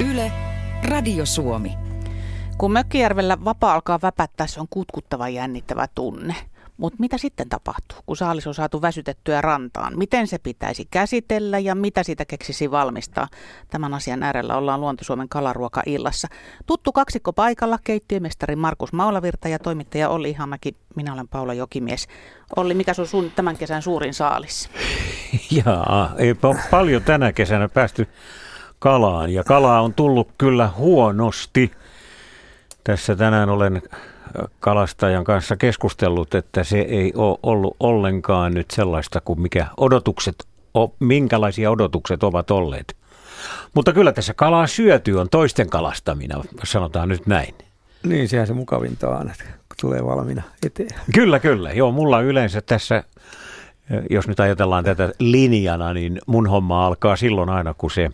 Yle, Radio Suomi. Kun Mökkijärvellä vapaa alkaa väpättää, se on kutkuttava jännittävä tunne. Mutta mitä sitten tapahtuu, kun saalis on saatu väsytettyä rantaan? Miten se pitäisi käsitellä ja mitä sitä keksisi valmistaa? Tämän asian äärellä ollaan Luontosuomen kalaruoka-illassa. Tuttu kaksikko paikalla, keittiömestari Markus Maulavirta ja toimittaja Olli Ihamäki. Minä olen Paula Jokimies. Olli, mikä on sun tämän kesän suurin saalis? Jaa, ei paljon tänä kesänä päästy kalaan ja kalaa on tullut kyllä huonosti. Tässä tänään olen kalastajan kanssa keskustellut, että se ei ole ollut ollenkaan nyt sellaista kuin mikä odotukset, minkälaisia odotukset ovat olleet. Mutta kyllä tässä kalaa syöty on toisten kalastamina, sanotaan nyt näin. Niin, sehän se mukavinta on, että tulee valmiina eteen. Kyllä, kyllä. Joo, mulla yleensä tässä, jos nyt ajatellaan tätä linjana, niin mun homma alkaa silloin aina, kun se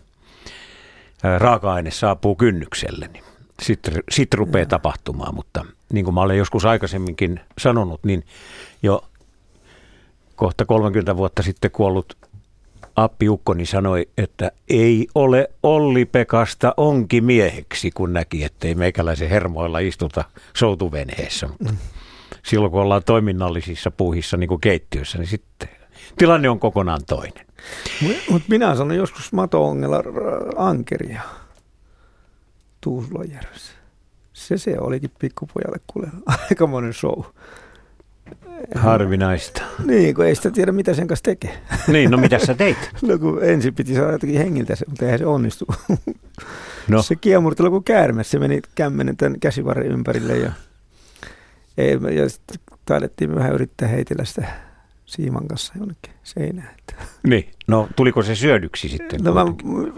raaka-aine saapuu kynnykselle. Niin sitten sit rupeaa tapahtumaan, mutta niin kuin mä olen joskus aikaisemminkin sanonut, niin jo kohta 30 vuotta sitten kuollut Appi Ukkoni sanoi, että ei ole Olli Pekasta onki mieheksi, kun näki, ettei meikäläisen hermoilla istuta soutuvenheessä. Mm. Silloin kun ollaan toiminnallisissa puuhissa, niin kuin keittiössä, niin sitten tilanne on kokonaan toinen. Mutta minä sanon joskus mato-ongella ankeria Tuusulajärvessä. Se se olikin pikkupojalle kuule aikamoinen show. Harvinaista. Niin, kun ei sitä tiedä, mitä sen kanssa tekee. Niin, no mitä sä teit? No kun ensin piti saada jotakin hengiltä, mutta eihän se onnistu. No. Se kiemurtelu kuin käärme, se meni kämmenen tämän käsivarren ympärille ja, ja sitten taidettiin vähän yrittää heitellä sitä siiman kanssa jonnekin seinään. Niin, no tuliko se syödyksi sitten? No mä,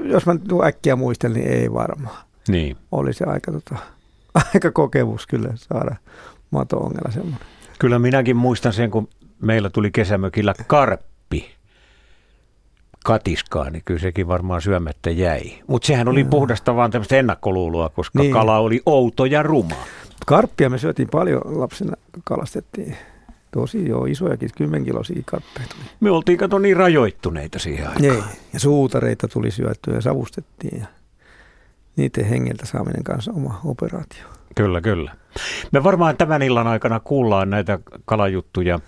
jos mä äkkiä muistelin, niin ei varmaan. Niin. Oli se aika, tota, aika kokemus kyllä saada mato-ongella semmoinen. Kyllä minäkin muistan sen, kun meillä tuli kesämökillä karppi katiskaa, niin kyllä sekin varmaan syömättä jäi. Mutta sehän oli puhdasta vaan tämmöistä ennakkoluuloa, koska niin. kala oli outo ja ruma. Karppia me syötiin paljon lapsena, kalastettiin. Tosi joo, isojakin, kymmenkiloisia tuli. Me oltiin kato niin rajoittuneita siihen aikaan. Niin, ja suutareita tuli syöttyä ja savustettiin. Ja niiden hengeltä saaminen kanssa oma operaatio. Kyllä, kyllä. Me varmaan tämän illan aikana kuullaan näitä kalajuttuja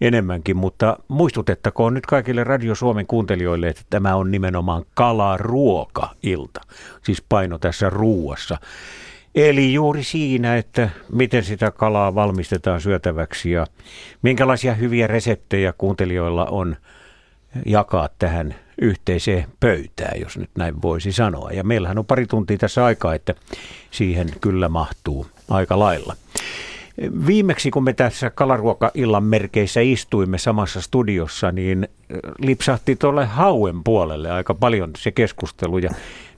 enemmänkin, mutta muistutettakoon nyt kaikille Radio Suomen kuuntelijoille, että tämä on nimenomaan kalaruoka-ilta, siis paino tässä ruuassa. Eli juuri siinä, että miten sitä kalaa valmistetaan syötäväksi ja minkälaisia hyviä reseptejä kuuntelijoilla on jakaa tähän yhteiseen pöytään, jos nyt näin voisi sanoa. Ja meillähän on pari tuntia tässä aikaa, että siihen kyllä mahtuu aika lailla. Viimeksi kun me tässä kalaruoka-illan merkeissä istuimme samassa studiossa, niin lipsahti tuolle hauen puolelle aika paljon se keskustelu. Ja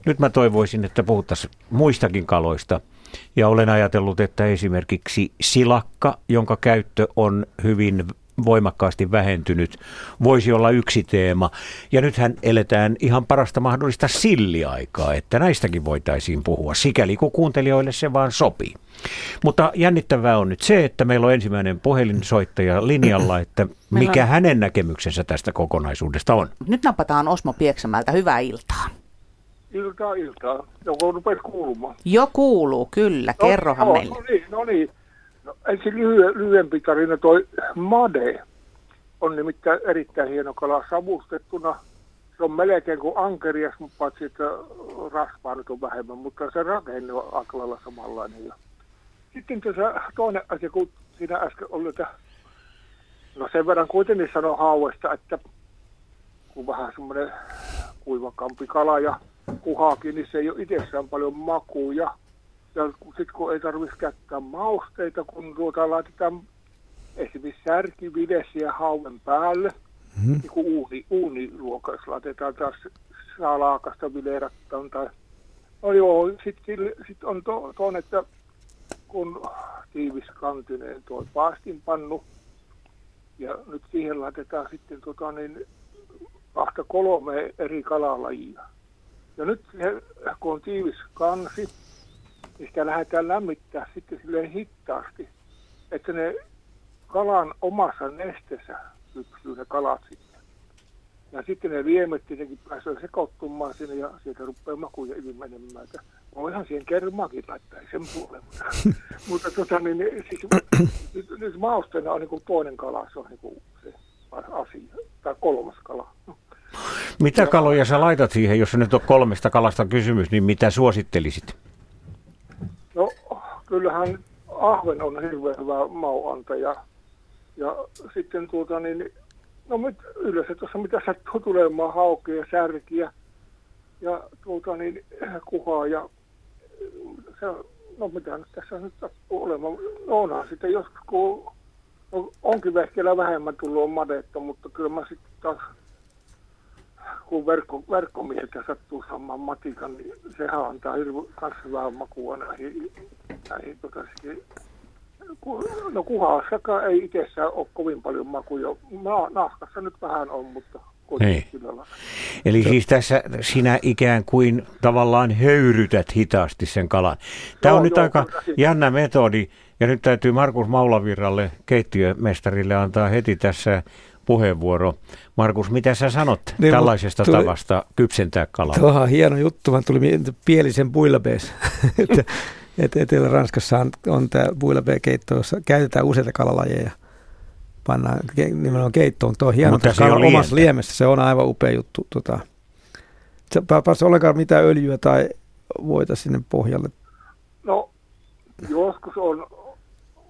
nyt mä toivoisin, että puhuttaisiin muistakin kaloista. Ja olen ajatellut, että esimerkiksi silakka, jonka käyttö on hyvin voimakkaasti vähentynyt, voisi olla yksi teema. Ja nythän eletään ihan parasta mahdollista silliaikaa, että näistäkin voitaisiin puhua, sikäli kun kuuntelijoille se vaan sopii. Mutta jännittävää on nyt se, että meillä on ensimmäinen puhelinsoittaja linjalla, että mikä on... hänen näkemyksensä tästä kokonaisuudesta on. Nyt napataan Osmo Pieksämältä. Hyvää iltaa. Iltaa, iltaa. Joko rupesi kuulumaan? Jo kuuluu, kyllä. No, Kerrohan no, meille. No niin, no niin. No, ensin lyhy- lyhyempi tarina. Toi Made on nimittäin erittäin hieno kala savustettuna. Se on melkein kuin ankerias, mutta paitsi että rasvaa nyt on vähemmän, mutta se rakenne on aika lailla samanlainen. Sitten tässä toinen asia, kun siinä äsken oli, että no sen verran kuitenkin sanoo hauesta, että kun vähän semmoinen kuivakampi kala ja kuhaakin, niin se ei ole itsessään paljon makuja ja sitten kun ei tarvitsisi käyttää mausteita, kun tuota laitetaan esimerkiksi särkividesiä hauen päälle, mm-hmm. niin kuin uuni, uuniruoka, jos laitetaan taas salaakasta vilerattaan tai... No joo, sitten sit on to, toinen, että kun tiiviskantinen tuo paastinpannu, ja nyt siihen laitetaan sitten tota niin, kahta kolme eri kalalajia. Ja nyt kun on tiivis kansi, niin sitä lähdetään lämmittää sitten silleen hittaasti, että ne kalan omassa nesteessä kypsyy ne kalat sitten. Ja sitten ne liemet tietenkin pääsee sekoittumaan sinne ja sieltä rupeaa makuja ilmenemään. Voihan siihen kermaakin laittaa, ei sen puolella. Mutta tota, niin, siis, nyt, nyt mausteena on niin toinen kala, se on niin se asia, tai kolmas kala. Mitä ja, kaloja sä laitat siihen, jos nyt on kolmesta kalasta kysymys, niin mitä suosittelisit? No kyllähän ahven on hirveän hyvä mauantaja. Ja sitten tuota niin, no mit, yleensä tuossa mitä sattuu tulemaan haukia, särkiä ja tuota niin kuhaa ja se, no mitä nyt tässä nyt sattuu olemaan. No onhan sitten joskus kun no, onkin vehkeellä vähemmän tullut madetta, mutta kyllä mä sitten taas kun verkko, verkkomieheltä sattuu saamaan matikan, niin sehän antaa hirveän kanssa hyvää makua näihin, näihin tota, No kuhassakaan ei itsessään ole kovin paljon makuja. Na, nahkassa nyt vähän on, mutta niin. Eli siis tässä sinä ikään kuin tavallaan höyrytät hitaasti sen kalan. Tämä joo, on nyt joo, aika jännä metodi, ja nyt täytyy Markus Maulavirralle, keittiömestarille, antaa heti tässä puheenvuoro. Markus, mitä sä sanot niin, tällaisesta tuli, tavasta kypsentää kalaa? Tuohan on hieno juttu, vaan tuli pielisen buillabees. että Etelä-Ranskassa on, on tämä buillabees-keitto, jossa käytetään useita kalalajeja. Pannaan nimenomaan keittoon. Tuo hieno Mutta se on omassa liemessä, se on aivan upea juttu. Tota. Se ei ollenkaan mitään öljyä tai voita sinne pohjalle. No, joskus on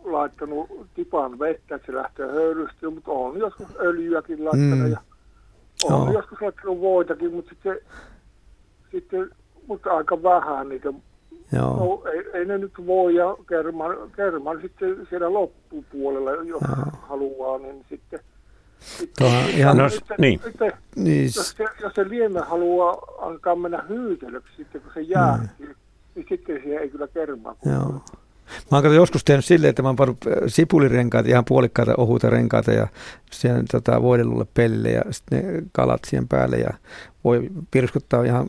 laittanut tipan vettä, että se lähtee höyrystyä, mutta on joskus öljyäkin laittanut mm. ja on no. joskus laittanut voitakin, mutta sitten, sitten mutta aika vähän niitä. Joo. No, ei, ei, ne nyt voi ja kerman, kerman sitten siellä loppupuolella, jos Joo. haluaa, niin sitten sitten, ihan, no, sitten, niin. sitten, niin. Jos, se, jos se lieme haluaa alkaa mennä hyytelöksi sitten, kun se jää, mm. niin, niin sitten siihen ei kyllä kermaa. Joo. Mä oon joskus tehnyt silleen, että mä oon pannut äh, sipulirenkaita, ihan puolikkaita ohuita renkaita ja siihen tota, voidelulle pellille ja sitten ne kalat siihen päälle ja voi pirskuttaa ihan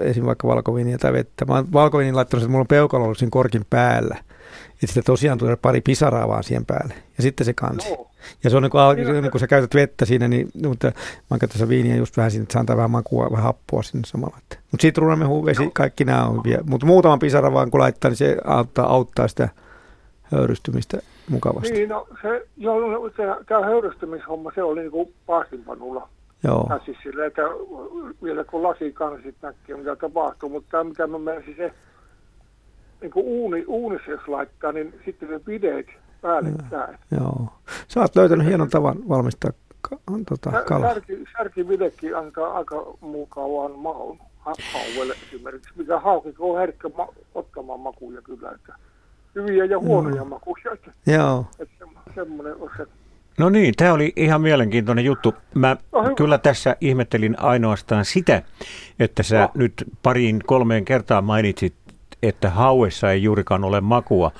esim. vaikka valkoviiniä tai vettä. Mä oon valkoviinin laittanut, että mulla on peukalo siinä korkin päällä. Että sitten tosiaan tulee pari pisaraa vaan siihen päälle. Ja sitten se kansi. No. Ja se on niin kuin, niin kun sä käytät vettä siinä, niin mutta mä käytän viiniä just vähän sinne, että se antaa vähän makua, vähän happoa sinne samalla. Mutta sitruunamehu, vesi, no. kaikki nämä on vielä. Mutta muutaman pisara vaan kun laittaa, niin se auttaa, auttaa sitä höyrystymistä mukavasti. Niin, no se, joo, se, tämä höyrystymishomma, se oli niin kuin paastinpanulla. Joo. Siis sille, että vielä kun lasikansit näkee, mitä tapahtuu, mutta tämä mitä mä menisin se, niin kuin uuni, uunissa jos laittaa, niin sitten ne videet päällekkäin. Joo. Sä oot löytänyt hienon tavan valmistaa tota, kalaa. Särki, särkividekin antaa aika mukavan maun hauelle esimerkiksi, mikä hauki on herkkä ma- ottamaan makuja kyllä, että hyviä ja huonoja mm. makuja. Että, Joo. Että semmoinen on se. No niin, tämä oli ihan mielenkiintoinen juttu. Mä no, kyllä tässä ihmettelin ainoastaan sitä, että sä no. nyt pariin kolmeen kertaan mainitsit, että hauessa ei juurikaan ole makua.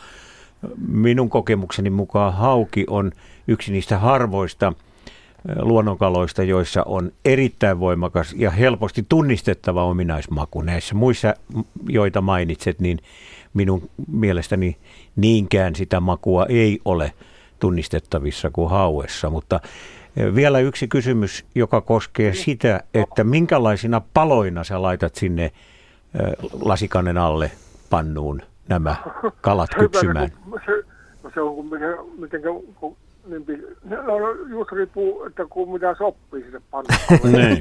Minun kokemukseni mukaan hauki on yksi niistä harvoista luonnonkaloista, joissa on erittäin voimakas ja helposti tunnistettava ominaismaku. Näissä muissa, joita mainitset, niin minun mielestäni niinkään sitä makua ei ole tunnistettavissa kuin hauessa. Mutta vielä yksi kysymys, joka koskee sitä, että minkälaisina paloina sä laitat sinne lasikannen alle pannuun nämä kalat kypsymään? Se, no se on miten, miten kun, niin, no, just riippuu, että kun mitä sopii sinne pannuun. niin.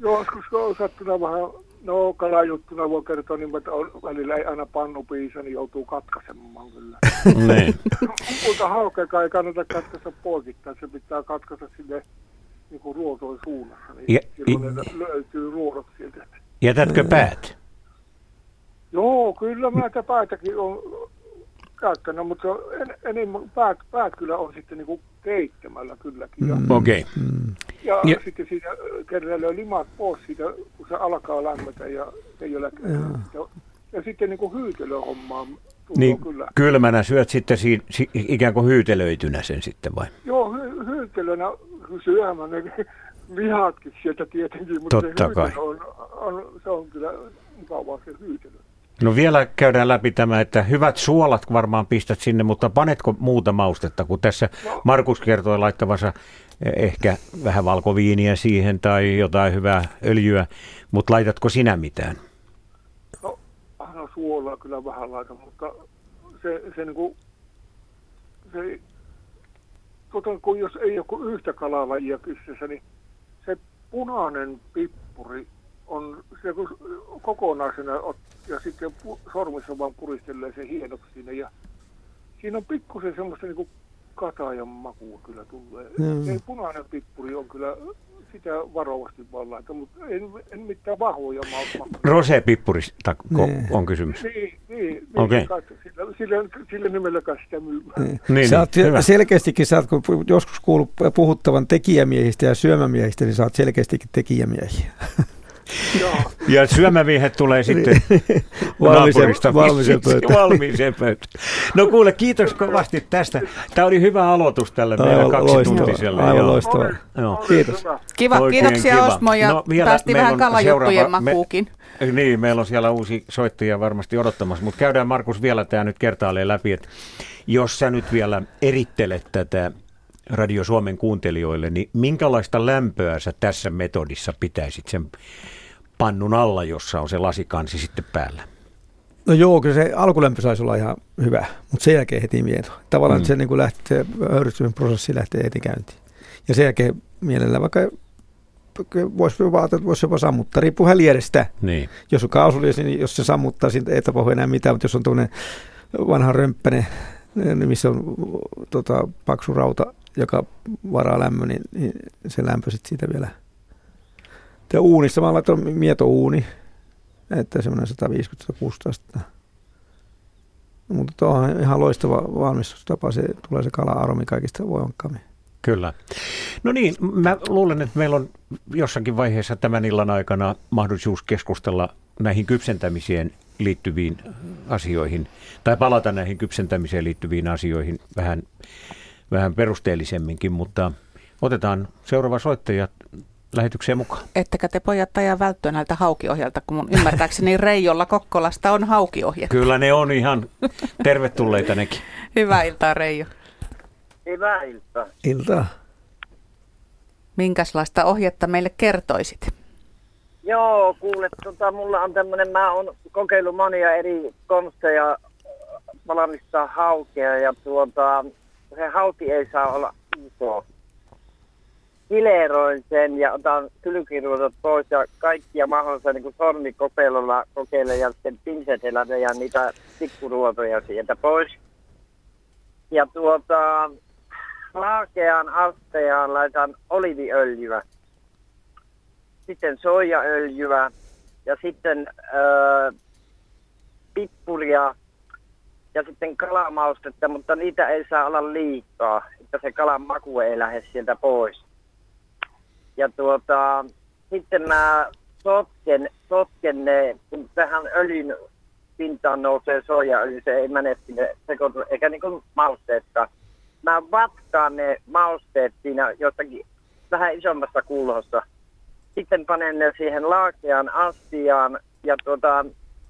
joskus, on sattunut vähän No kalajuttuna voi kertoa niin, että on, välillä ei aina pannu piisa, niin joutuu katkaisemaan kyllä. niin. Mutta haukeakaan ei kannata katkaista poikittain, se pitää katkaista sinne niin kuin ruotoin suunnassa, niin ja, silloin i, löytyy ruodot sieltä. Jätätkö päät? Joo, kyllä mä tätä päätäkin on käyttänyt, mutta en, enemmän päät, päät kyllä on sitten niin keittämällä kylläkin. Mm. Okei. Okay. Mm. Ja, ja sitten siitä kerralla limat pois siitä, kun se alkaa lämmetä ja ei ole ja, ja sitten niin kuin hyytelöhommaa niin kyllä. kylmänä syöt sitten si, si, ikään kuin hyytelöitynä sen sitten vai? Joo, hy, hyytelönä syömään ne lihatkin sieltä tietenkin, mutta Totta se kai. On, on, se on kyllä mukavaa se hyytelö. No vielä käydään läpi tämä, että hyvät suolat varmaan pistät sinne, mutta panetko muuta maustetta, kun tässä no. Markus kertoi laittavansa ehkä vähän valkoviiniä siihen tai jotain hyvää öljyä, mutta laitatko sinä mitään? No, no suolaa kyllä vähän laitan, mutta se, se niin kuin, se, tota, kun jos ei ole yhtä kalalajia kyseessä, niin punainen pippuri on se kun kokonaisena ja sitten sormissa vaan puristelee se hienoksi siinä. Ja siinä on pikkusen semmoista niin katajan makua kyllä tulee. Mm. Ei punainen pippuri on kyllä sitä varovasti vaan laita, mutta en, en mitään vahvoja makuja. Rose-pippurista niin. on kysymys? Niin, niin, niin okay. sillä, sillä, sillä nimellä sitä myy. Niin. Niin, sä oot hyvä. selkeästikin, sä oot, kun joskus kuullut puhuttavan tekijämiehistä ja syömämiehistä, niin sä oot selkeästikin tekijämiehiä. Ja syömämiehet tulee sitten naapurista valmiiseen pöytään. No kuule, kiitos kovasti tästä. Tämä oli hyvä aloitus tälle meidän kaksituntiselle. Aivan loistavaa. Kiitos. Kiva, Oikein kiitoksia kiva. Osmo ja no, vielä päästiin vähän kalajuttujen makuukin. Me, niin, meillä on siellä uusi soittajia varmasti odottamassa, mutta käydään Markus vielä tämä nyt kertaalleen läpi, että jos sä nyt vielä erittelet tätä Radio Suomen kuuntelijoille, niin minkälaista lämpöä sä tässä metodissa pitäisit sen pannun alla, jossa on se lasikansi sitten päällä? No joo, kyllä se alkulämpö saisi olla ihan hyvä, mutta sen jälkeen heti mieto. Tavallaan mm. se, niin lähtee, se prosessi lähtee heti käyntiin. Ja sen jälkeen mielellä vaikka voisi jopa, voisi jopa sammuttaa, riippuu häljedestä. Niin. Jos on kaasuliesi, niin jos se sammuttaa, siitä ei tapahdu enää mitään, mutta jos on tuonne vanha römppäne, niin missä on tota, paksu rauta, joka varaa lämmön, niin, niin se lämpö sitten siitä vielä – ja uunissa mä laitoin mietouuni, että semmoinen 150 astetta. Mutta tuo on ihan loistava valmistustapa, se tulee se kala-aromi kaikista voimakkaammin. Kyllä. No niin, mä luulen, että meillä on jossakin vaiheessa tämän illan aikana mahdollisuus keskustella näihin kypsentämiseen liittyviin asioihin, tai palata näihin kypsentämiseen liittyviin asioihin vähän, vähän perusteellisemminkin, mutta otetaan seuraava soittaja lähetykseen mukaan. Ettekä te pojat ajan välttyä näiltä haukiohjelta, kun mun ymmärtääkseni Reijolla Kokkolasta on haukiohje. Kyllä ne on ihan tervetulleita nekin. Hyvää iltaa Reijo. Hyvää iltaa. Iltaa. Minkälaista ohjetta meille kertoisit? Joo, kuule, tota, mulla on tämmöinen, mä oon kokeillut monia eri konsteja valmistaa haukea ja tuota, se hauki ei saa olla iso fileeroin sen ja otan sylkiruodot pois ja kaikkia mahdollisia niin sormikokeilulla kokeilen ja sitten pinsetellä ja niitä tikkuruotoja sieltä pois. Ja tuota, laakean asteaan laitan oliviöljyä, sitten soijaöljyä ja sitten öö, pippuria ja sitten kalamaustetta, mutta niitä ei saa olla liikaa, että se kalan maku ei lähde sieltä pois. Ja tuota, sitten mä sotken, sotken ne, kun tähän öljyn pintaan nousee sojaöljy, se ei mene sinne sekoitu, eikä niin kuin mausteetkaan. Mä vatkaan ne mausteet siinä jostakin vähän isommassa kulhossa. Sitten panen ne siihen laakeaan astiaan ja tuota,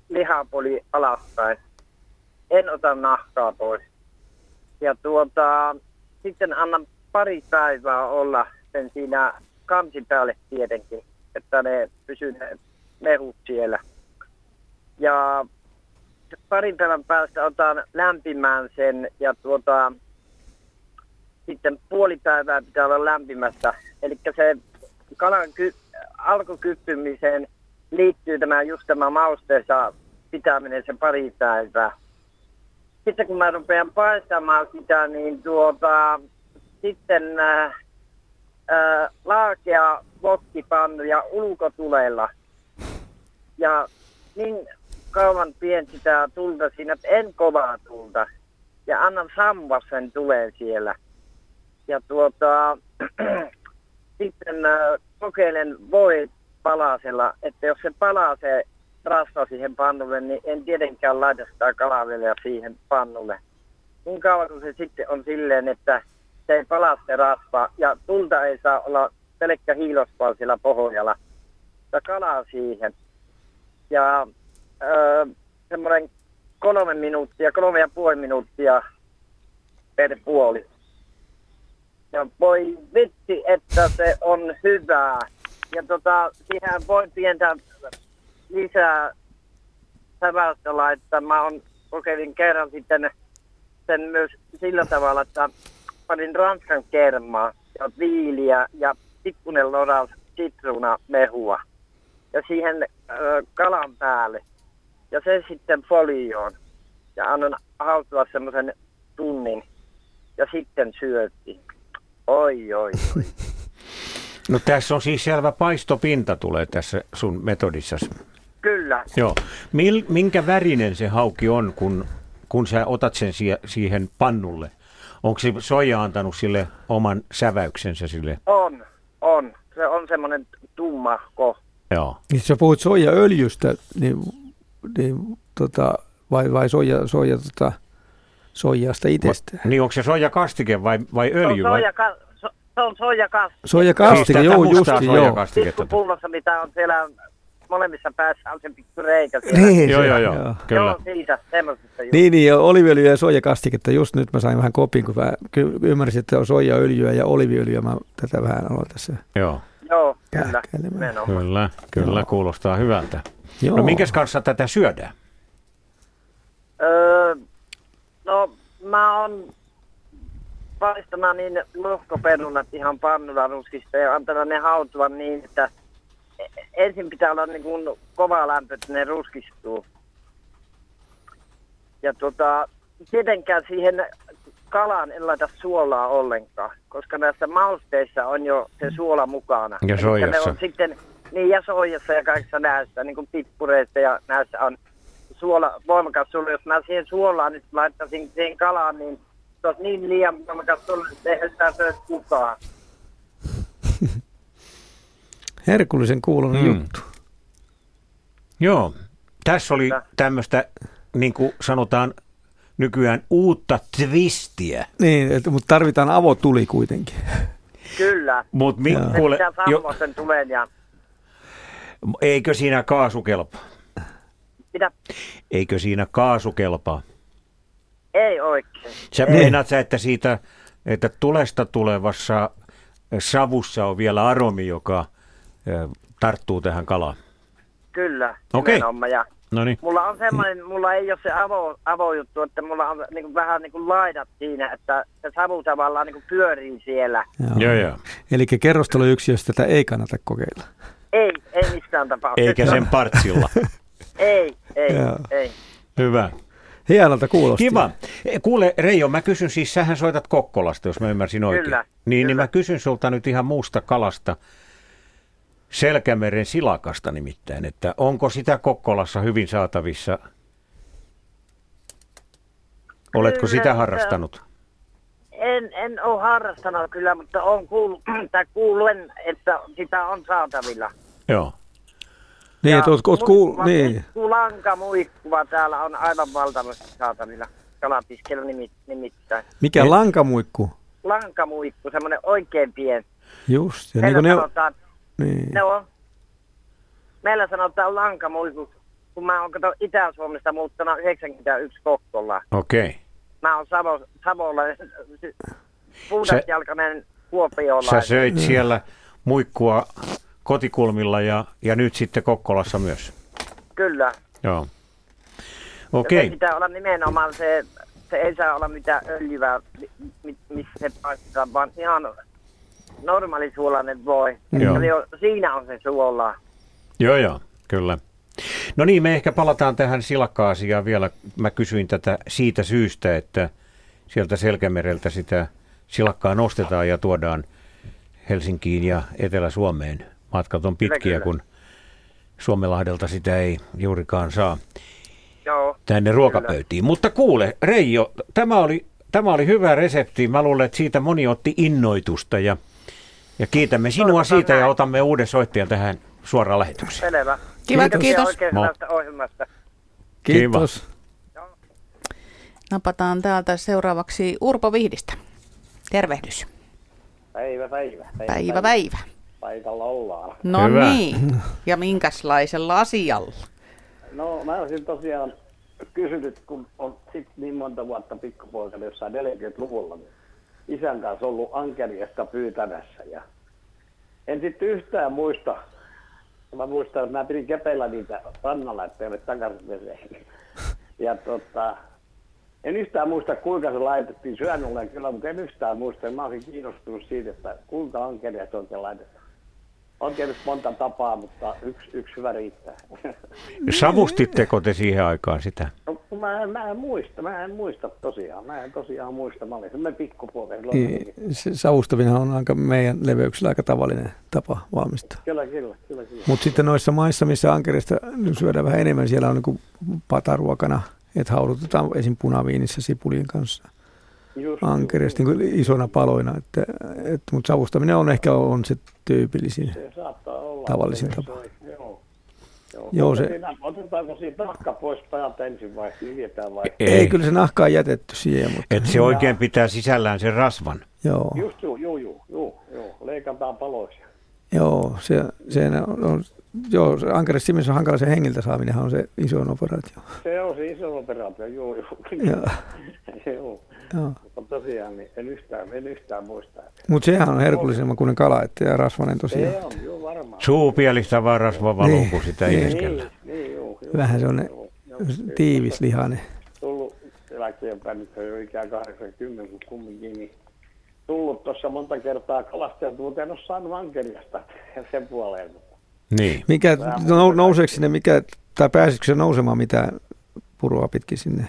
lihapoli alaspäin. En ota nahkaa pois. Ja tuota, sitten annan pari päivää olla sen siinä kansin päälle tietenkin, että ne pysyy ne mehut siellä. Ja parin päivän päästä otan lämpimään sen ja tuota, sitten puoli päivää pitää olla lämpimässä. Eli se kalan ky- alkukypsymiseen liittyy tämä just tämä mausteessa pitäminen se pari päivää. Sitten kun mä rupean paistamaan sitä, niin tuota, sitten äh, ää, laakea vokkipannu ja ulkotulella. Ja niin kauan pien sitä tulta siinä, että en kovaa tulta. Ja annan sammua sen tulee siellä. Ja tuota, sitten ää, kokeilen voi palasella, että jos se palaa se rasva siihen pannulle, niin en tietenkään laita sitä kalavelia siihen pannulle. Niin kauan kun se sitten on silleen, että se ei palaa se rasva ja tulta ei saa olla pelkkä hiilospal siellä pohjalla. Ja kalaa siihen. Ja öö, semmoinen kolme minuuttia, kolme ja puoli minuuttia per puoli. Ja voi vitsi, että se on hyvää. Ja tota, siihen voi pientä lisää säväystä laittaa. Mä on, kokeilin kerran sitten sen myös sillä tavalla, että panin ranskan kermaa ja viiliä ja pikkuinen lodaus sitruunamehua. Ja siihen ö, kalan päälle. Ja se sitten folioon. Ja annan hautua semmoisen tunnin. Ja sitten syötiin. Oi, oi, oi. No tässä on siis selvä paistopinta tulee tässä sun metodissasi. Kyllä. Joo. Mil, minkä värinen se hauki on, kun, kun sä otat sen sie, siihen pannulle? Onko se soija antanut sille oman säväyksensä sille? On, on. Se on semmoinen tummahko. Joo. Niin sä puhut soijaöljystä, niin, niin tota, vai, vai soija, soija, tota, soijasta itsestä? Niin onko se soijakastike vai, vai Se on öljy? Vai? so, se on soijakas. Soijakastike, Siis joo, justi, joo. Pikkupullossa, mitä on siellä molemmissa päässä, on se pikku reikä siellä. Niin, Joo, se- joo, joo. Kyllä. Joo, siitä, semmoisesta just. Niin, niin, ja oliviöljyä ja soijakastiketta. Just nyt mä sain vähän kopin, kun mä ymmärsin, että on soijaöljyä ja oliviöljyä. Mä tätä vähän aloin tässä. Joo. Joo, kyllä. Kyllä, kyllä Joo. kuulostaa hyvältä. Joo. No minkäs kanssa tätä syödään? Öö, no, mä oon paistamaan niin lohkoperunat ihan pannulla ruskista ja antanut ne hautua niin, että ensin pitää olla niin kuin kova lämpö, että ne ruskistuu. Ja tota, tietenkään siihen kalaan en laita suolaa ollenkaan, koska näissä mausteissa on jo se suola mukana. Ja soijassa. Ne on sitten, niin ja soijassa ja kaikissa näissä, niin kuin pippureissa ja näissä on suola, voimakas suola. Jos mä siihen suolaan nyt laittaisin siihen kalaan, niin se olisi niin liian voimakas suola, että eihän sitä syö kukaan. Herkullisen kuulonen Mm. juttu. Joo. Tässä oli tämmöistä, niin kuin sanotaan nykyään, uutta twistiä. Niin, et, mutta tarvitaan avotuli kuitenkin. Kyllä. Mutta mi- Joo. Se kuule, pitää jo, tulen ja eikö siinä kaasu kelpaa? mitä Eikö siinä kaasu kelpaa? ei oikein. Sä meinaat sä, että siitä, että tulesta tulevassa savussa on vielä aromi, joka tarttuu tähän kalaan. Kyllä, Okei. Ja No niin. Mulla on semmoinen, mulla ei ole se avo, avojuttu, että mulla on niin kuin, vähän niin kuin laidat siinä, että se savu tavallaan niin kuin pyörii siellä. Joo, joo. Eli kerrostaluyksiössä tätä ei kannata kokeilla. Ei, ei missään tapauksessa. Eikä sen partsilla. Ei, ei, Joo. ei. Hyvä. Hienolta kuulosti. Kiva. E, Kuule Reijo, mä kysyn siis, sähän soitat Kokkolasta, jos mä ymmärsin oikein. Kyllä, Niin, niin kyllä. mä kysyn sulta nyt ihan muusta kalasta, Selkämeren silakasta nimittäin, että onko sitä Kokkolassa hyvin saatavissa? Oletko Kyllä, sitä harrastanut? En, en ole harrastanut kyllä, mutta on kuullut, tai kuulen, että sitä on saatavilla. Joo. Niin, että oot, oot kuul... Niin. muikkulanka muikkuva täällä on aivan valtavasti saatavilla. Kalatiskelu nimi, nimittäin. Mikä lankamuikku? Lankamuikku, semmoinen oikein pieni. Just. Ja niin kuin ne, sanotaan, niin. Ne on. Meillä sanotaan lankamuikut, kun mä oon kato Itä-Suomesta muuttanut 91 Kokkolaan. Okei. Okay. Mä oon Savo, Savolla puhdasjalkainen kuopiolainen. Sä söit siellä muikkua kotikulmilla ja, ja nyt sitten Kokkolassa myös. Kyllä. Joo. Okei. Se pitää olla nimenomaan se, se ei saa olla mitään öljyä, mi- missä se paistetaan, vaan ihan normaali suolainen voi. Joo. Eli on- siinä on se suola. Joo, joo, kyllä. No niin, me ehkä palataan tähän silakka-asiaan vielä. Mä kysyin tätä siitä syystä, että sieltä Selkämereltä sitä silakkaa nostetaan ja tuodaan Helsinkiin ja Etelä-Suomeen. Matkat on pitkiä, kyllä. kun Suomenlahdelta sitä ei juurikaan saa Joo. tänne ruokapöytiin. Mutta kuule, Reijo, tämä oli, tämä oli hyvä resepti. Mä luulen, että siitä moni otti innoitusta ja, ja kiitämme sinua Toivotaan siitä ja otamme uuden soittajan tähän suoraan lähetykseen. Selvä. Kiva, kiitos. ohjelmasta. Kiitos. Napataan täältä seuraavaksi Urpo Vihdistä. Tervehdys. Päivä, päivä. Päivä, päivä. Paikalla ollaan. No Hyvä. niin. Ja minkälaisella asialla? No mä olisin tosiaan kysynyt, kun on sit niin monta vuotta pikkupoikana jossain 40-luvulla, niin isän kanssa ollut ankeriasta pyytämässä ja en sitten yhtään muista. Mä muistan, että mä pidin kepellä niitä rannalla, ettei ole takaisin veseen. Ja tota, en yhtään muista, kuinka se laitettiin syönnölle kyllä, mutta en yhtään muista. Mä olisin kiinnostunut siitä, että kuinka ankeriasta oikein laitetaan. On tietysti monta tapaa, mutta yksi, yksi hyvä riittää. Savustitteko te siihen aikaan sitä? No, mä, en, mä en muista, mä en muista tosiaan. Mä en tosiaan muista. Mä olin semmoinen pikkupuoli. Niin, se savustaminen on aika meidän leveyksellä aika tavallinen tapa valmistaa. Kyllä, kyllä, kyllä. kyllä. Mutta sitten noissa maissa, missä ankerista syödään vähän enemmän, siellä on niin pataruokana, että haudutetaan esim. punaviinissä sipulien kanssa Just, ankerista niin isona paloina. Että, et, mutta savustaminen on ehkä on se tyypillisin. Se saattaa olla. Tavallisin Se- tapa. se- Joo. Joo. Joo, se- Siinä, otetaanko siitä nahka pois päältä ensin vai liitetään vai? Ei, ei kyllä se nahka on jätetty siihen, mutta Että se oikein pitää sisällään sen rasvan. joo, Just joo, joo, joo, joo, joo. Leikataan paloisia. joo, se, se on, on joo, se ankerissa on hankala se hengiltä saaminenhan on se isoin operaatio. Se on se iso operaatio, joo, joo. Joo. Joo. Mutta tosiaan, niin en yhtään, en yhtään muista. Mutta sehän on herkullisemman kuin kala, että ja rasvanen tosiaan. Se on, joo, varmaan. Suupielistä vaan rasva valuu, Niin, kun sitä niin. iskellään. Niin, niin, joo, joo. Vähän joo, joo. tiivis lihainen. tullut eläkeenpäin, nyt on jo ikää 80, mutta kumminkin, niin tullut tuossa monta kertaa kalasteltu, mutta en ole saanut ankeriasta sen puoleen. Mutta Niin. Mikä, no, nouseeko sinne, mikä, tai pääsisikö se nousemaan mitään purua pitkin sinne?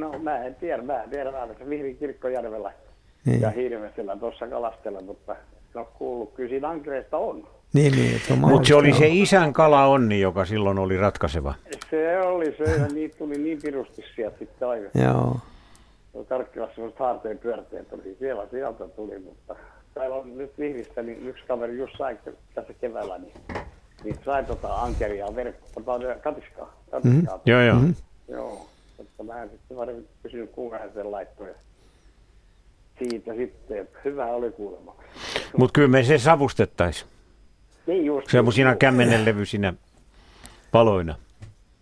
No mä en tiedä, mä en tiedä, mä olen Vihrin kirkkojärvellä Niin, ja Hirvesellä tuossa kalastella, mutta en ole kuullut, kyllä siinä ankereista on. niin, niin että se Mutta se oli se isän kala onni, joka silloin oli ratkaiseva. Se oli se, ja niitä tuli niin pirusti sieltä sitten aivan. Joo. Karkkilassa semmoiset haarteen pyörteet oli, siellä sieltä tuli, mutta täällä on nyt Vihrissä, niin yksi kaveri just sai tässä keväällä, niin, niin sai tota ankeria verkkoa, tota katiskaa, katiskaa. Mm-hmm. Joo, joo. Mhm. Joo, mutta mä en sitten varmaan pysynyt kuukauden sen laittoja. Siitä sitten, hyvä oli kuulemma. Mutta kyllä me se savustettaisiin. Niin just. Semmoisina juu, kämmenenlevysinä paloina.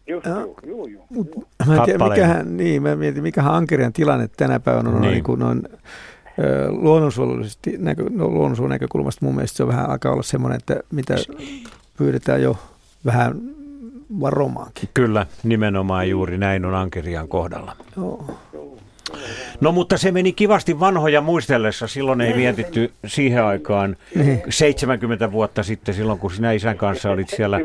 Just, Joo. juu, juu, juu, Mut, juu. mä en tiedä, mikähän, niin, mä mietin, mikähän ankerian tilanne tänä päivänä on Niin. niin. Kuin noin, luonnonsuojelullisesti, näkö, no, luonnonsuojelun näkökulmasta mun mielestä se on vähän alkaa olla semmoinen, että mitä pyydetään jo vähän varomaankin. Kyllä, nimenomaan juuri näin on ankerian kohdalla. Joo. No mutta se meni kivasti vanhoja muistellessa. Silloin ei mietitty siihen aikaan 70 vuotta sitten, silloin kun sinä isän kanssa olit siellä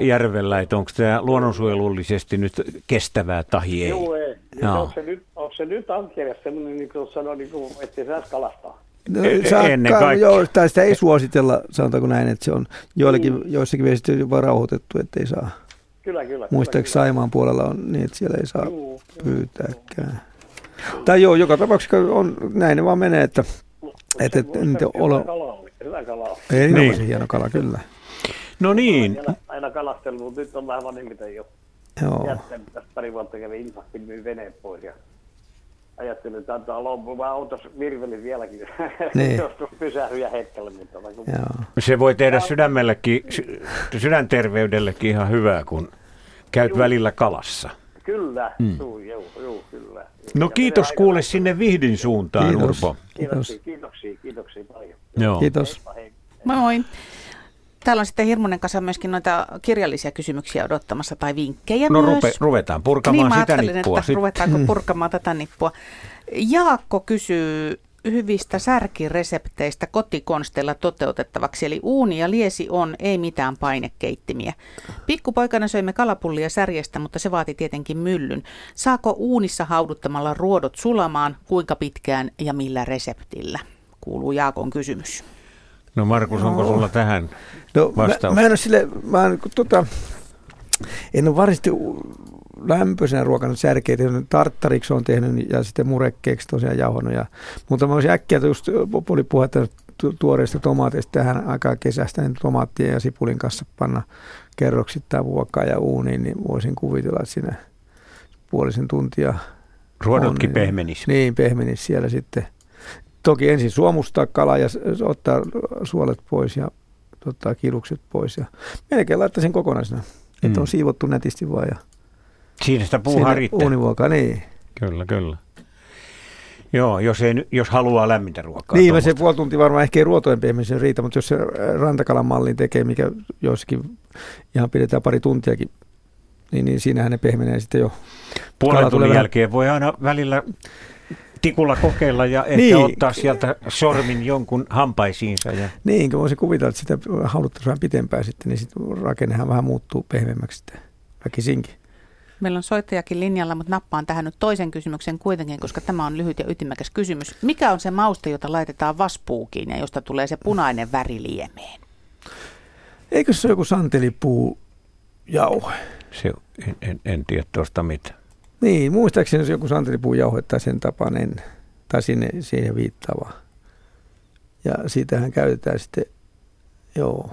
järvellä, että onko tämä luonnonsuojelullisesti nyt kestävää tai ei. Joo, ei. Niin. Onko se nyt, onko se nyt ankerias semmoinen, niin kuin sanoi, niin kuin, ettei saisi kalastaa? No, E- saa- ennen ka- kaikkea. Joo, tai sitä ei suositella, sanotaanko näin, että se on joillekin, joissakin vesistöissä jopa rauhoitettu, että ei saa. Kyllä, kyllä. Muistaakseni kyllä, Saimaan puolella on niin, että siellä ei saa Juu, pyytääkään. Tai joo, joka tapauksessa on, näin ne vaan menee, että et, et, kyllä. niitä Hyvä olo, kala oli. Hyvä kala oli. erinomaisen Niin. hieno kala, kyllä. No niin, Aina, aina kalastellut, mutta nyt on vähän vanhemmiten jo. Joo. Jättänyt tästä pari vuotta kävin Impaktin myy veneen pois ja ajattelin, että antaa loppuun. Mä autossa virvelin vieläkin, Niin. joskus pysähdyjä hetkellä, mutta vaikka Joo. se voi tehdä sydämellekin, sy- sydänterveydellekin ihan hyvää, kun käyt välillä kalassa. Kyllä, mm. juu, juu, juu, kyllä. No Ja kiitos kuule aika- sinne Vihdin suuntaan, Kiitos. Urpo. Kiitoksia, kiitoksia, kiitoksia paljon. Joo. Kiitos. Heippa, hei. Moi. Täällä on sitten Hirmunen kanssa myöskin noita kirjallisia kysymyksiä odottamassa tai vinkkejä No myös. rupe, ruvetaan purkamaan niin, sitä nippua. että Sit- ruvetaanko purkamaan tätä nippua. Jaakko kysyy hyvistä särkiresepteistä kotikonsteilla toteutettavaksi, eli uuni ja liesi on, ei mitään painekeittimiä. Pikkupoikana söimme kalapullia särjestä, mutta se vaati tietenkin myllyn. Saako uunissa hauduttamalla ruodot sulamaan, kuinka pitkään ja millä reseptillä? Kuuluu Jaakon kysymys. No Markus, onko sulla tähän No, mä, vastaus? mä, en ole sille, mä en, kun tota, en ole varsinaisesti u- lämpöisenä ruokana särkeitä, tarttariksi on tehnyt ja sitten murekkeeksi tosiaan jauhannut. Ja, mutta mä olisin äkkiä, että just oli puhetta tu- tuoreista tomaateista tähän aikaan kesästä, niin tomaattien ja sipulin kanssa panna kerroksittain vuokkaa ja uuniin, niin voisin kuvitella, että siinä puolisen tuntia Ruodotkin on, pehmenis. Niin, pehmenis siellä sitten. Toki ensin suomustaa kala ja ottaa suolet pois ja ottaa kilukset pois. Ja melkein laittaisin kokonaisena. Mm. Että on siivottu netisti vaan. Ja Siinä sitä puuhaa riittää. uunivuokaa, niin. Kyllä, kyllä. Joo, jos, ei, jos haluaa lämmintä ruokaa. Niin, mä se puoli tuntia varmaan ehkä ei ruotojen pehmeisen riitä, mutta jos se rantakalan mallin tekee, mikä joissakin ihan pidetään pari tuntiakin, niin, niin siinähän ne pehmenee sitten jo. Puolen tunnin jälkeen voi aina välillä tikulla kokeilla ja ehkä niin. ottaa sieltä sormin jonkun hampaisiinsa. Ja... Niin, kun voisin kuvitella, että sitä haluttaisiin vähän pitempään sitten, niin sitten rakennehan vähän muuttuu pehmeämmäksi sitten väkisinkin. Meillä on soittajakin linjalla, mutta nappaan tähän nyt toisen kysymyksen kuitenkin, koska tämä on lyhyt ja ytimekäs kysymys. Mikä on se mauste, jota laitetaan vaspuukiin ja josta tulee se punainen väri liemeen? Eikö se ole joku santelipuu jauhe? Se, en, en, en tiedä tuosta mitään. Niin, muistaakseni se joku santelipuu jauhe tai sen tapainen, tai sinne, siihen viittaava. Ja siitähän käytetään sitten, joo,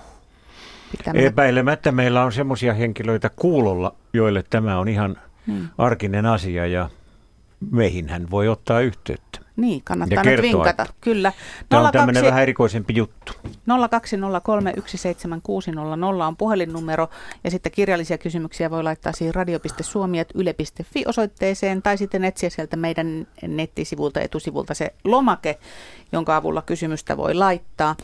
Pitämään. Epäilemättä meillä on semmoisia henkilöitä kuulolla, joille tämä on ihan hmm. arkinen asia ja meihin hän voi ottaa yhteyttä. Niin, kannattaa ja nyt vinkata. Kyllä. Tämä on tämmöinen vähän erikoisempi juttu. 020317600 on puhelinnumero ja sitten kirjallisia kysymyksiä voi laittaa siihen radio.suomi.yle.fi osoitteeseen tai sitten etsiä sieltä meidän nettisivulta etusivulta se lomake, jonka avulla kysymystä voi laittaa.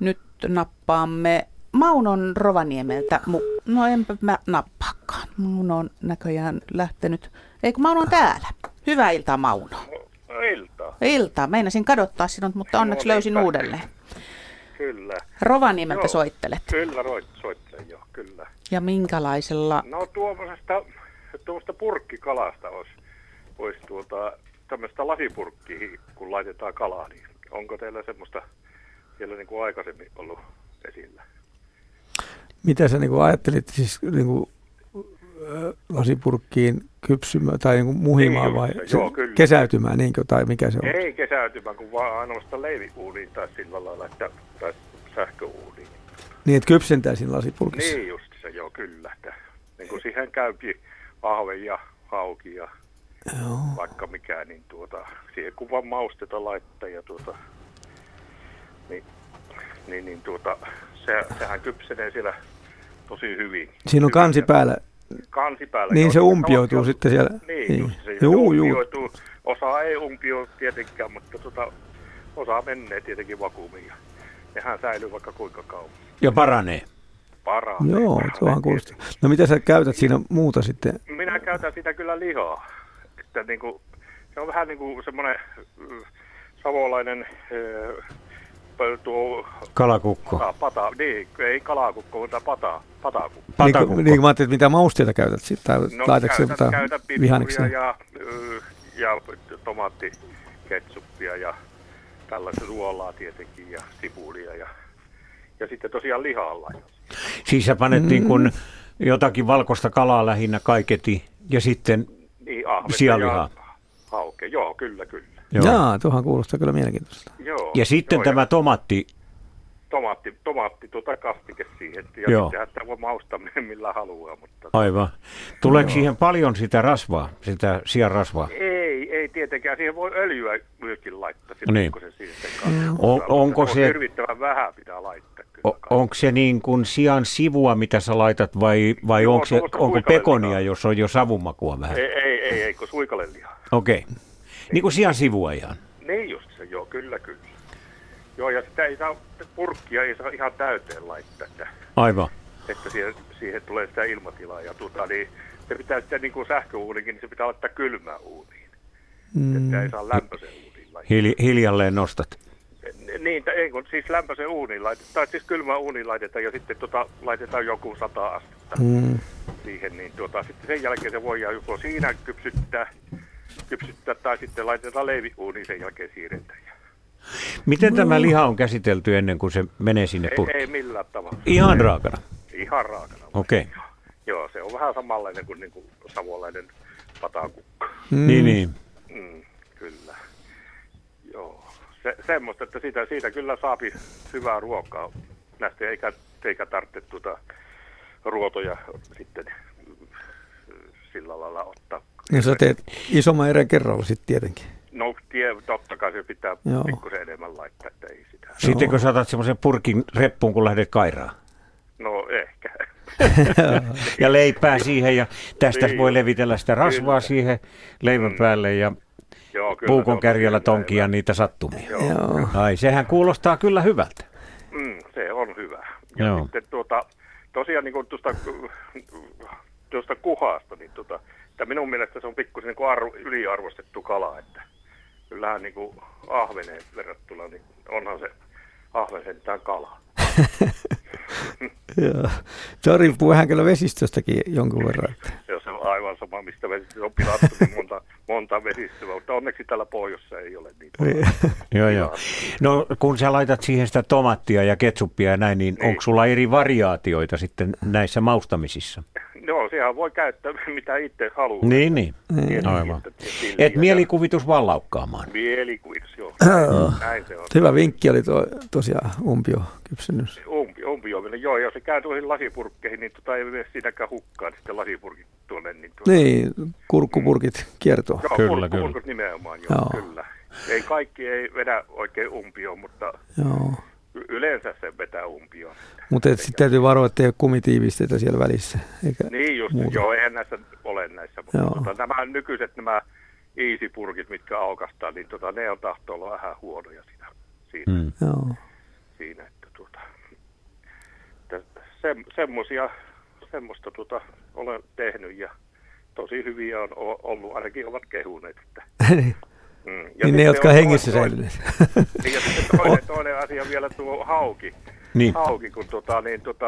Nyt nappaamme Maunon Rovaniemeltä, mu- no enpä mä nappaakaan. Mauno on näköjään lähtenyt, eikö Mauno on täällä? Hyvää iltaa Mauno. No, iltaa. Iltaa, meinasin kadottaa sinut, mutta onneksi no, löysin uudelleen. Kyllä. Rovaniemeltä joo, soittelet. Kyllä, soittelen joo, kyllä. Ja minkälaisella? No tuommoisesta, tuommoista purkkikalasta olisi, olisi tuota, tämmöistä lasipurkkia, kun laitetaan kalaa, niin onko teillä semmoista siellä niin kuin aikaisemmin ollut esillä? Mitä sä niin ajattelit siis niin kuin, lasipurkkiin kypsymään tai niin kuin muhimaan niin vai joo, kyllä. kesäytymään, niin kuin, tai mikä se on? Ei kesäytymään, kun vaan ainoastaan leiviuuniin tai sillä lailla, että, tai sähköuuniin. Niin, että kypsentää siinä lasipurkissa? Niin just se, joo kyllä. Että, niin kuin siihen käykin ahve ja hauki ja joo. vaikka mikä, niin tuota, siihen kun vaan mausteta laittaa ja tuota, niin, niin, niin tuota, se, sehän kypsenee siellä tosi hyvin. Siinä on kansi päällä. Kansi päällä. Niin se umpioituu on, sitten siellä. Niin, niin. se juu, umpioituu. Juu. Osa ei umpio tietenkään, mutta tota, osa menee tietenkin vakuumiin. Ja nehän säilyy vaikka kuinka kauan. Ja paranee. Paranee. Joo, tuohan kuulostaa. No mitä sä käytät siinä muuta sitten? Minä käytän sitä kyllä lihaa. Että niin kuin, se on vähän niin kuin semmoinen savolainen tuo... Kalakukko. Pata, pata, niin, ei kalakukko, mutta pata, patakukko. Niin, niin kuin mä ajattelin, mitä mausteita käytät sitten, tai no, laitatko käytän, käytän ja, ja tomaattiketsuppia ja tällaista suolaa tietenkin ja sipulia ja, ja sitten tosiaan lihalla. Siis sä panettiin mm. kun jotakin valkoista kalaa lähinnä kaiketi ja sitten niin, sianlihaa. Hauke, joo, kyllä, kyllä. Joo. Jaa, tuohan kuulostaa kyllä mielenkiintoista. Joo. Ja sitten joo, tämä tomaatti. Tomaatti, tomaatti tuota kastike siihen. Ja joo. sittenhän sitä voi maustaa millä haluaa. Mutta... Aivan. Tuleeko joo. siihen paljon sitä rasvaa, sitä sian rasvaa? Ei, ei tietenkään. Siihen voi öljyä myöskin laittaa. Sitten, niin. kun se siihen on, onko se... Hirvittävän vähän pitää laittaa. o, onko se niin kuin sian sivua, mitä sä laitat, vai, vai Joo, onko, se, onko pekonia, jos on jo savumakua vähän? Ei, ei, ei, ei kun suikalelihaa. Okei. Okay. Niin kuin sian sivua ihan. Niin just se, joo, kyllä, kyllä. Joo, ja sitä ei saa, purkkia ei saa ihan täyteen laittaa. Että, Aivan. Että siihen, siihen tulee sitä ilmatilaa. Ja tuota, niin se pitää sitten niin kuin sähköuunikin, niin se pitää laittaa kylmään uuniin. Mm. Että ei saa lämpöisen uuniin laittaa. Hili, hiljalleen nostat. Niin, ei kun siis lämpöisen uuniin laitetaan, tai siis kylmään uuniin laitetaan ja sitten tota, laitetaan joku sata astetta mm. siihen, niin tuota, sitten sen jälkeen se voidaan joko siinä kypsyttää kypsyttää tai sitten laitetaan leiviuuniin sen jälkeen siirretään. Miten tämä liha on käsitelty ennen kuin se menee sinne purkkiin? Ei, ei millään tavalla. Ihan raakana? Ihan raakana. Okei. Okay. Joo, se on vähän samanlainen kuin, niin kuin savolainen patakukka. Mm. Niin, niin. Mm, kyllä. Joo, se, semmoista, että siitä, siitä kyllä saapi hyvää ruokaa. Näistä eikä, eikä tarvitse tuota ruotoja sitten sillä lailla ottaa niin sä teet isomman erän kerralla sitten tietenkin. No tie, totta kai se pitää Joo. pikkusen enemmän laittaa, että ei sitä. Sitten kun saatat semmoisen purkin reppuun, kun lähdet kairaan? No ehkä. ja leipää siihen ja tästä niin, voi levitellä sitä rasvaa kyllä. siihen leivän mm. päälle ja Joo, kyllä puukon on kärjellä hyvä. tonkia niitä sattumia. Joo, Joo. Ai, sehän kuulostaa kyllä hyvältä. Mm, se on hyvä. Ja Joo. sitten tuota, tosiaan niin tuosta, tuosta kuhasta, niin tuota, että minun mielestä se on pikkusen niin kuin arvo, yliarvostettu kala, että kyllähän niin kuin ahveneen verrattuna, niin onhan se ahven sentään kala. Joo. Se riippuu vähän kyllä vesistöstäkin jonkun verran. Ja se on aivan sama, mistä vesistö on pilattu, niin monta, monta vesistöä, mutta onneksi täällä pohjoissa ei ole niitä. Niin. Joo, joo. No kun sä laitat siihen sitä tomattia ja ketsuppia ja näin, niin, Niin. onko sulla eri variaatioita sitten näissä maustamisissa? Joo, sehän voi käyttää mitä itse haluaa. Niin, niin. Niin. Aivan. Et mielikuvitus vaan laukkaamaan. Mielikuvitus, joo. Näin se on. Hyvä vinkki oli tuo tosiaan umpio kypsennys. Umpi, umpiominen, joo, jos se käy tuohon lasipurkkeihin, niin tota ei mene siinäkään hukkaan sitten lasipurkit tuonne. Niin, tuota, Niin, kurkkupurkit kiertoon. Joo, Kyllä, kyllä, nimenomaan, joo, Joo. joo, kyllä. Ei kaikki ei vedä oikein umpioon, mutta Joo. Yleensä se vetää umpioon. Mutta sitten täytyy varoa, että ei ole kumitiivisteitä siellä välissä. Eikä Niin just, muuta. joo, eihän näissä ole näissä, mutta Joo. tota, nämä nykyiset nämä easy-purkit, mitkä aukastaa, niin tota, ne on tahtoo olla vähän huonoja siinä, siinä, Mm. Joo. siinä että tuota, että se, semmosia, semmoista tuota, olen tehnyt ja tosi hyviä on ollut, ainakin ovat kehuneet. Että, mm. Ja niin ne, jotka on hengissä toinen- säilyneet. Niin, ja sitten toinen, toinen asia vielä tuo hauki. Niin. Hauki, kun tota, niin, tota,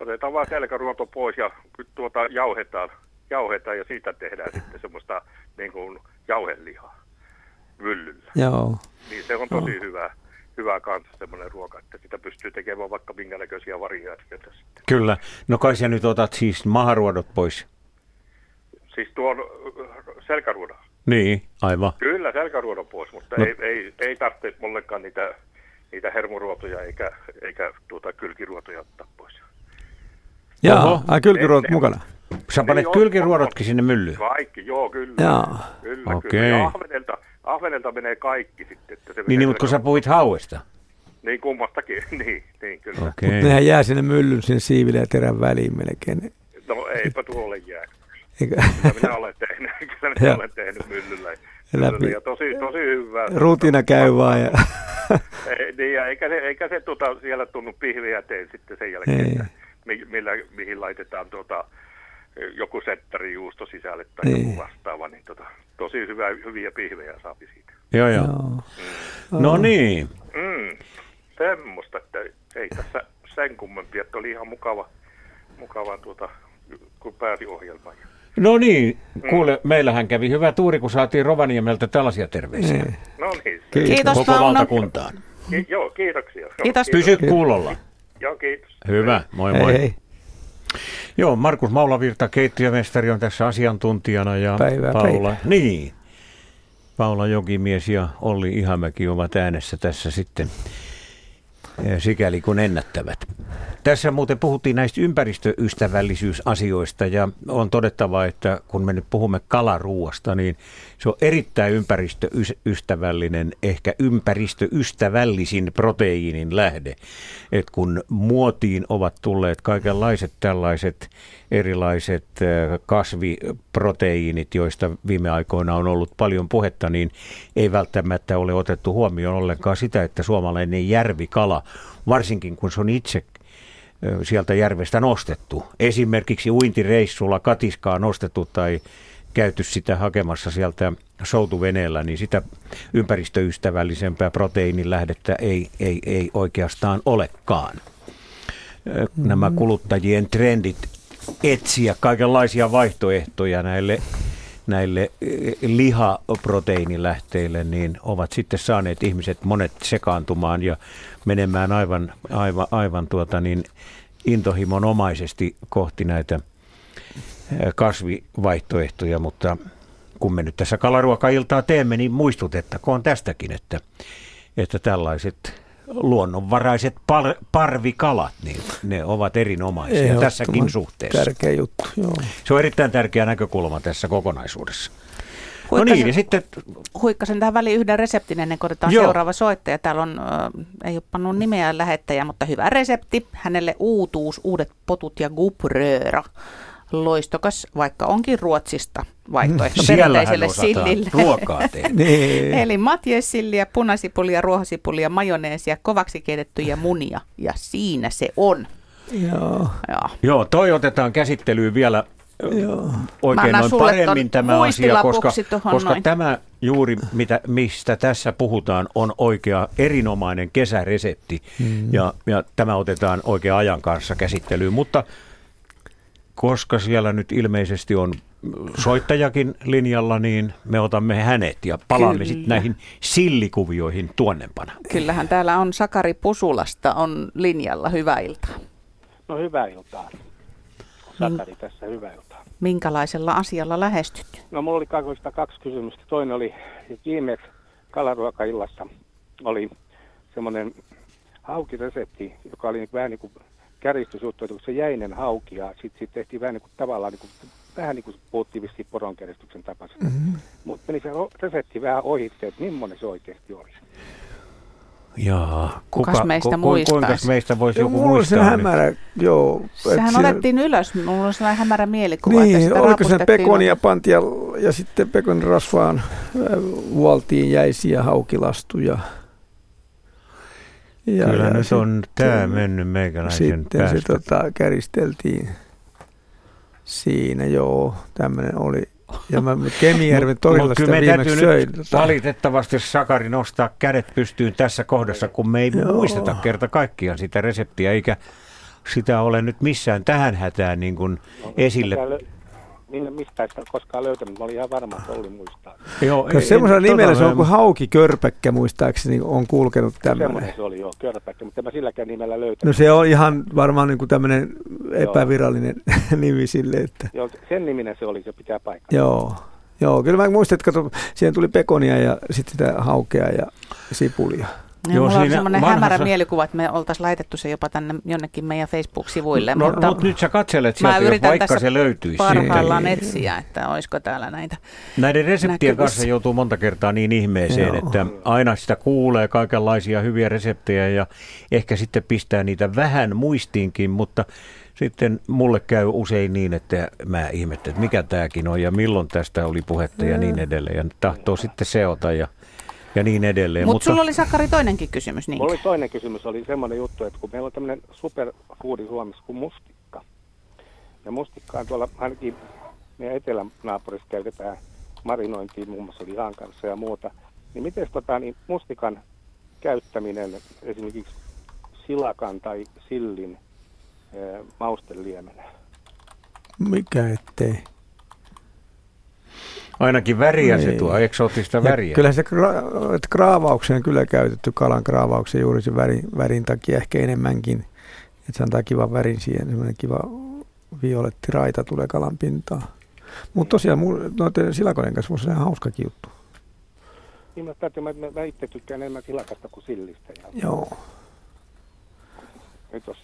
otetaan vaan selkäruoto pois ja tuota, jauhetaan, jauhetaan ja siitä tehdään sitten semmoista niin kuin jauhelihaa myllyllä. Joo. Niin se on tosi hyvä, hyvä kanssa semmoinen ruoka, että sitä pystyy tekemään vaikka minkä näköisiä variaatioita sitten. Kyllä. No kai sä nyt otat siis maharuodot pois. Siis tuon äh, selkäruodon. Niin, aivan. Kyllä selkäruodon pois, mutta No. ei, ei, ei tarvitse ollenkaan niitä, niitä hermoruotoja eikä, eikä tuota kylkiruotoja ottaa pois. Jaa, Oho. ai kylkiruot Ne- mukana. Sä panet Niin, on- kylkiruodotkin sinne myllyyn. Kaikki, joo, kyllä. Jaa. Kyllä, Okei. kyllä. Ja ahvenelta, ahvenelta menee kaikki sitten. Että se Niin, niin mutta kun sä puhuit hauesta. Niin kummastakin, niin, niin kyllä. Okei. Mutta nehän jää sinne myllyn sinne siiville ja terän väliin melkein. No eipä tuolle jää. Eikä, Kyllä minä olen tehnyt, kyllä minä olen tehnyt myllyllä. Läpi. ja tosi, tosi hyvää. rutina käy vaan. Ja, Ei, niin, ja eikä se, eikä se tuota, siellä tunnu pihviä teen sitten sen jälkeen, Ei. että mi, millä, mihin laitetaan tuota, joku settarijuusto sisälle tai Niin. joku vastaava, niin tota, tosi hyvä, hyviä pihvejä saapi siitä. Joo, joo. joo. No niin. Mm, semmoista, että ei tässä sen kummempi, että oli ihan mukava, mukava tuota, kun pääsi ohjelmaan. No niin, kuule, meillähän kävi hyvä tuuri, kun saatiin Rovaniemeltä tällaisia terveisiä. Niin. No niin, Kiitos. Kiitos Koko Mauno. valtakuntaan. ki, joo, kiitoksia. Joo, Kiitos. Pysy kuulolla. Joo, kiitos. Hyvä, moi moi. Hei, hei. Joo, Markus Maulavirta, keittiömestari on tässä asiantuntijana ja Päivää, Paula, päivää. niin, Paula Jokimies ja Olli Ihamäki ovat äänessä tässä sitten sikäli kun ennättävät. Tässä muuten puhuttiin näistä ympäristöystävällisyysasioista ja on todettava, että kun me nyt puhumme kalaruuasta, niin se on erittäin ympäristöystävällinen, ehkä ympäristöystävällisin proteiinin lähde. Et kun muotiin ovat tulleet kaikenlaiset tällaiset erilaiset eh, kasviproteiinit, joista viime aikoina on ollut paljon puhetta, niin ei välttämättä ole otettu huomioon ollenkaan sitä, että suomalainen järvikala, varsinkin kun se on itse sieltä järvestä nostettu. Esimerkiksi uintireissulla katiskaa nostettu tai käyty sitä hakemassa sieltä soutuveneellä, niin sitä ympäristöystävällisempää proteiinin lähdettä ei, ei, ei oikeastaan olekaan. Nämä kuluttajien trendit etsiä kaikenlaisia vaihtoehtoja näille, näille eh, lihaproteiinilähteille, niin ovat sitten saaneet ihmiset monet sekaantumaan ja menemään aivan, aivan, aivan tuota niin intohimonomaisesti kohti näitä eh, kasvivaihtoehtoja, mutta kun me nyt tässä kalaruokailtaa teemme, niin muistutettakoon tästäkin, että, että tällaiset luonnonvaraiset par, parvikalat, niin ne ovat erinomaisia Ehdottoman tässäkin suhteessa. Tärkeä juttu, joo. Se on erittäin tärkeä näkökulma tässä kokonaisuudessa. No Huikkasen, niin, ja sitten, huikkasen tähän väliin yhden reseptin ennen kuin otetaan Joo. seuraava soittaja. Täällä on, äh, ei ole pannut nimeä lähettäjä, mutta hyvä resepti. Hänelle uutuus, uudet potut ja guprööra. Loistokas, vaikka onkin Ruotsista vaihtoehto Siellähän perinteiselle sillille. ruokaa. Niin. Eli matjessilliä, punasipulia, ruohosipulia, majoneesia, kovaksi keitettyjä munia. Ja siinä se on. Joo. Joo. Joo, toi otetaan käsittelyyn vielä Joo. Mä oikein noin sulle paremmin tämä asia, koska, koska noin. tämä juuri, mitä, mistä tässä puhutaan, on oikea erinomainen kesäresepti. Mm. Ja, ja tämä otetaan oikean ajan kanssa käsittelyyn. Mutta koska siellä nyt ilmeisesti on soittajakin linjalla, niin me otamme hänet ja palaamme sitten näihin sillikuvioihin tuonnempana. Kyllähän täällä on Sakari Pusulasta on linjalla. Hyvää iltaa. No hyvää iltaa. Sakari tässä, hyvää iltaa. Minkälaisella asialla lähestyt? No mulla oli kaksi, kaksi kysymystä. Toinen oli, viimeksi kalaruokaillassa oli semmoinen haukiresepti, joka oli niin vähän niin kuin että se jäinen hauki ja sitten sit tehtiin vähän niin kuin tavallaan, niin kuin, vähän niin kuin puhuttiin vissiin poronkeristyksen tapaisesti. Mm-hmm. Mutta meni se resepti vähän ohitte, että millainen se oikeasti oli. Jaa, Kukas meistä muistaisi? Kuinka meistä voisi joku Mulla on se muistaa? nyt? hämärä, joo. Sehän siinä- otettiin ylös. Mulla on sellainen hämärä mielikuva, että Niin, sitä oliko se pekonia noin- pantiin ja, ja sitten pekonin rasvaan äh, vuoltiin jäisiä haukilastuja. Ja, Kyllä ja nyt sit- on tämä mennyt meikäläisen Sitten se päästä. tota, käristeltiin siinä, joo, tämmöinen oli. Ja mä Kemijärven torilla Mut sitä kyllä me viimeksi täytyy söin. nyt Tota, valitettavasti Sakari nostaa kädet pystyyn tässä kohdassa, kun me ei Joo. muisteta kerta kaikkiaan sitä reseptiä, eikä sitä ole nyt missään tähän hätään niin kuin esille. Minne, mistä sitä koskaan löytänyt, mä olin ihan varma, että Olli muistaa. Joo, ei- semmoisella en- nimellä se on tota- kuin haukikörpäkkä muistaakseni on kulkenut tämmöinen. Semmoinen se oli, joo, körpäkkä, mutta en mä silläkään nimellä löytänyt. No se on ihan varmaan niin kuin tämmöinen epävirallinen nimi sille, että Joo, sen niminen se oli, se pitää paikkaa. joo. Joo, kyllä mä muistan, että kato, siihen tuli pekonia ja sitten sitä haukea ja sipulia. Ja Joo, mulla on semmoinen vanhassa- hämärä mielikuva, että me oltaisiin laitettu se jopa tänne jonnekin meidän Facebook-sivuille. No, mutta mutta nyt sä katselet mä sieltä, jos yritän vaikka tässä se löytyisi. parhaillaan Niin. etsiä, että olisiko täällä näitä. Näiden reseptien näkyvissä. kanssa joutuu monta kertaa niin ihmeeseen, Joo. että aina sitä kuulee kaikenlaisia hyviä reseptejä ja ehkä sitten pistää niitä vähän muistiinkin, mutta sitten mulle käy usein niin, että mä ihmettelen, että mikä tämäkin on ja milloin tästä oli puhetta ja niin edelleen. Ja tahtoo sitten seota ja, ja niin edelleen. Mutta sulla oli Sakari toinenkin kysymys, niin? Mulla oli toinen kysymys, oli semmoinen juttu, että kun meillä on tämmöinen superfoodi Suomessa kuin mustikka. Ja mustikkaa tuolla ainakin meidän etelän naapurissa käytetään marinointiin muun muassa lihan kanssa ja muuta. Niin miten tota, niin mustikan käyttäminen esimerkiksi silakan tai sillin e, mausteliemenä? Mikä ettei. Ainakin väriä se Niin. tuo, eksoottista Ja väriä. Kyllä se gra- että graavaukseen kyllä käytetty kalan graavaukseen juuri se värin, värin takia ehkä enemmänkin. Että se antaa kivan värin siihen, semmoinen kiva violetti raita tulee kalan pintaan. Mutta tosiaan mu- noiden silakoiden kanssa se on ihan hauskakin juttu. Niin mä, täytyy, mä, mä itse tykkään enemmän silakasta kuin sillistä. Ja Joo. nyt jos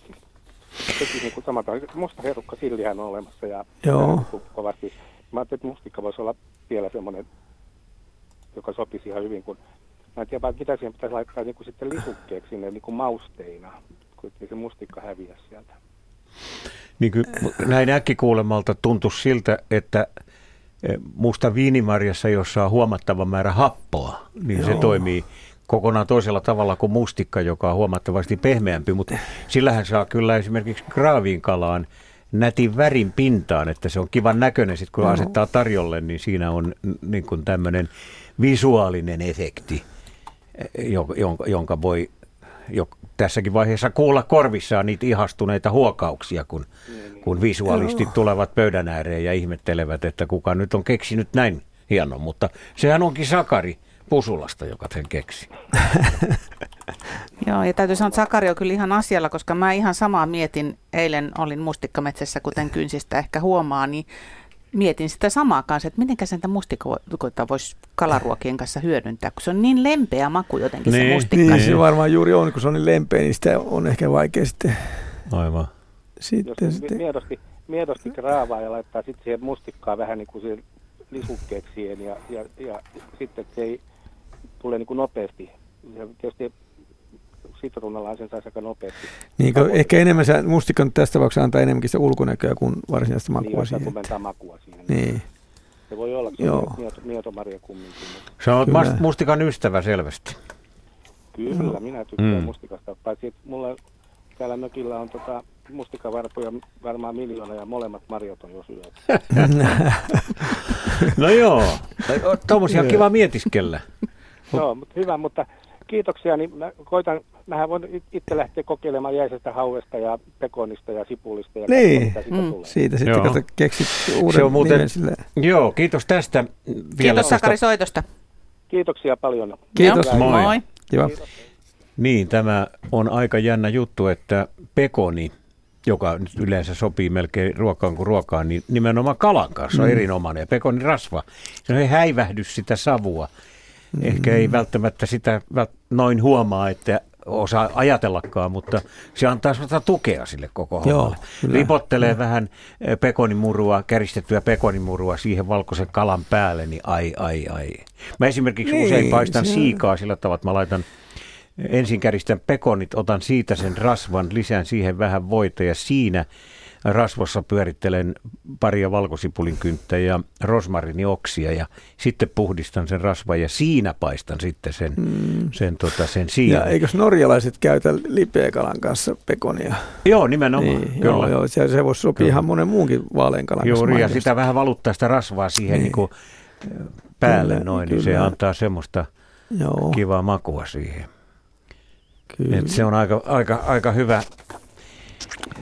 teki niin kuin samata, musta herukka sillihän on olemassa ja Joo. ja kovasti. Mä ajattelin, että mustikka voisi olla vielä semmoinen, joka sopisi ihan hyvin, kun mä en tiedä mitä siihen pitäisi laittaa niin kuin sitten lisukkeeksi sinne niin kuin mausteina, kun ei se mustikka häviä sieltä. Niin kuin näin äkkikuulemalta tuntuisi siltä, että eh, musta viinimarjassa, jossa on huomattava määrä happoa, niin se Joo. toimii kokonaan toisella tavalla kuin mustikka, joka on huomattavasti pehmeämpi, mutta sillähän saa kyllä esimerkiksi graaviinkalaan nätin värin pintaan, että se on kivan näköinen, sit kun Joo. asettaa tarjolle, niin siinä on niin kuin tämmöinen visuaalinen efekti, eh, jo- jonka, jonka voi jo tässäkin vaiheessa kuulla korvissaan niitä ihastuneita huokauksia, kun, kun visuaalistit tulevat pöydän ääreen ja ihmettelevät, että kuka nyt on keksinyt näin hieno, mutta sehän onkin Sakari Pusulasta, joka sen keksi. Joo, ja täytyy sanoa, että Sakari on kyllä ihan asialla, koska mä ihan samaa mietin, eilen olin mustikkametsässä, kuten kynsistä ehkä huomaa, niin mietin sitä samaa kanssa, että miten sitä mustikoita voisi kalaruokien kanssa hyödyntää, kun se on niin lempeä maku jotenkin se Niin. mustikka. Niin se varmaan juuri on, kun se on niin lempeä, niin sitä on ehkä vaikea sitten, Aivan. Jos sitten, se sitten miedosti, miedosti raavaa ja laittaa sitten siihen mustikkaa vähän niin kuin siihen lisukkeeksi siihen ja, ja, ja sitten että se ei tule niin kuin nopeasti. Ja tietysti sitruunalla sen saisi aika nopeasti. Niin, kun ehkä enemmän se mustikan tässä tapauksessa antaa enemmänkin sitä ulkonäköä kuin varsinaista makua niin, siihen. Niin, makua siihen. Niin. Se voi olla Joo. mieto, mietomaria kumminkin. Sä oot Kyllä. mustikan ystävä selvästi. Kyllä, minä tykkään Mm. mm. mustikasta. Paitsi että mulla täällä mökillä on tota mustikavarpoja varmaan miljoona ja molemmat marjat on jo syöty. No joo, tuommoisia on kiva mietiskellä. Joo, mutta hyvä, mutta kiitoksia. Niin mä koitan, mähän voin it- itse lähteä kokeilemaan jäisestä hauesta ja pekonista ja sipulista ja Niin. katsoa, siitä Mm. tulee. Siitä sitten kato, keksit uuden Se on muuten- sille. Joo, kiitos tästä. Vielä Kiitos Sakari soitosta. Kiitoksia paljon. Kiitos. Joo, Moi. moi. Kiva. Niin, tämä on aika jännä juttu, että pekoni, joka nyt yleensä sopii melkein ruokaan kuin ruokaan, niin nimenomaan kalan kanssa on Mm. erinomainen. Ja pekonin rasva, se ei häivähdy sitä savua. Ehkä ei välttämättä sitä noin huomaa, että osaa ajatellakaan, mutta se antaa sellaista tukea sille koko hommalle. Ripottelee vähän eh, pekonimurua, käristettyä pekonimurua siihen valkoisen kalan päälle, niin ai, ai, ai. Mä esimerkiksi Niin, usein paistan se- siikaa sillä tavalla, että mä laitan ensin käristän pekonit, otan siitä sen rasvan, lisään siihen vähän voita ja siinä rasvassa pyörittelen paria valkosipulin kynttä ja rosmarinioksia ja sitten puhdistan sen rasvan ja siinä paistan sitten sen, mm. sen, tota, sen Ja siirron. eikös norjalaiset käytä lipeäkalan kanssa pekonia? Joo, nimenomaan. Niin, kyllä. joo, joo, se, se voisi sopia Kyllä. ihan monen muunkin vaaleankalan kanssa Juuri, ja sitä vähän valuttaa sitä rasvaa siihen niin. Niin. Kuin päälle Kyllä, noin, niin se kyllä. antaa semmoista Joo, kivaa makua siihen. kyllä. Et se on aika, aika, aika hyvä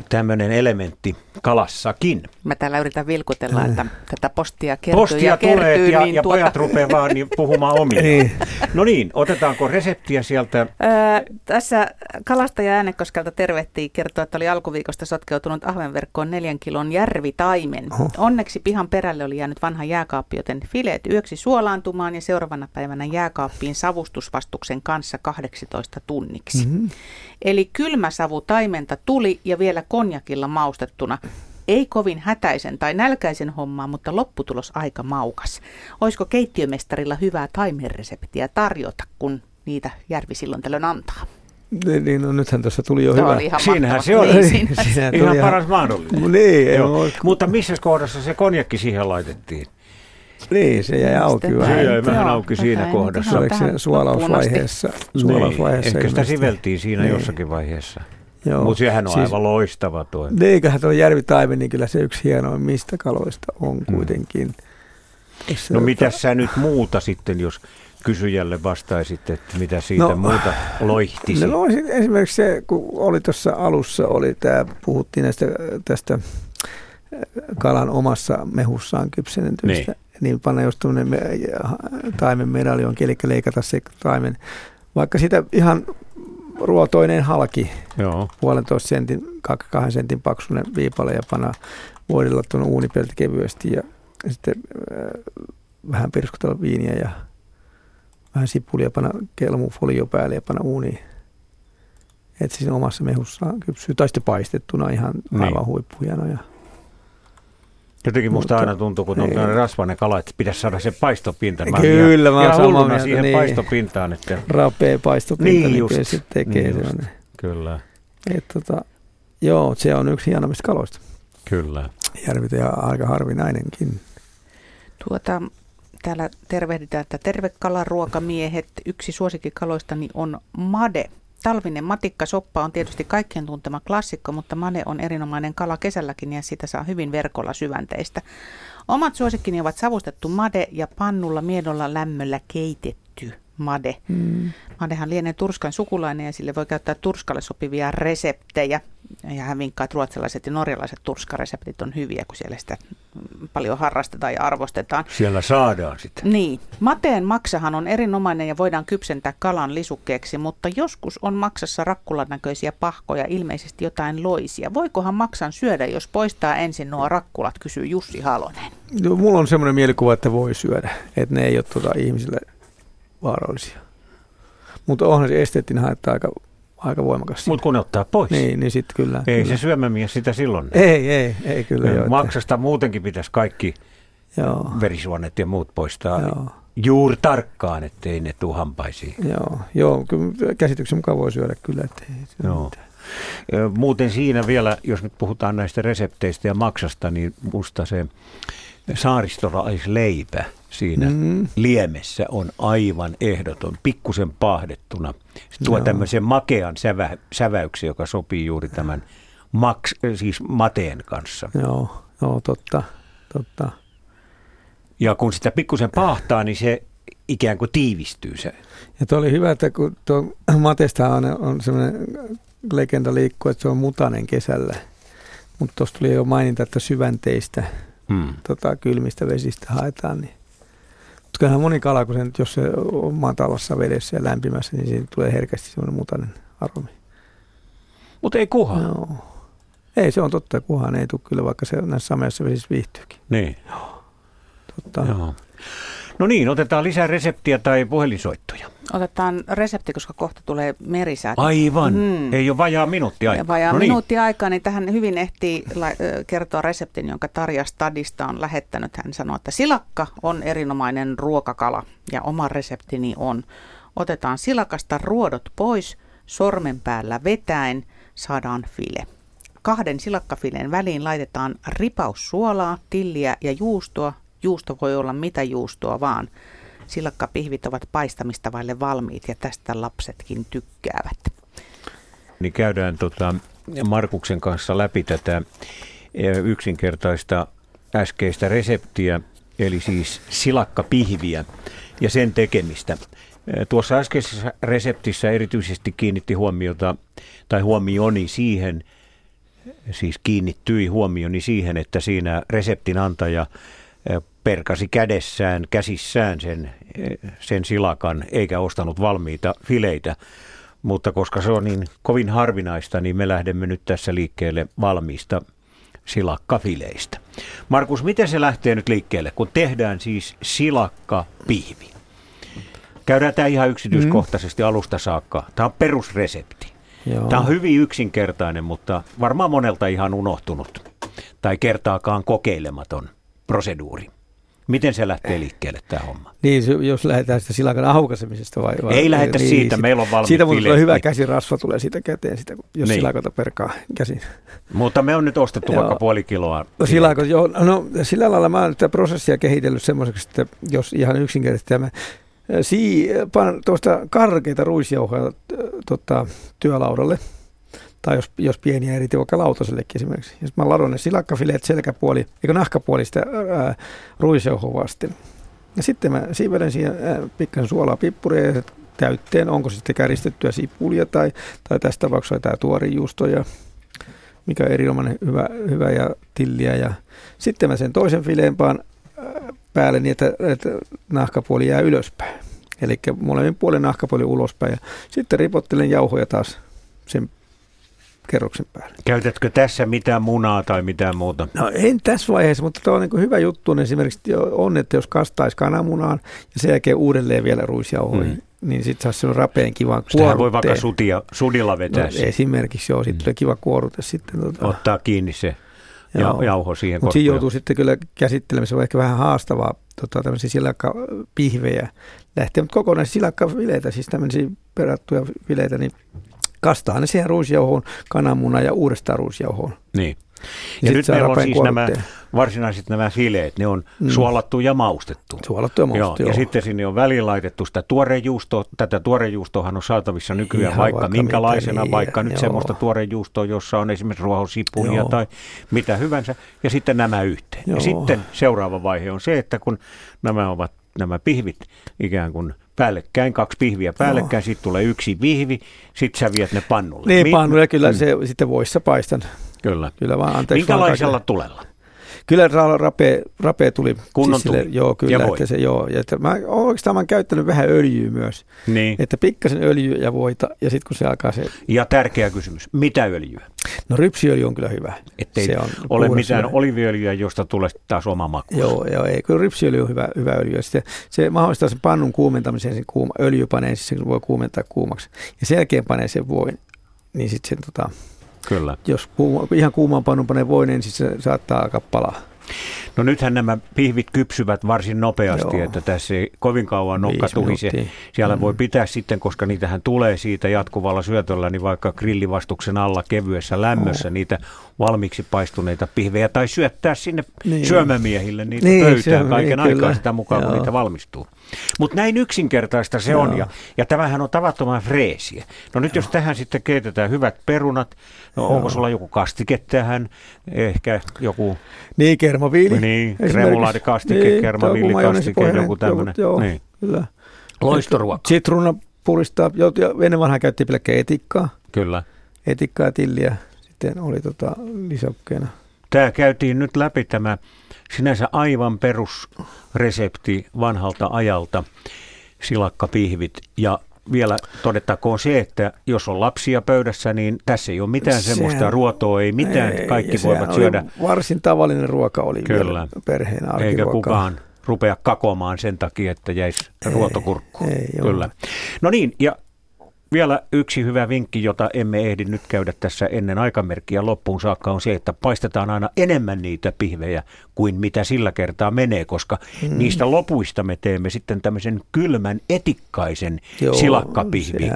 tämmöinen elementti kalassakin. Mä täällä yritän vilkutella, että tätä postia kertyy Postia ja tulee kertyy. ja, niin ja tuota, pojat rupeaa vaan niin puhumaan omia. Niin. No niin, otetaanko reseptiä sieltä? Öö, tässä kalastaja Äänekoskelta tervehtii kertoo, että oli alkuviikosta sotkeutunut ahvenverkkoon neljän kilon järvitaimen. Oho. Onneksi pihan perälle oli jäänyt vanha jääkaappi, joten fileet yöksi suolaantumaan ja seuraavana päivänä jääkaappiin savustusvastuksen kanssa 18 tunniksi. Mhm. Eli kylmä savu taimenta tuli ja vielä konjakilla maustettuna. Ei kovin hätäisen tai nälkäisen hommaa, mutta lopputulos aika maukas. Olisiko keittiömestarilla hyvää taimenreseptiä tarjota, kun niitä Järvi silloin tällöin antaa? Niin, niin, no nythän tuossa tuli jo Tämä hyvä. ihan Siinähän se on. Niin, siinä. Siinä tuli Ihan paras mahdollinen. Niin, ei Joo. voi- Mutta missä kohdassa se konjakki siihen laitettiin? niin, se jäi auki Sitten vähän. Se jäi vähän auki siinä kohdassa. ihan Oliko se suolausvaiheessa? suolausvaiheessa niin, ehkä sitä siveltiin siinä Niin. jossakin vaiheessa. Joo. Mutta sehän on Siis- aivan loistava tuo. Eiköhän tuo järvitaimen, niin kyllä se yksi hienoimmista kaloista on kuitenkin. Jos se No mitä sä nyt muuta sitten, jos kysyjälle vastaisit, että mitä siitä No, muuta loihtisi? No, no esimerkiksi se, kun oli tuossa alussa, oli tämä, puhuttiin näistä, tästä äh, kalan omassa mehussaan kypsennetystä, niin, niin panna jos tuommoinen me, taimen medaljonki, eli leikata se taimen, vaikka sitä ihan ruotoinen halki, Joo. puolentoista sentin, kahden sentin paksuinen viipale ja panna voidella tuonne uunipelti kevyesti ja sitten äh, vähän pirskutella viiniä ja vähän sipulia, panna kelmufolio päälle ja panna uuniin. Että siinä omassa mehussaan kypsyy, tai sitten paistettuna ihan Niin. aivan huippuhienoja. Jotenkin musta Mutta- aina tuntuu, kun on tämmöinen rasvainen kala, että pitäisi saada se paistopinta. Mä Kyllä, mä oon ihan samaa mieltä, siihen niin. paistopintaan. Että, Rapea paistopinta, Niin niin, just, kyllä se tekee. niin Niin just. kyllä, Et, tota, joo, se on yksi hienommista kaloista. kyllä. Järvitä ja aika harvinainenkin. Tuota, täällä tervehditään, että tervekalaruokamiehet, yksi suosikkikaloistani on made. Talvinen matikkasoppa on tietysti kaikkien tuntema klassikko, mutta made on erinomainen kala kesälläkin ja sitä saa hyvin verkolla syvänteistä. Omat suosikkini ovat savustettu made ja pannulla miedolla lämmöllä keitetty made. Mm. Madehan lienee turskan sukulainen ja sille voi käyttää turskalle sopivia reseptejä. Ja hän vinkkaa, että ruotsalaiset ja norjalaiset turskareseptit on hyviä, kun siellä sitä paljon harrastetaan ja arvostetaan. Siellä saadaan sitä. Niin, mateen maksahan on erinomainen ja voidaan kypsentää kalan lisukkeeksi, mutta joskus on maksassa rakkulan näköisiä pahkoja, ilmeisesti jotain loisia. Voikohan maksan syödä, jos poistaa ensin nuo rakkulat, kysyy Jussi Halonen. No, mulla on semmoinen mielikuva, että voi syödä, että ne ei ole tuota ihmisille vaarallisia. Mutta onhan se esteettinen haitta aika, aika voimakas. Mutta kun ne ottaa pois. Niin, niin sitten kyllä. Ei kyllä. se syömämies sitä silloin. Ei, ei, ei kyllä. Joo, Maksasta muutenkin pitäisi kaikki joo, verisuonet ja muut poistaa joo. juuri tarkkaan, ettei ne tule hampaisiin. Joo, joo kyllä käsityksen mukaan voi syödä kyllä. Ettei, joo. Muuten siinä vielä, jos nyt puhutaan näistä resepteistä ja maksasta, niin musta se saaristolaisleipä siinä mm. liemessä on aivan ehdoton, pikkusen pahdettuna. Se tuo tämmöisen makean sävä, säväyksen, joka sopii juuri tämän maks, siis mateen kanssa. Joo, joo totta, totta. Ja kun sitä pikkusen pahtaa, niin se ikään kuin tiivistyy se. Ja tuo oli hyvä, että kun tuo matesta on, on semmoinen legenda liikkuu, että se on mutanen kesällä. Mutta tuossa tuli jo maininta, että syvänteistä, hmm. tota, kylmistä vesistä haetaan. Niin. Kyllähän moni kala, kun se, jos se on matalassa vedessä ja lämpimässä, niin siitä tulee herkästi semmoinen mutanen aromi. Mutta ei kuha. No. Ei, se on totta. Kuhaan ei tule kyllä, vaikka se näissä sameissa vesissä viihtyykin. Niin. Joo. Totta. Joo. No niin, otetaan lisää reseptiä tai puhelinsoittoja. Otetaan resepti, koska kohta tulee merisäätö. Aivan, mm. ei ole vajaa minuutti aikaa. Vajaa no niin. minuutti aikaa, niin tähän hyvin ehtii kertoa reseptin, jonka Tarja Stadista on lähettänyt. Hän sanoo, että silakka on erinomainen ruokakala ja oma reseptini on. Otetaan silakasta ruodot pois, sormen päällä vetäen saadaan file. Kahden silakkafileen väliin laitetaan ripaus suolaa, tilliä ja juustoa Juusto voi olla mitä juustoa vaan. Silakkapihvit ovat paistamista vaille valmiit ja tästä lapsetkin tykkäävät. Niin käydään tota Markuksen kanssa läpi tätä e, yksinkertaista äskeistä reseptiä, eli siis silakkapihviä ja sen tekemistä. E, tuossa äskeisessä reseptissä erityisesti kiinnitti huomiota, tai huomioni siihen, siis kiinnittyi huomioni siihen, että siinä reseptin antaja perkasi kädessään, käsissään sen, sen silakan, eikä ostanut valmiita fileitä. Mutta koska se on niin kovin harvinaista, niin me lähdemme nyt tässä liikkeelle valmiista silakkafileistä. Markus, miten se lähtee nyt liikkeelle, kun tehdään siis silakkapihvi? Käydään tämä ihan yksityiskohtaisesti mm. alusta saakka. Tämä on perusresepti. Joo. Tämä on hyvin yksinkertainen, mutta varmaan monelta ihan unohtunut tai kertaakaan kokeilematon proseduuri. Miten se lähtee liikkeelle tämä homma? Niin, jos lähdetään sitä silakan aukaisemisesta vai? vai Ei lähdetä niin, siitä, meillä on valmiit Siitä tulee hyvä käsirasva tulee siitä käteen, sitä, jos niin. silakota perkaa käsin. Mutta me on nyt ostettu joo. vaikka puoli kiloa. No, silakot, joo, no sillä lailla mä oon tätä prosessia kehitellyt semmoiseksi, että jos ihan yksinkertaisesti tämä si, pan tuosta karkeita ruisjauhoja tota, työlaudalle – tai jos, jos pieniä eri vaikka lautasellekin esimerkiksi. Jos mä ladon ne silakkafileet selkäpuoli, eikö nahkapuoli sitä vasten. Ja sitten mä siivelen siihen pikkasen suolaa pippuria ja täytteen, onko sitten käristettyä sipulia tai, tai tässä tapauksessa tämä tuorijuusto ja mikä on erinomainen hyvä, hyvä ja tilliä. Ja sitten mä sen toisen fileen päälle niin, että, että nahkapuoli jää ylöspäin. Eli molemmin puolen nahkapuoli ulospäin. Ja sitten ripottelen jauhoja taas sen kerroksen päälle. Käytätkö tässä mitään munaa tai mitään muuta? No en tässä vaiheessa, mutta tuo on niin hyvä juttu. Niin esimerkiksi on, että jos kastaisi kananmunaan ja sen jälkeen uudelleen vielä ruisjauhoihin, mm. niin sitten saisi sen rapeen kivan kuorutteen. voi vaikka sutia, sudilla vetää. No, esimerkiksi joo, sitten mm. kiva kuorute sitten. Tota. Ottaa kiinni se ja, jauho siihen Mutta siinä joutuu sitten kyllä käsittelemään, se on ehkä vähän haastavaa tota, tämmöisiä silakkapihvejä lähteä, mutta kokonaisia silakkavileitä, siis tämmöisiä perattuja vileitä, niin kastaa ne siihen ruisjauhoon, kananmunan ja uudestaan ruisjauhoon. Niin. Ja, ja nyt meillä on siis nämä varsinaiset nämä fileet, ne on mm. suolattu ja maustettu. Suolattu ja maustettu, joo. joo. Ja sitten sinne on väliin laitettu sitä tuorejuustoa. Tätä tuorejuustoahan on saatavissa nykyään Ihan vaikka, vaikka minkälaisena, niin, vaikka nyt joo. semmoista tuorejuustoa, jossa on esimerkiksi ruohosipulia joo. tai mitä hyvänsä. Ja sitten nämä yhteen. Joo. Ja sitten seuraava vaihe on se, että kun nämä ovat nämä pihvit ikään kuin päällekkäin, kaksi pihviä päällekkäin, no. sitten tulee yksi vihvi, sitten sä viet ne pannulle. Niin, pannulle, kyllä mm. se sitten voissa paistan. Kyllä. Kyllä vaan, anteeksi Minkälaisella vaan tulella? Kyllä rapea, rapea tuli. Kunnon siis tuli. Joo, kyllä. Ja että se, joo. Ja että mä oikeastaan mä oon käyttänyt vähän öljyä myös. Niin. Että pikkasen öljyä ja voita, ja sitten kun se alkaa se... Ja tärkeä kysymys, mitä öljyä? No rypsiöljy on kyllä hyvä. Ettei se on ole mitään oliviöljyä, josta tulee taas oma maku. Joo, joo ei, kyllä rypsiöljy on hyvä, hyvä öljy. Sitten se mahdollistaa sen pannun kuumentamisen, sen kuuma, öljypaneen, siis sen voi kuumentaa kuumaksi. Ja sen jälkeen panee sen voin, niin sitten sen tota, Kyllä. Jos kuuma, ihan kuumaan pannun panee voin, niin siis se saattaa alkaa palaa. No nythän nämä pihvit kypsyvät varsin nopeasti, Joo. että tässä ei kovin kauan nokka tuhise. Siellä mm. voi pitää sitten, koska niitähän tulee siitä jatkuvalla syötöllä, niin vaikka grillivastuksen alla kevyessä lämmössä oh. niitä valmiiksi paistuneita pihvejä tai syöttää sinne niin. syömämiehille niitä niin, pöytään kaiken niin, aikaa sitä mukaan, Joo. kun niitä valmistuu. Mutta näin yksinkertaista se Joo. on ja, ja tämähän on tavattoman freesiä. No nyt Joo. jos tähän sitten keitetään hyvät perunat, no Joo. onko sulla joku kastike tähän, ehkä joku... Niin, kermaviili. Niin, remulaadikastike, niin, kermaviilikastike, joku tämmöinen. Joo, niin. kyllä. Loistoruokka. Sitruuna puristaa, jo, ennen vanhaa käytti pelkkää etikkaa. Kyllä. Etikkaa ja tilliä sitten oli tota lisäkkeena. Tämä käytiin nyt läpi tämä sinänsä aivan perusresepti vanhalta ajalta, silakkapihvit. Ja vielä todettakoon se, että jos on lapsia pöydässä, niin tässä ei ole mitään sehän, semmoista ruotoa, ei mitään, ei, kaikki voivat syödä. Varsin tavallinen ruoka oli Kyllä. perheen arkiruoka. Eikä kukaan rupea kakomaan sen takia, että jäisi ruotokurkku. Ei, Kyllä. No niin, ja vielä yksi hyvä vinkki, jota emme ehdi nyt käydä tässä ennen aikamerkkiä loppuun saakka, on se, että paistetaan aina enemmän niitä pihvejä kuin mitä sillä kertaa menee, koska mm. niistä lopuista me teemme sitten tämmöisen kylmän etikkaisen Joo, silakkapihvi.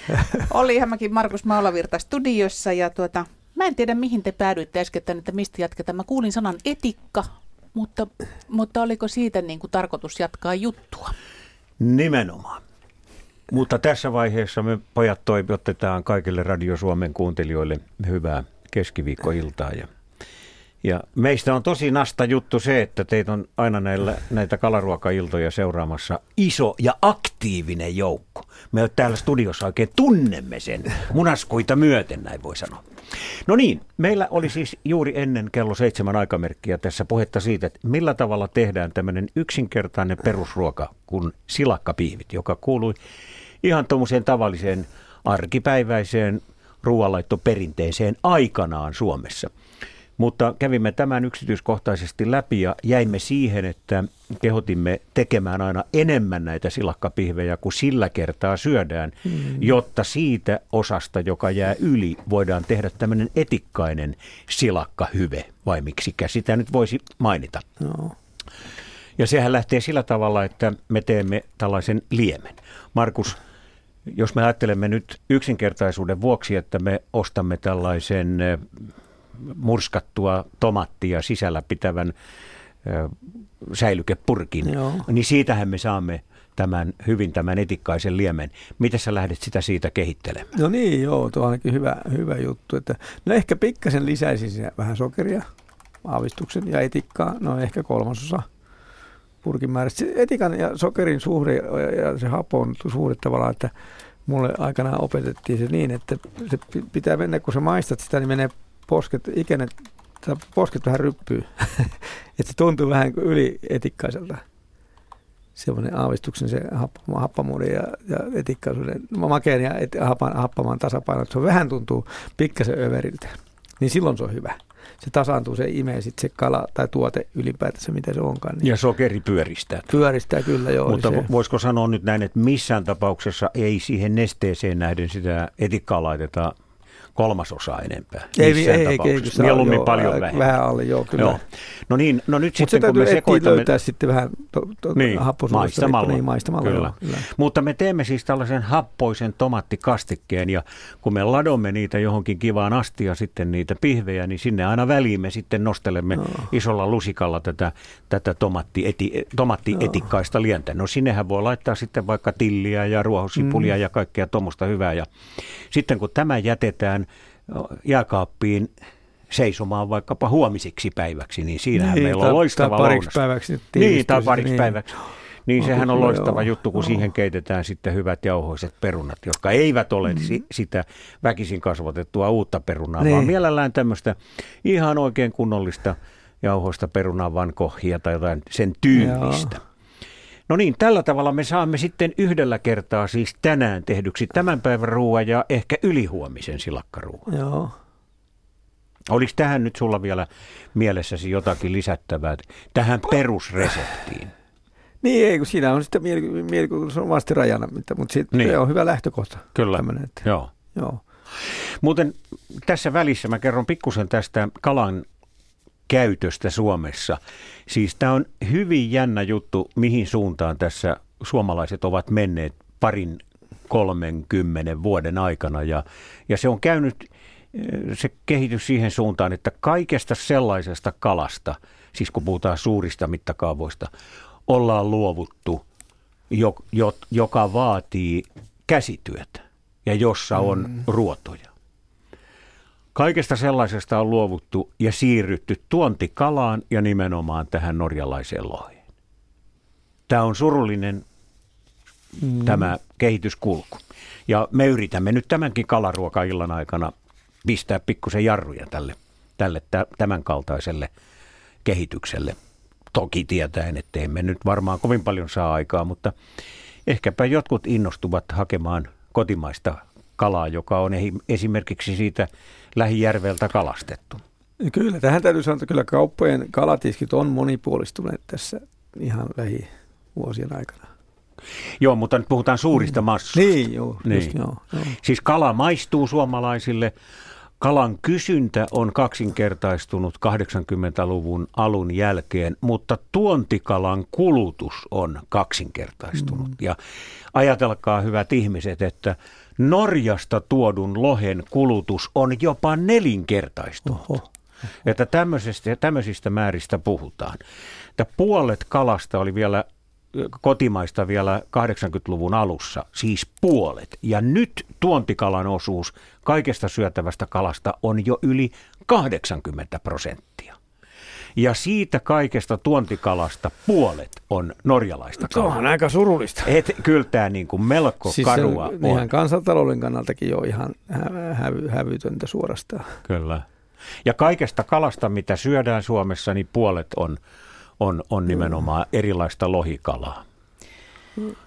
Oli Hämäkin Markus Maalavirta studiossa ja tuota, mä en tiedä mihin te päädyitte äsken, että mistä jatketaan. Mä kuulin sanan etikka, mutta, mutta oliko siitä niin kuin tarkoitus jatkaa juttua? Nimenomaan. Mutta tässä vaiheessa me pojat toivotetaan kaikille Radio Suomen kuuntelijoille hyvää keskiviikkoiltaa. Ja, ja meistä on tosi nasta juttu se, että teitä on aina näillä, näitä kalaruokailtoja seuraamassa iso ja aktiivinen joukko. Me täällä studiossa oikein tunnemme sen munaskuita myöten, näin voi sanoa. No niin, meillä oli siis juuri ennen kello seitsemän aikamerkkiä tässä puhetta siitä, että millä tavalla tehdään tämmöinen yksinkertainen perusruoka kuin silakkapiivit, joka kuului ihan tuommoiseen tavalliseen arkipäiväiseen ruoanlaittoperinteeseen aikanaan Suomessa. Mutta kävimme tämän yksityiskohtaisesti läpi ja jäimme siihen, että kehotimme tekemään aina enemmän näitä silakkapihvejä kuin sillä kertaa syödään, mm. jotta siitä osasta, joka jää yli, voidaan tehdä tämmöinen etikkainen silakkahyve, vai miksikä sitä nyt voisi mainita. No. Ja sehän lähtee sillä tavalla, että me teemme tällaisen liemen. Markus, jos me ajattelemme nyt yksinkertaisuuden vuoksi, että me ostamme tällaisen murskattua tomattia sisällä pitävän säilykepurkin, Joo. niin siitähän me saamme tämän hyvin tämän etikkaisen liemen. Miten sä lähdet sitä siitä kehittelemään? No niin, joo, tuo on ainakin hyvä, hyvä juttu. Että, no ehkä pikkasen lisäisin vähän sokeria, aavistuksen ja etikkaa, no ehkä kolmasosa purkin määrästä. Etikan ja sokerin suhde ja se hapo on suhde tavallaan, että mulle aikanaan opetettiin se niin, että se pitää mennä, kun sä maistat sitä, niin menee posket, ikänet, posket vähän ryppyy. että se tuntuu vähän yli etikkaiselta. Semmoinen aavistuksen se happamuuden ja, ja etikkaisuuden, makeen ja et, happamaan tasapaino, että se vähän tuntuu pikkasen överiltä. Niin silloin se on hyvä se tasaantuu, se imee sitten se kala tai tuote ylipäätänsä, mitä se onkaan. Niin ja sokeri pyöristää. Pyöristää kyllä, joo. Mutta se... voisiko sanoa nyt näin, että missään tapauksessa ei siihen nesteeseen nähden sitä etikkaa laiteta kolmasosaa enempää. Ei, ei, ei, ei Mieluummin joo, paljon vähemmän. Vähän alle, joo, kyllä. Joo. No niin, no nyt Mut sitten kun me sekoitamme... löytää sitten vähän to, to, niin, maistamalla. Niin, maistamalla kyllä. Joo, kyllä. Mutta me teemme siis tällaisen happoisen tomattikastikkeen ja kun me ladomme niitä johonkin kivaan asti ja sitten niitä pihvejä, niin sinne aina väliin me sitten nostelemme no. isolla lusikalla tätä, tätä tomattieti, tomattietikkaista no. lientä. No sinnehän voi laittaa sitten vaikka tilliä ja ruohosipulia mm. ja kaikkea tuommoista hyvää. Ja sitten kun tämä jätetään jääkaappiin seisomaan vaikkapa huomisiksi päiväksi, niin siinähän niin, meillä on loistava tai pariksi päiväksi. Niin, tai pariksi niin. päiväksi. Niin sehän on loistava joo, juttu, kun joo. siihen keitetään sitten hyvät jauhoiset perunat, jotka eivät ole mm-hmm. si- sitä väkisin kasvatettua uutta perunaa, niin. vaan mielellään tämmöistä ihan oikein kunnollista jauhoista perunaa vankohia tai jotain sen tyylistä. Joo. No niin, tällä tavalla me saamme sitten yhdellä kertaa siis tänään tehdyksi tämän päivän ruoan ja ehkä ylihuomisen silakkaruoan. Joo. Oliko tähän nyt sulla vielä mielessäsi jotakin lisättävää tähän perusreseptiin? Niin, ei, kun siinä on sitten mielikuvitus on vasti rajana, mutta, mutta niin. se on hyvä lähtökohta. Kyllä, että, joo. joo. Muuten tässä välissä mä kerron pikkusen tästä kalan käytöstä Suomessa. Siis tämä on hyvin jännä juttu, mihin suuntaan tässä suomalaiset ovat menneet parin 30 vuoden aikana. Ja, ja se on käynyt eh, se kehitys siihen suuntaan, että kaikesta sellaisesta kalasta, siis kun puhutaan suurista mittakaavoista, ollaan luovuttu, jo, jo, joka vaatii käsityötä ja jossa on mm. ruotoja. Kaikesta sellaisesta on luovuttu ja siirrytty tuontikalaan ja nimenomaan tähän norjalaiseen loheen. Tämä on surullinen mm. tämä kehityskulku. Ja me yritämme nyt tämänkin kalaruokaillan aikana pistää pikkusen jarruja tälle, tälle tämän kaltaiselle kehitykselle. Toki tietäen, että emme nyt varmaan kovin paljon saa aikaa, mutta ehkäpä jotkut innostuvat hakemaan kotimaista kalaa, joka on esimerkiksi siitä lähijärveltä kalastettu. Kyllä, tähän täytyy sanoa, että kyllä kauppojen kalatiskit on monipuolistuneet tässä ihan lähivuosien aikana. Joo, mutta nyt puhutaan suurista mm. massoista. Niin, joo, niin. Just, joo, joo. Siis kala maistuu suomalaisille. Kalan kysyntä on kaksinkertaistunut 80-luvun alun jälkeen, mutta tuontikalan kulutus on kaksinkertaistunut. Mm. Ja ajatelkaa hyvät ihmiset, että Norjasta tuodun lohen kulutus on jopa nelinkertaistunut. Oho. Että tämmöisistä, tämmöisistä määristä puhutaan. Että puolet kalasta oli vielä kotimaista vielä 80-luvun alussa, siis puolet. Ja nyt tuontikalan osuus kaikesta syötävästä kalasta on jo yli 80 prosenttia. Ja siitä kaikesta tuontikalasta puolet on norjalaista kalaa. Se on aika surullista. Et, kyllä tämä niin kuin melko siis karua on. Ihan kansantalouden kannaltakin jo ihan hävy, hävytöntä suorastaan. Kyllä. Ja kaikesta kalasta, mitä syödään Suomessa, niin puolet on on, on nimenomaan erilaista lohikalaa.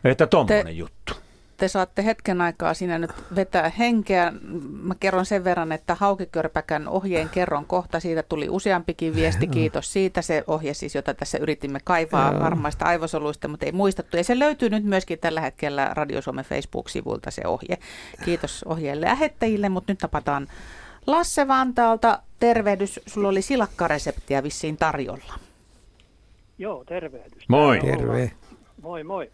Että tuommoinen juttu. Te saatte hetken aikaa siinä nyt vetää henkeä. Mä kerron sen verran, että Haukikörpäkän ohjeen kerron kohta. Siitä tuli useampikin viesti. Kiitos siitä. Se ohje siis, jota tässä yritimme kaivaa varmaista aivosoluista, mutta ei muistettu. Ja se löytyy nyt myöskin tällä hetkellä Radio Suomen Facebook-sivulta se ohje. Kiitos ohjeelle lähettäjille, mutta nyt tapataan Lasse Vantaalta. Tervehdys. Sulla oli silakkareseptiä vissiin tarjolla. Joo, tervehdys. Moi. Terve. Moi, moi.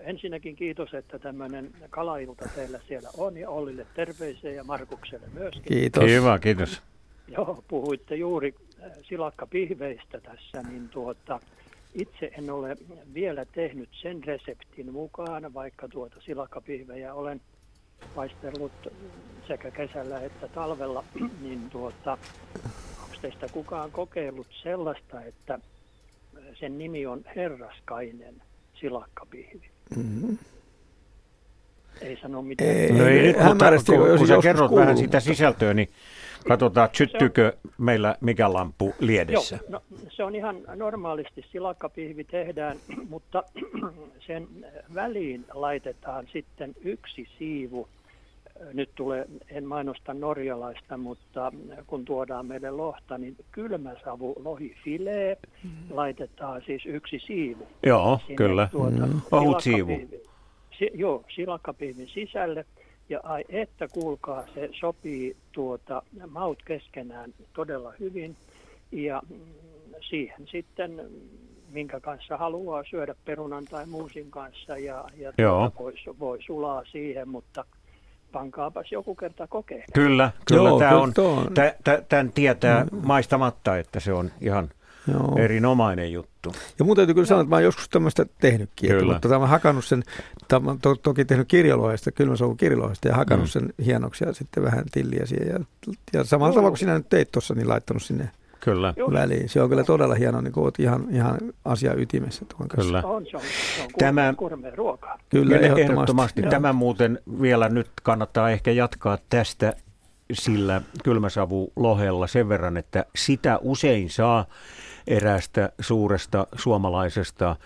Ensinnäkin kiitos, että tämmöinen kalailta teillä siellä on ja Ollille terveisiä ja Markukselle myöskin. Kiitos. Hyvä, kiitos. Joo, puhuitte juuri silakkapihveistä tässä, niin tuota, itse en ole vielä tehnyt sen reseptin mukaan, vaikka tuota silakkapihvejä olen paistellut sekä kesällä että talvella, niin tuota, onko teistä kukaan kokeillut sellaista, että sen nimi on Herraskainen silakkapihvi. Mm-hmm. Ei sano mitään. Ei, no ei nyt, mutta kun, kun sä kerrot kuuluu, vähän sitä sisältöä, niin katsotaan, syttyykö on, meillä mikä lampu liedessä. Joo, no, se on ihan normaalisti silakkapihvi tehdään, mutta sen väliin laitetaan sitten yksi siivu nyt tulee, en mainosta norjalaista, mutta kun tuodaan meille lohta, niin kylmäsavu lohifilee mm. laitetaan siis yksi siivu. Joo, Sinne kyllä. Tuota, mm. Ohut siivu. Si, joo, silakkapiivin sisälle. Ja ai että kuulkaa, se sopii tuota, maut keskenään todella hyvin. Ja mm, siihen sitten minkä kanssa haluaa syödä perunan tai muusin kanssa ja, ja tuota, voi, voi sulaa siihen, mutta pankaapas joku kerta kokeilla. Kyllä, kyllä Joo, tämä on, on. Tämän tietää mm. maistamatta, että se on ihan Joo. erinomainen juttu. Ja mun täytyy kyllä sanoa, että mä oon joskus tämmöistä tehnytkin. Kyllä. Että, mutta mä hakannut sen, mä to, toki tehnyt kirjalohesta, kylmäsovun kirjalohesta ja hakannut mm. sen hienoksi ja sitten vähän tilliä siihen. Ja, ja samalla tavalla kuin sinä nyt teit tuossa, niin laittanut sinne Kyllä. väliin. Se on kyllä todella hieno, niin olet ihan, ihan asia ytimessä tuon kanssa. Kyllä. On, se on, se on Tämä, ruokaa. Kyllä, ehdottomasti. ehdottomasti. Tämä muuten vielä nyt kannattaa ehkä jatkaa tästä sillä kylmäsavu lohella sen verran, että sitä usein saa eräästä suuresta suomalaisesta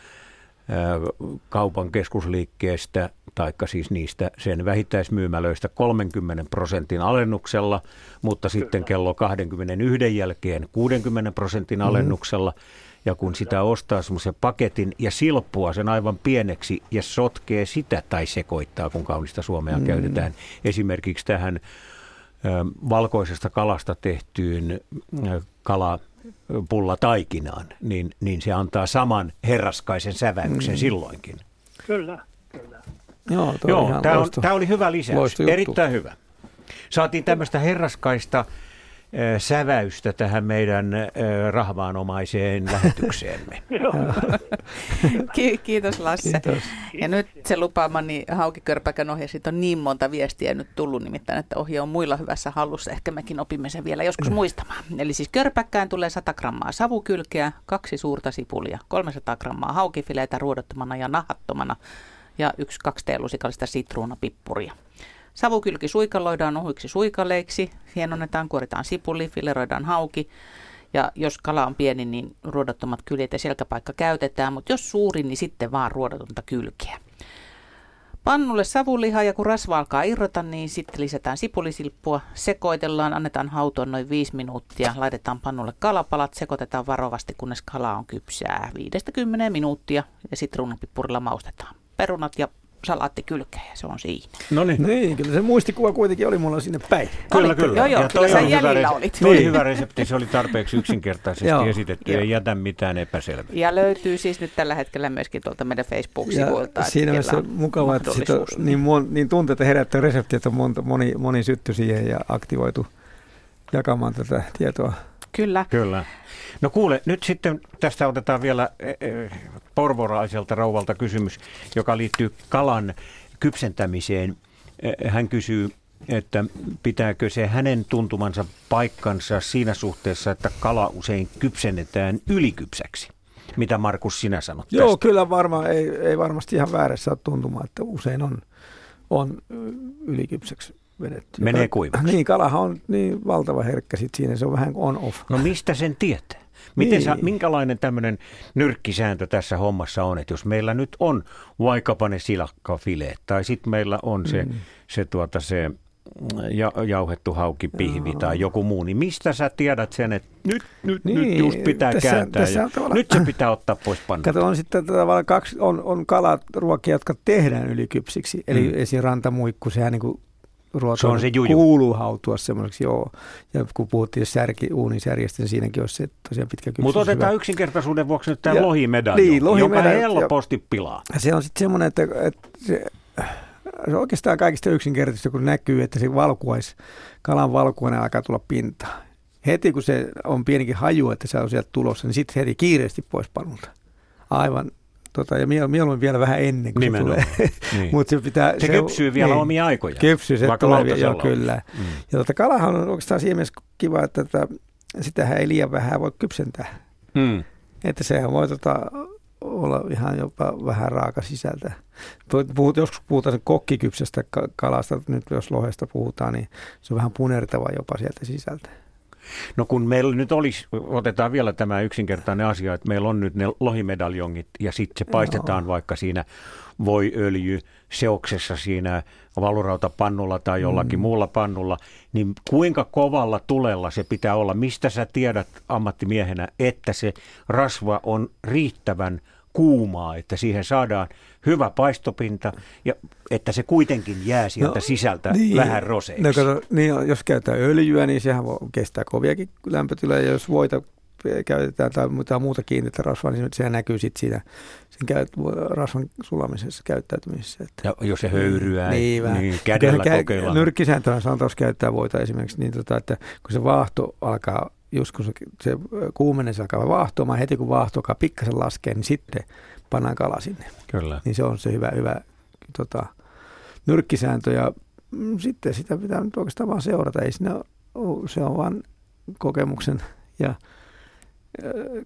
kaupan keskusliikkeestä, taikka siis niistä sen vähittäismyymälöistä 30 prosentin alennuksella, mutta Kyllä. sitten kello 21 jälkeen 60 prosentin mm-hmm. alennuksella. Ja kun sitä ostaa semmoisen paketin ja silppua sen aivan pieneksi ja sotkee sitä tai sekoittaa, kun kaunista suomea mm. käytetään, esimerkiksi tähän valkoisesta kalasta tehtyyn kalapullataikinaan, niin, niin se antaa saman herraskaisen säväyksen mm. silloinkin. Kyllä, Joo, tämä, on, tämä oli hyvä lisäys, erittäin hyvä. Saatiin tämmöistä herraskaista säväystä tähän meidän rahvaanomaiseen lähetykseemme. Kiitos Lasse. Kiitos. Ja nyt se lupaamani Haukikörpäkän ohje, siitä on niin monta viestiä nyt tullut nimittäin, että ohje on muilla hyvässä hallussa. Ehkä mekin opimme sen vielä joskus mm. muistamaan. Eli siis körpäkkään tulee 100 grammaa savukylkeä, kaksi suurta sipulia, 300 grammaa haukifileitä ruodottomana ja nahattomana ja yksi kaksi teelusikallista sitruunapippuria. Savukylki suikaloidaan ohuiksi suikaleiksi, hienonnetaan, kuoritaan sipuli, fileroidaan hauki. Ja jos kala on pieni, niin ruodottomat kyljet ja selkäpaikka käytetään, mutta jos suuri, niin sitten vaan ruodotonta kylkeä. Pannulle savuliha ja kun rasva alkaa irrota, niin sitten lisätään sipulisilppua, sekoitellaan, annetaan hautoa noin 5 minuuttia, laitetaan pannulle kalapalat, sekoitetaan varovasti, kunnes kala on kypsää 5-10 minuuttia ja sitruunapippurilla maustetaan. Perunat ja salaatti kylkeä ja se on siinä. No niin. niin, kyllä se muistikuva kuitenkin oli mulla sinne päin. Kyllä, oli, kyllä. Joo, joo, ja kyllä sä jäljellä resepti, olit. Toi niin. hyvä resepti, se oli tarpeeksi yksinkertaisesti esitetty, ei jätä mitään epäselvää. Ja löytyy siis nyt tällä hetkellä myöskin tuolta meidän Facebook-sivuilta. Ja siinä mielessä mukavaa, että sit on niin, mon, niin tunteita herättää resepti, että monta, moni, moni sytty siihen ja aktivoitu jakamaan tätä tietoa. Kyllä. Kyllä. No kuule, nyt sitten tästä otetaan vielä e, e, porvoraiselta rouvalta kysymys, joka liittyy kalan kypsentämiseen. E, hän kysyy, että pitääkö se hänen tuntumansa paikkansa siinä suhteessa, että kala usein kypsennetään ylikypsäksi? Mitä Markus sinä sanot Joo, tästä? kyllä varmaan, ei, ei varmasti ihan väärässä ole tuntumaan, että usein on, on ylikypsäksi vedetty. Menee kuivaksi. Niin, kalahan on niin valtava herkkä sit siinä, se on vähän on-off. No mistä sen tietää? Miten niin. sä, minkälainen tämmöinen nyrkkisääntö tässä hommassa on, että jos meillä nyt on vaikkapa ne silakkafileet, tai sitten meillä on se, mm. se, tuota, se ja, jauhettu haukipihvi Joo. tai joku muu, niin mistä sä tiedät sen, että nyt, nyt, niin, nyt just pitää tässä, kääntää tässä ja tavalla, nyt se pitää ottaa pois pannulta. Kato, on sitten tavallaan kaksi, on, on kalaruokia, jotka tehdään ylikypsiksi, eli mm. esimerkiksi rantamuikku, sehän niin kuin se on se juju. kuuluu hautua semmoiseksi, joo. Ja kun puhuttiin särki, uunisärjestä, niin siinäkin olisi se tosiaan pitkä kypsys. Mutta otetaan hyvä. yksinkertaisuuden vuoksi nyt tämä lohimedaljo, niin, lohimedaljo, joka helposti ja, pilaa. Se on sitten semmoinen, että, että se, se oikeastaan kaikista yksinkertaisesti, kun näkyy, että se valkuais, kalan valkuainen alkaa tulla pintaan. Heti kun se on pienikin haju, että se on sieltä tulossa, niin sitten heti kiireesti pois panulta. Aivan Tota, ja mieluummin vielä vähän ennen kuin Nimenomaan. se tulee. Niin. Mut se, pitää, se, se kypsyy vielä niin, omia aikoja. Kypsyy, se tulee vielä, joo, kyllä. Mm. Ja tota, kalahan on oikeastaan siinä mielessä kiva, että tota, sitähän ei liian vähän voi kypsentää. Mm. Että sehän voi tota, olla ihan jopa vähän raaka sisältä. Puhut, joskus puhutaan kokkikypsästä kalasta, nyt jos lohesta puhutaan, niin se on vähän punertava jopa sieltä sisältä. No kun meillä nyt olisi, otetaan vielä tämä yksinkertainen asia, että meillä on nyt ne lohimedaljongit ja sitten se paistetaan Joo. vaikka siinä voiöljy seoksessa siinä valurautapannulla tai jollakin mm. muulla pannulla, niin kuinka kovalla tulella se pitää olla? Mistä sä tiedät ammattimiehenä, että se rasva on riittävän kuumaa, että siihen saadaan hyvä paistopinta ja että se kuitenkin jää sieltä no, sisältä niin, vähän roseiksi. No, kato, niin, jos käytetään öljyä, niin sehän voi kestää koviakin lämpötiloja. Ja jos voita käytetään tai muuta, muuta kiinteitä rasvaa, niin sehän näkyy sitten siinä sen käyt, rasvan sulamisessa käyttäytymisessä. Että, ja jos se höyryää, niin, niin, niin kädellä kokeillaan. Nyrkkisääntönä sanotaan, jos käyttää voita esimerkiksi, niin tota, että kun se vaahto alkaa just kun se, se kuumenee, se alkaa vaahtoamaan, heti kun vaahto alkaa pikkasen laskea, niin sitten pannaan kala sinne. Kyllä. Niin se on se hyvä, hyvä tota, nyrkkisääntö ja mm, sitten sitä pitää nyt oikeastaan vaan seurata. Ei siinä ole, se on vain kokemuksen ja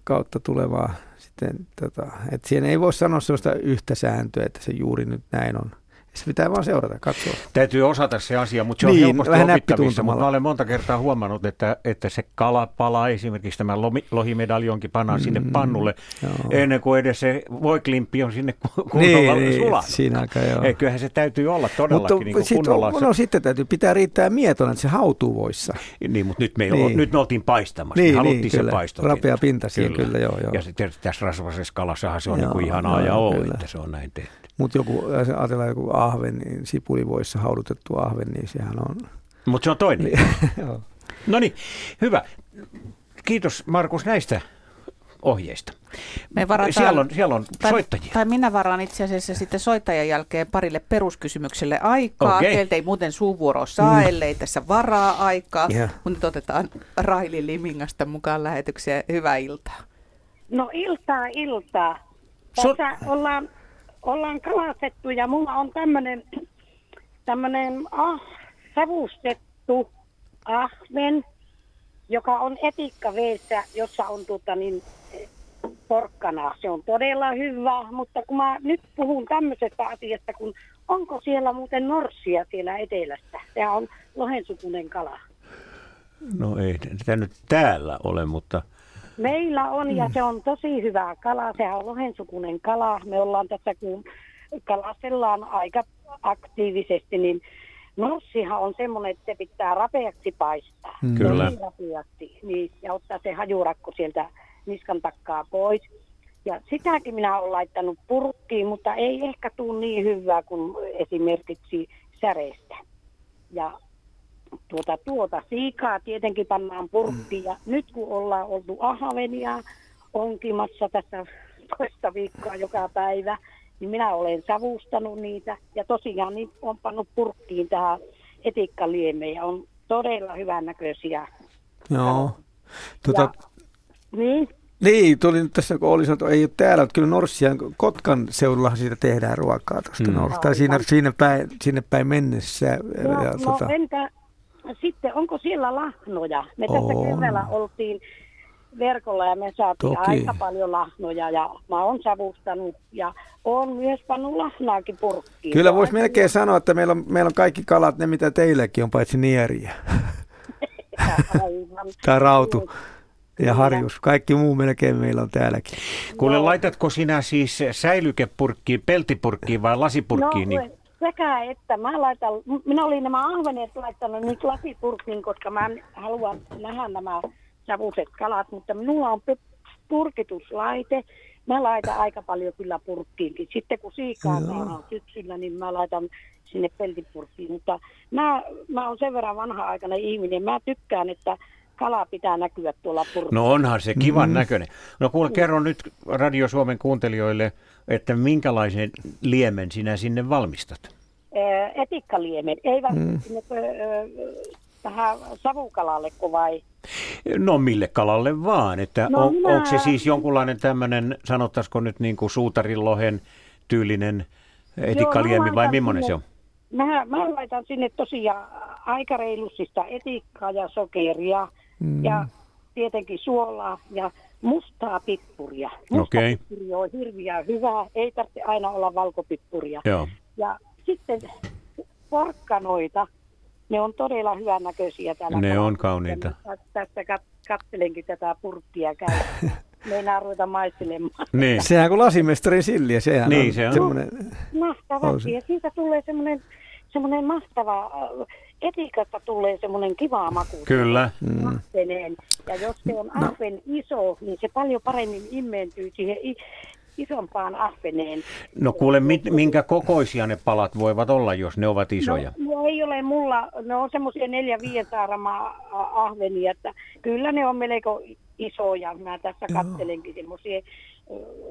kautta tulevaa sitten, tota, että siihen ei voi sanoa sellaista yhtä sääntöä, että se juuri nyt näin on. Se pitää vaan seurata, katsoa. Täytyy osata se asia, mutta se on niin, helposti opittavissa. Mutta mä olen monta kertaa huomannut, että, että se kalapala, esimerkiksi tämä lohimedaljonkin pannaan mm, sinne pannulle, joo. ennen kuin edes se voiklimppi on sinne kunnolla niin, sulanut. Siinä aika, joo. Ei, kyllähän se täytyy olla todellakin mutta niin sit, kunnolla. No, no sitten täytyy pitää riittää mietona, että se hautuu voissa. Niin, mutta nyt me, niin. nyt me oltiin paistamassa. Niin, me haluttiin niin, kyllä. se paisto. Rapea pinta siinä, kyllä. kyllä joo, joo. Ja sitten tässä rasvasessa kalassahan se on joo, niin kuin ihanaa joo, ja oo, että se on näin tehty. Mutta joku, ajatellaan joku ahven, niin sipulivoissa haudutettu ahven, niin sehän on Mutta se on toinen. Joo. No niin, hyvä. Kiitos Markus näistä ohjeista. Me varataan, Siellä on, siellä on tai, soittajia. Tai minä varaan itse asiassa sitten soittajan jälkeen parille peruskysymykselle aikaa. Okei. Teiltä ei muuten suuvuoro saa, mm. ellei tässä varaa aikaa. Joo. Mutta nyt otetaan Raili Limingasta mukaan lähetykseen. Hyvää iltaa. No iltaa, iltaa. So- Tässä ollaan, ollaan kalastettu ja mulla on tämmönen, tämmönen ah, savustettu ahven, joka on etikkaveessä, jossa on tuota niin, porkkana. Se on todella hyvä, mutta kun mä nyt puhun tämmöisestä asiasta, kun onko siellä muuten norssia siellä etelässä? Tämä on lohensukunen kala. No ei tämä nyt täällä ole, mutta Meillä on ja se on tosi hyvä kala. Sehän on lohensukunen kala. Me ollaan tässä, kun kalastellaan aika aktiivisesti, niin norssihan on semmoinen, että se pitää rapeaksi paistaa. Mm. Kyllä. Tosi rapeaksi. Niin, ja ottaa se hajurakko sieltä niskan takkaa pois. Ja sitäkin minä olen laittanut purkkiin, mutta ei ehkä tule niin hyvää kuin esimerkiksi säreistä. Ja tuota, tuota siikaa tietenkin pannaan purkkiin. Ja nyt kun ollaan oltu ahvenia onkimassa tässä toista viikkoa joka päivä, niin minä olen savustanut niitä. Ja tosiaan niin on pannut purkkiin tähän etikkaliemeen ja on todella hyvän näköisiä. Joo. Tota, Ja, niin, Niin, tuli nyt tässä, kun oli sanottu, ei ole täällä, mutta kyllä Norssia, Kotkan seudullahan siitä tehdään ruokaa tuosta Mm. Norsta. Tai siinä, siinä päin, sinne päin mennessä. No, ja, no tota, entä sitten, onko siellä lahnoja? Me tässä On. keväällä oltiin verkolla ja me saatiin Toki. aika paljon lahnoja ja mä oon savustanut ja oon myös pannut lahnaakin purkkiin. kyllä voisi melkein sanoa, että meillä on, meillä on kaikki kalat, ne mitä teilläkin on, paitsi nieriä. Tai rautu ja Kyllä. harjus. Kaikki muu melkein meillä on täälläkin. kuule laitatko sinä siis säilykepurkkiin, peltipurkkiin vai lasipurkkiin? No, niin, sekä että mä laitan, minä olin nämä ahvenet laittanut nyt lasipurkkiin, koska mä haluan nähdä nämä savuset kalat, mutta minulla on purkituslaite. Mä laitan aika paljon kyllä purkkiinkin. Sitten kun siikaa saadaan syksyllä, niin mä laitan sinne peltipurkkiin. Mutta mä, mä oon sen verran vanha-aikainen ihminen. Mä tykkään, että kala pitää näkyä tuolla purkissa. No onhan se kivan mm. näköinen. No kuule, kerro nyt Radio Suomen kuuntelijoille, että minkälaisen liemen sinä sinne valmistat? Etikkaliemen, eivät mm. sinne, tähän savukalalle vai? No mille kalalle vaan, että No on, minä- onko se siis jonkunlainen tämmöinen, sanottaisiko nyt niin kuin suutarinlohen tyylinen etikkaliemi mä vai millainen se on? Mä, mä laitan sinne tosiaan aika reilussista etikkaa ja sokeria mm. ja tietenkin suolaa ja mustaa pippuria. Musta Okei. pippuri on hirviä hyvää, ei tarvitse aina olla valkopippuria. Joo. Ja sitten porkkanoita, ne on todella hyvän näköisiä täällä. Ne kalassa. on kauniita. Tä- Tästä kat- katselenkin tätä purkkia käy. Meinaa ruveta maistelemaan. Niin. Sehän kuin lasimestarin silliä, sehän Niin, on, se on. semmoinen, On se. Mahtavasti. Ja siitä tulee semmoinen, semmoinen mahtava, äh, etikasta tulee semmoinen kiva maku. Kyllä. Mm. Ahveneen. Ja jos se on No. ahven iso, niin se paljon paremmin immeentyy siihen i- isompaan ahveneen. No kuule, mit, minkä kokoisia ne palat voivat olla, jos ne ovat isoja? No, no ei ole mulla, ne on semmoisia neljä viiden saaramaa a- ahvenia, että kyllä ne on melko isoja. Mä tässä kattelenkin semmoisia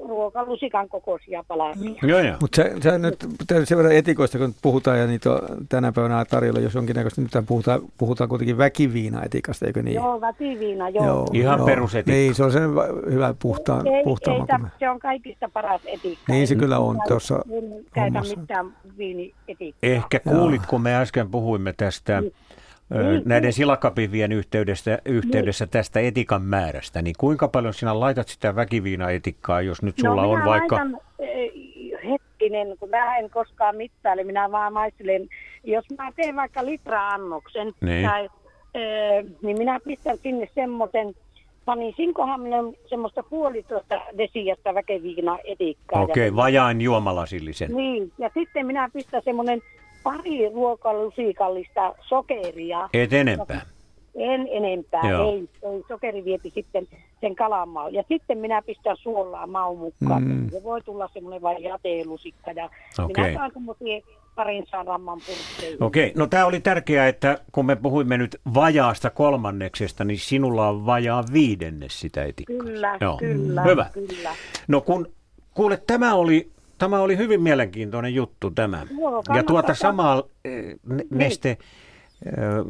ruokalusikan kokoisia palasia. Joo, joo. Mutta se, se nyt sen verran etikoista, kun puhutaan ja niitä on tänä päivänä tarjolla, jos jonkinnäköistä, nyt puhutaan, puhutaan kuitenkin väkiviina-etikasta, eikö niin? Joo, väkiviina, joo. Ihan perusetikka. Niin, se on sen hyvä puhtaan, ei, puhtaan ei, tä- se on kaikista paras etikka. Niin se kyllä on tuossa En käytä hommassa. mitään viinietikkaa. Ehkä kuulit, kun me äsken puhuimme tästä ö, Niin, näiden silakapihvien yhteydessä, yhteydessä tästä etikan määrästä, niin kuinka paljon sinä laitat sitä väkiviinaetikkaa, jos nyt sulla no, on vaikka... Laitan, eh, hetkinen, kun mä en koskaan mittaile, minä vaan maistelen. Jos mä teen vaikka litra-annoksen, Niin. tai, eh, niin minä pistän sinne semmoisen, panisinkohan minä semmoista puolitoista desiasta väkeviina etikkaa. Okei, okay, vajaan juomalasillisen. Niin, ja sitten minä pistän semmoinen pari ruokalusikallista sokeria. Et enempää. En enempää, Joo. ei, ei. Sokeri viepi sitten sen kalan maun. Ja sitten minä pistän suolaa maun mukaan. Mm. Se voi tulla semmoinen vain jateelusikka. Ja Okei. minä saan semmoisia parin saramman purkkeihin. Okei, no tämä oli tärkeää, että kun me puhuimme nyt vajaasta kolmanneksesta, niin sinulla on vajaa viidennes sitä etikkaa. Kyllä, Joo. kyllä, Hyvä. kyllä. No kun, kuule, tämä oli, tämä oli hyvin mielenkiintoinen juttu tämä. Joo, ja tuota samaa eh, ne, neste, eh,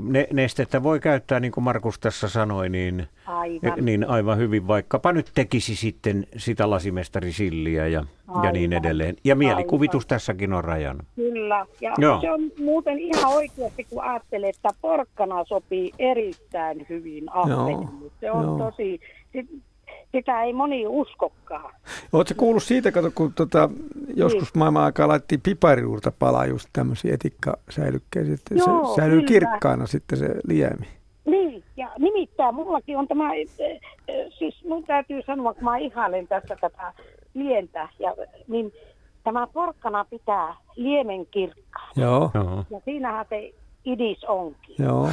ne, nestettä voi käyttää, niin kuin Markus tässä sanoi, niin Aivan. niin aivan hyvin, vaikkapa nyt tekisi sitten sitä lasimestari Silliä ja, ja niin edelleen. Ja mielikuvitus Aivan. tässäkin on rajana. Kyllä, ja Joo. se on muuten ihan oikeasti, kun ajattelee, että porkkana sopii erittäin hyvin ahvenille. Se on joo. tosi, sitä ei moni uskokaan. Oletko kuullut siitä, kato, kun tota, joskus maailman aikaa laitettiin piparijuurta palaa just tämmöisiä etikkasäilykkeisiä, että Joo, se säilyy kyllä. kirkkaana sitten se liemi. Niin, ja nimittäin mullakin on tämä, eh, eh, siis mun täytyy sanoa, kun mä ihailen tässä tätä lientä, ja, niin tämä porkkana pitää liemen kirkkaan. Joo, Joo. Ja siinähän se idis onkin. joo.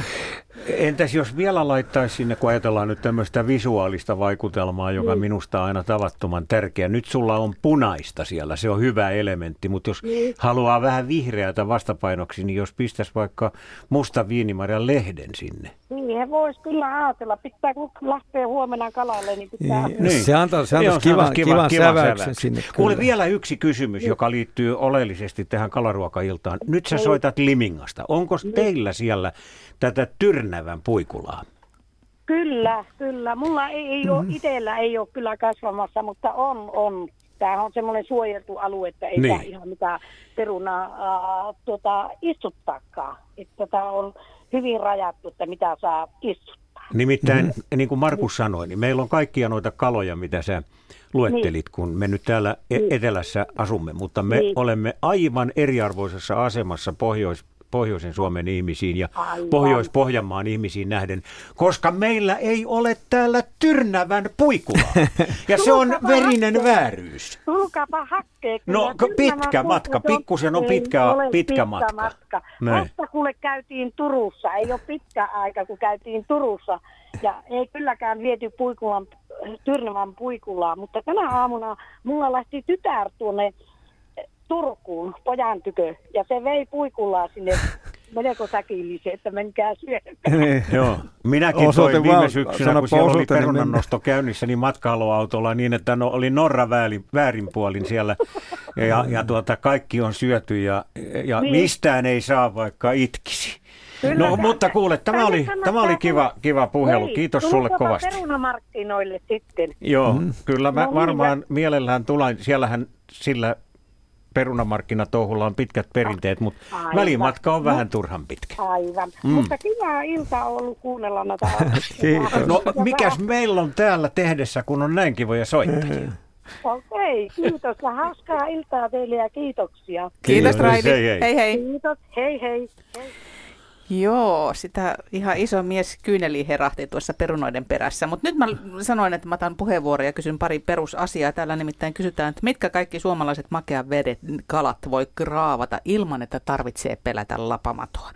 Entäs jos vielä laittaisi sinne, kun ajatellaan nyt tämmöistä visuaalista vaikutelmaa, joka Niin. minusta on aina tavattoman tärkeä. Nyt sulla on punaista siellä, se on hyvä elementti, mutta jos Niin. haluaa vähän vihreätä vastapainoksi, niin jos pistäisi vaikka musta viinimarjan lehden sinne. Siihen voisi kyllä ajatella. Pitää, kun lähtee huomenna kalalle, niin pitää... Niin. Se antaa, se Joo, antaisi kivan, kivan, kivan säväyksen sinne. Kuule kyllä. vielä yksi kysymys, joka liittyy oleellisesti tähän kalaruokailtaan. Nyt sä Niin. soitat Limingasta. Onko teillä siellä tätä tyrnävän puikulaa? Kyllä, kyllä. Mulla ei, ei ole, itsellä ei ole kyllä kasvamassa, mutta on, on. Tämä on semmoinen suojeltu alue, että ei Niin. ihan mitään perunaa äh, tuota, istuttaakaan. Että tämä on hyvin rajattu, että mitä saa istuttaa. Nimittäin, Mm-hmm. niin kuin Markus sanoi, niin meillä on kaikkia noita kaloja, mitä sä luettelit, kun me nyt täällä e- Niin. etelässä asumme, mutta me Niin. olemme aivan eriarvoisessa asemassa Pohjois, Pohjoisen Suomen ihmisiin ja Aivan. Pohjois-Pohjanmaan ihmisiin nähden, koska meillä ei ole täällä tyrnävän puikulaa. Ja se on verinen hakkeen. vääryys. Tulkaapa hakkeen. No, pitkä matka, pikkusen on pitkä- pitkä matka. matka. Vasta kuule käytiin Turussa, ei ole pitkä aika kun käytiin Turussa. Ja ei kylläkään viety puikulan, Tyrnävän puikulaa, mutta tänä aamuna mulla lähti tytär tuonne Turkuun pojan tykö ja se vei puikulaa sinne melko säkillisen, että menkää syömään. Niin. Joo, minäkin Osoite toin viime syksynä, kun siellä oli niin perunannosto käynnissä, niin matkailuautolla niin, että no, oli Norra väärin, väärinpuolin siellä ja, ja, ja tuota, kaikki on syöty ja, ja Niin. mistään ei saa vaikka itkisi. Kyllä, No, tämä- mutta kuule, tämä oli, tämä oli kiva, kiva puhelu. Hei, Kiitos sulle kovasti. perunamarkkinoille sitten. Joo, kyllä mä No niin, varmaan mielellään tulen. Siellähän sillä perunamarkkinatouhulla on pitkät perinteet, mutta Aivan. välimatka on No. vähän turhan pitkä. Aivan. Mm. Mutta kiva ilta on ollut kuunnella näitä. Kiitos. No Ja mikäs vähän- meillä on täällä tehdessä, kun on näin kivoja soittajia? Okei, kiitos ja hauskaa iltaa teille ja kiitoksia. Kiitos Kiitos. Raidi. Hei, hei. hei hei. Kiitos, hei hei. hei. Joo, sitä ihan iso mies kyyneli herahti tuossa perunoiden perässä. Mutta nyt mä sanoin, että mä otan puheenvuoron ja kysyn pari perusasiaa. Täällä nimittäin kysytään, että mitkä kaikki suomalaiset makean vedet, kalat voi raavata ilman, että tarvitsee pelätä lapamatoa.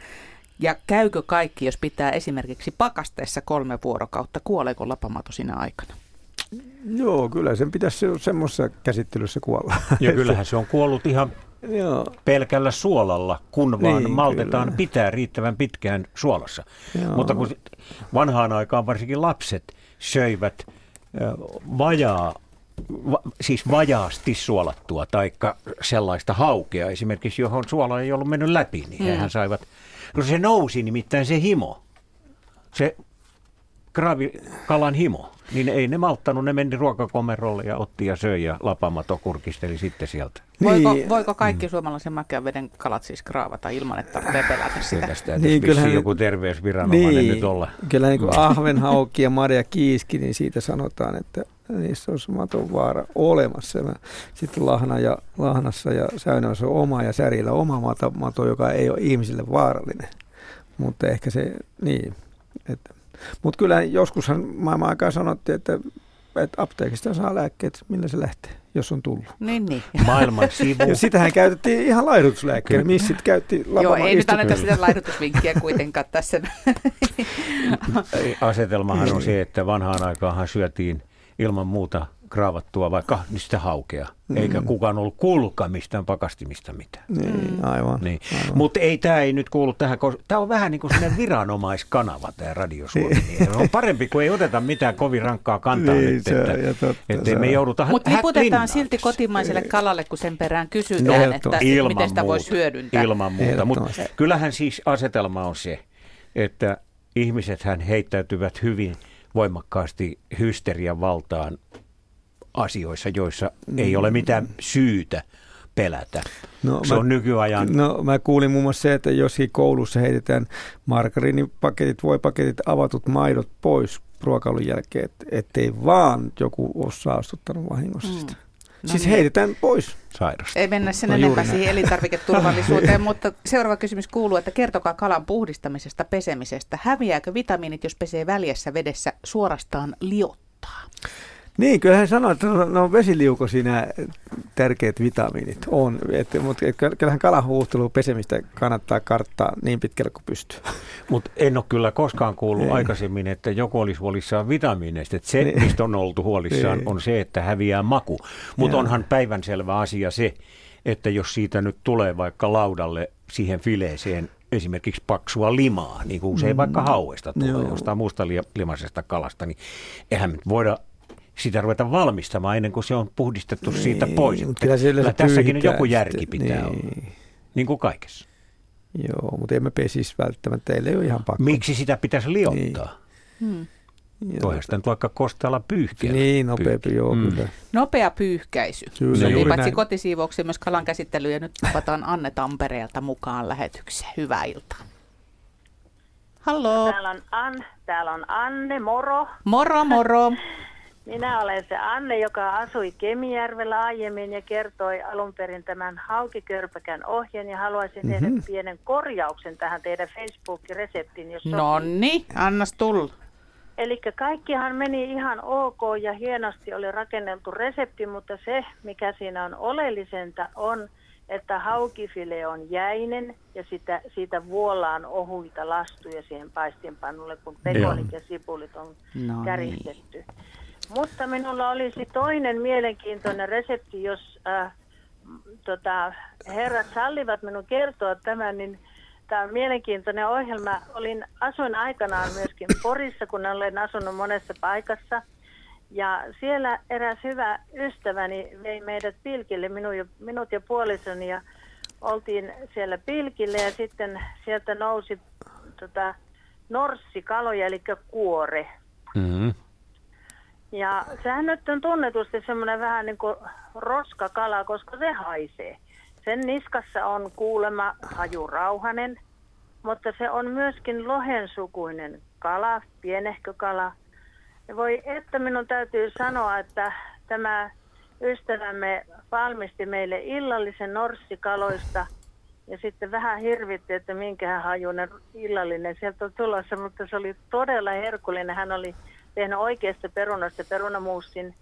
Ja käykö kaikki, jos pitää esimerkiksi pakasteessa kolme vuorokautta, kuoleeko lapamato sinä aikana? Joo, kyllä sen pitäisi se- semmoisessa käsittelyssä kuolla. Ja kyllähän se on kuollut ihan Joo, pelkällä suolalla, kun vaan Niin, maltetaan kyllä. pitää riittävän pitkään suolassa. Joo. Mutta kun vanhaan aikaan varsinkin lapset söivät vajaa, va, siis vajaasti suolattua tai sellaista haukea esimerkiksi, johon suola ei ollut mennyt läpi, niin Mm. hehän saivat, no se nousi nimittäin se himo, se kraavikalan himo, niin ei ne malttanut, ne meni ruokakomerolle ja otti ja söi ja lapamato kurkisteli sitten sieltä. Voiko, Niin. voiko kaikki suomalaisen makean veden kalat siis kraavata ilman, että tarvitsee pelätä sitä? Tästä Niin, niin, kyllähän- joku terveysviranomainen niin. nyt olla. Kyllä niin kuin ahvenhaukki ja marja kiiski, niin siitä sanotaan, että niissä on maton vaara olemassa. Sitten lahna ja, lahnassa ja säynässä on oma ja särjillä oma mato, mato, joka ei ole ihmisille vaarallinen. Mutta ehkä se, niin. Että. Mutta kyllä joskushan maailman aikaa sanottiin, että, että apteekista saa lääkkeet, millä se lähtee, jos on tullut. Niin, niin. Maailman sivu. Ja sitähän käytettiin ihan laihdutuslääkkeenä. Missit käytti Joo, ei nyt anneta sitä laihdutusvinkkiä kuitenkaan tässä. Asetelmahan on se, että vanhaan aikaanhan syötiin ilman muuta kraavattua vaikka niistä haukea, mm. eikä kukaan ollut kuullutkaan mistään pakastimista mitään. Niin, aivan. Niin. aivan. Mutta ei tämä ei nyt kuulu tähän, koska tämä on vähän niin kuin sellainen viranomaiskanava tämä Radio Suomi. Niin. On parempi, kun ei oteta mitään kovin rankkaa kantaa Niin, nyt, se että, totta, ettei me jouduta Mutta hätlinnaan silti kotimaiselle kalalle, kun sen perään kysytään, No, että. Ilman miten sitä voisi hyödyntää. Ilman muuta, mutta Ehdottomasti. kyllähän siis asetelma on se, että ihmisethän heittäytyvät hyvin voimakkaasti hysterian valtaan asioissa, joissa ei ole mitään syytä pelätä. No, se mä- on nykyajan... No mä kuulin muun muassa se, että joskin koulussa heitetään margariinipaketit, voipaketit, avatut maidot pois ruokailun jälkeen, et, ettei vaan joku ole saastuttanut vahingossa sitä. No siis niin. heitetään pois. sairasta. Ei mennä sen No enempää siihen elintarviketurvallisuuteen, mutta seuraava kysymys kuuluu, että kertokaa kalan puhdistamisesta, pesemisestä. Häviääkö vitamiinit, jos pesee väljässä vedessä suorastaan liottaa? Niin, kyllä hän sanoi, että no, no vesiliuko siinä tärkeät vitamiinit on, et, mutta et, kyllähän kalahuuhtelun pesemistä kannattaa karttaa niin pitkälle kuin pystyy. Mutta en ole kyllä koskaan kuullut Ei. aikaisemmin, että joku olisi huolissaan vitamiineista. Et se, Niin. mistä on oltu huolissaan, Niin. on se, että häviää maku. Mutta onhan päivänselvä asia se, että jos siitä nyt tulee vaikka laudalle siihen fileeseen esimerkiksi paksua limaa, niin kuin usein vaikka hauesta tulee, Mm. Joo. jostain muusta li- limaisesta kalasta, niin eihän nyt voida sitä ruveta valmistamaan ennen kuin se on puhdistettu siitä Niin, pois. mutta kyllä se yleensä tässäkin pyyhitään joku järki pitää olla, niin. niin kuin kaikessa. Joo, mutta emme pesisi välttämättä, ei ole ihan pakko. Miksi sitä pitäisi liottaa? Hmm. Joo. Voihan sitä nyt vaikka kosteella. Niin, nopeampi, joo, Mm. kyllä. Nopea pyyhkäisy. Kyllä, Sopii juuri paitsi näin. kotisiivoukseen myös kalan käsittelyyn ja nyt tapataan Anne Tampereelta mukaan lähetykseen. Hyvää iltaa. Hallo. Täällä on, An, täällä on Anne, moro. Moro, moro. Minä olen se Anne, joka asui Kemijärvellä aiemmin ja kertoi alun perin tämän haukikörpäkän ohjeen ja haluaisin mm-hmm. tehdä pienen korjauksen tähän teidän Facebook-reseptiin, jos No niin, annas tulla. Eli kaikkihan meni ihan ok ja hienosti oli rakenneltu resepti, mutta se, mikä siinä on oleellisinta, on, että haukifile on jäinen ja sitä, siitä vuollaan ohuita lastuja siihen paistinpannulle, kun pekolit ja sipulit on No käristetty. Mutta minulla olisi toinen mielenkiintoinen resepti, jos äh, tota, herrat sallivat minun kertoa tämän, niin tämä on mielenkiintoinen ohjelma. Olin, asuin aikanaan myöskin Porissa, kun olen asunut monessa paikassa. Ja siellä eräs hyvä ystäväni vei meidät pilkille, minun ja, minut ja puolisoni, ja oltiin siellä pilkille ja sitten sieltä nousi tota, norssikaloja, eli kuore. Mm-hmm. Ja sehän nyt on tunnetusti semmoinen vähän niin kuin roskakala, koska se haisee. Sen niskassa on kuulema hajurauhanen, mutta se on myöskin lohensukuinen kala, pienehkö kala. Ja voi että minun täytyy sanoa, että tämä ystävämme valmisti meille illallisen norssikaloista ja sitten vähän hirvitti, että minkähän hajuinen illallinen sieltä on tulossa, mutta se oli todella herkullinen. Hän oli tehnyt oikeasta perunasta perunamuussin